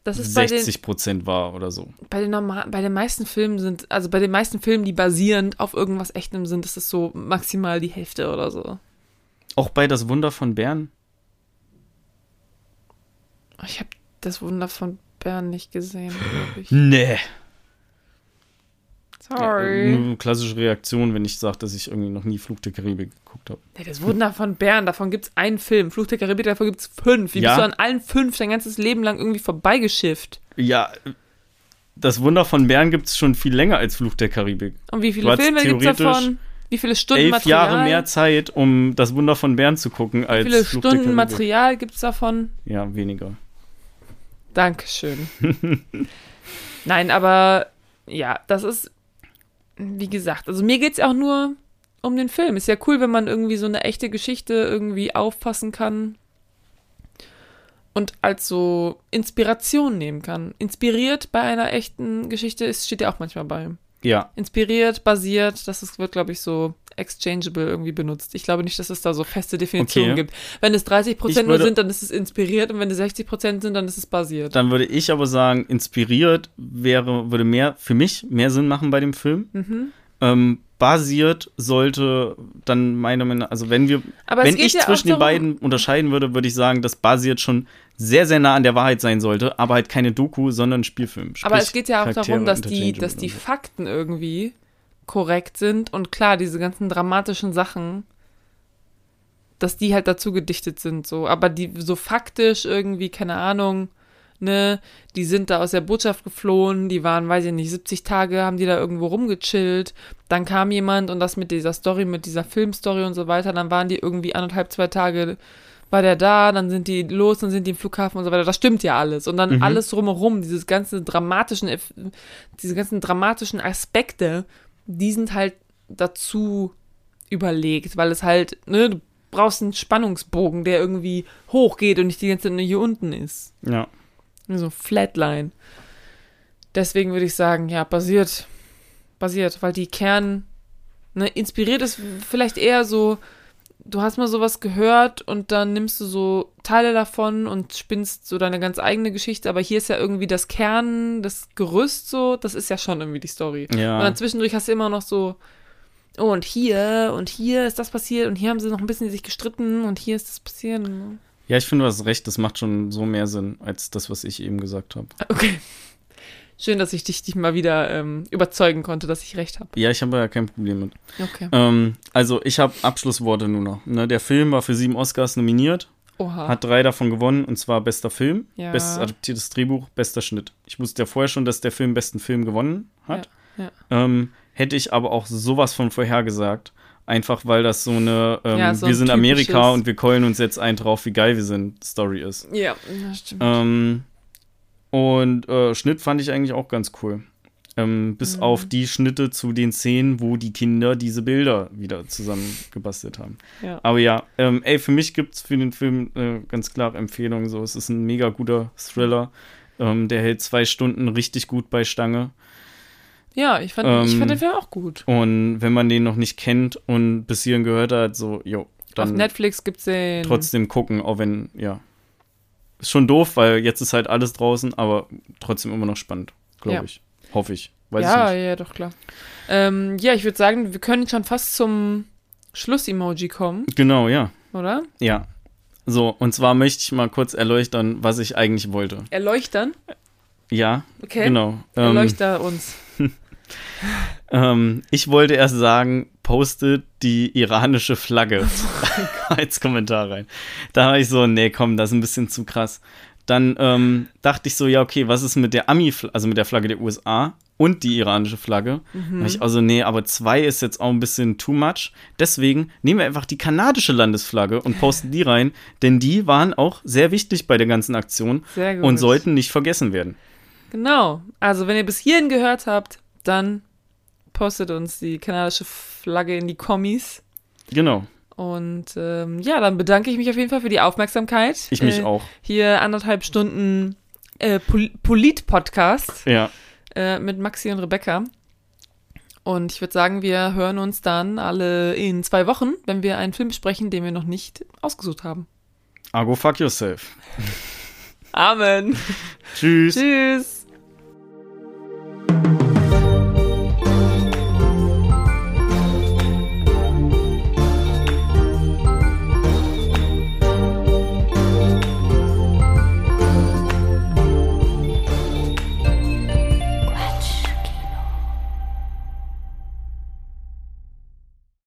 Das ist bei den, 60% wahr oder so. bei den normal, bei den meisten Filmen sind, also bei den meisten Filmen, die basierend auf irgendwas echtem sind, ist es so maximal die Hälfte oder so. Auch bei Das Wunder von Bern. Ich habe das Wunder von Bern nicht gesehen, glaube ich. Nee. Sorry. Nur klassische Reaktion, wenn ich sage, dass ich irgendwie noch nie Flug der Karibik geguckt habe. Nee, das Wunder von Bern, davon gibt es einen Film. Fluch der Karibik, davon gibt es fünf. Wie Ja. bist du an allen fünf dein ganzes Leben lang irgendwie vorbeigeschifft? Ja, das Wunder von Bern gibt es schon viel länger als Fluch der Karibik. Und wie viele Filme gibt es davon? Wie viele Stunden Elf Material? Jahre mehr Zeit, um das Wunder von Bern zu gucken, wie als viele Fluch Stunden. Material gibt es davon? Ja, weniger. Dankeschön. Nein, aber ja, das ist, wie gesagt, also mir geht es auch nur um den Film. Ist ja cool, wenn man irgendwie so eine echte Geschichte irgendwie auffassen kann und als so Inspiration nehmen kann. Inspiriert bei einer echten Geschichte ist, steht ja auch manchmal bei. Ja, Inspiriert, basiert, das ist, wird, glaube ich, so exchangeable irgendwie benutzt. Ich glaube nicht, dass es da so feste Definitionen Okay. gibt. Wenn es 30 Ich Prozent nur sind, dann ist es inspiriert und wenn es 60 Prozent sind, dann ist es basiert. dann würde ich aber sagen, inspiriert wäre, würde mehr, für mich mehr Sinn machen bei dem Film. Mhm. Ähm, basiert sollte dann meiner Meinung nach, also wenn wir, Aber wenn ich ja zwischen den beiden unterscheiden würde, würde ich sagen, dass basiert schon sehr, sehr nah an der Wahrheit sein sollte, aber halt keine Doku, sondern Spielfilm. Aber Sprich, es geht ja auch Charaktere darum, dass die, dass die. Fakten irgendwie korrekt sind und klar, diese ganzen dramatischen Sachen, dass die halt dazu gedichtet sind, so. Aber die so faktisch irgendwie, keine Ahnung, ne, die sind da aus der Botschaft geflohen, die waren, weiß ich nicht, 70 Tage haben die da irgendwo rumgechillt. Dann kam jemand und das mit dieser Story, mit dieser Filmstory und so weiter, dann waren die irgendwie anderthalb, zwei Tage war der da, dann sind die los, dann sind die im Flughafen und so weiter. Das stimmt ja alles. Und dann Mhm. alles drumherum, dieses ganze dramatischen, diese ganzen dramatischen Aspekte, die sind halt dazu überlegt, weil es halt, ne, du brauchst einen Spannungsbogen, der irgendwie hochgeht und nicht die ganze Zeit nur hier unten ist. Ja. So Flatline. Deswegen würde ich sagen, ja, basiert, basiert, weil die Kern, ne, inspiriert ist vielleicht eher so, du hast mal sowas gehört und dann nimmst du so Teile davon und spinnst so deine ganz eigene Geschichte, aber hier ist ja irgendwie das Kern, das Gerüst so, das ist ja schon irgendwie die Story. Und Ja. dann zwischendurch hast du immer noch so, oh, und hier, und hier ist das passiert, und hier haben sie noch ein bisschen sich gestritten, und hier ist das passiert. Ja, ich finde, du hast recht, das macht schon so mehr Sinn als das, was ich eben gesagt habe. Okay. Schön, dass ich dich, dich mal wieder ähm, überzeugen konnte, dass ich recht habe. Ja, ich habe ja kein Problem mit. Okay. Ähm, also, ich habe Abschlussworte nur noch. Ne, der Film war für sieben Oscars nominiert, Oha. hat drei davon gewonnen, und zwar bester Film, Ja. bestes adaptiertes Drehbuch, bester Schnitt. Ich wusste ja vorher schon, dass der Film besten Film gewonnen hat. Ja, Ähm, hätte ich aber auch sowas von vorhergesagt. Einfach weil das so eine ähm, Ja, so ein Wir sind Amerika und wir keulen uns jetzt ein drauf, wie geil wir sind, Story ist. ja, das stimmt. Ähm, und äh, Schnitt fand ich eigentlich auch ganz cool. Ähm, bis Mhm. auf die Schnitte zu den Szenen, wo die Kinder diese Bilder wieder zusammengebastelt haben. Ja. Aber ja, ähm, ey, für mich gibt es für den Film äh, ganz klare Empfehlungen. So, es ist ein mega guter Thriller. Ähm, der hält zwei Stunden richtig gut bei Stange. ja, ich fand, ich ähm, fand den Film auch gut. Und wenn man den noch nicht kennt und bis hierhin gehört hat, so, jo, Auf dann Netflix gibt's den. trotzdem gucken, auch wenn, ja. Ist schon doof, weil jetzt ist halt alles draußen, aber trotzdem immer noch spannend, glaube Ja. ich. Hoffe ich. Weiß ja, ich ja, doch, klar. Ähm, ja, ich würde sagen, wir können schon fast zum Schluss-Emoji kommen, Genau, ja. oder? Ja. So, und zwar möchte ich mal kurz erleuchtern, was ich eigentlich wollte. Erleuchtern. Ja, Okay. genau. Ähm, Erleuchter uns. Ähm, ich wollte erst sagen, postet die iranische Flagge als Kommentar rein. Da war ich so, nee, komm, das ist ein bisschen zu krass. Dann ähm, dachte ich so, ja, okay, was ist mit der Ami, also mit der Flagge der USA und die iranische Flagge? Mhm. Ich also, nee, aber zwei ist jetzt auch ein bisschen too much. Deswegen nehmen wir einfach die kanadische Landesflagge und posten die rein, denn die waren auch sehr wichtig bei der ganzen Aktion und sollten nicht vergessen werden. Genau. Also, wenn ihr bis hierhin gehört habt, dann postet uns die kanadische Flagge in die Kommis. Genau, Und ähm, ja, dann bedanke ich mich auf jeden Fall für die Aufmerksamkeit. ich mich äh, auch. Hier anderthalb Stunden äh, Pol Polit-Podcast Ja, äh, mit Maxi und Rebecca. Und ich würde sagen, wir hören uns dann alle in zwei Wochen, wenn wir einen Film besprechen, den wir noch nicht ausgesucht haben. Argo fuck yourself. Amen. Tschüss. Tschüss.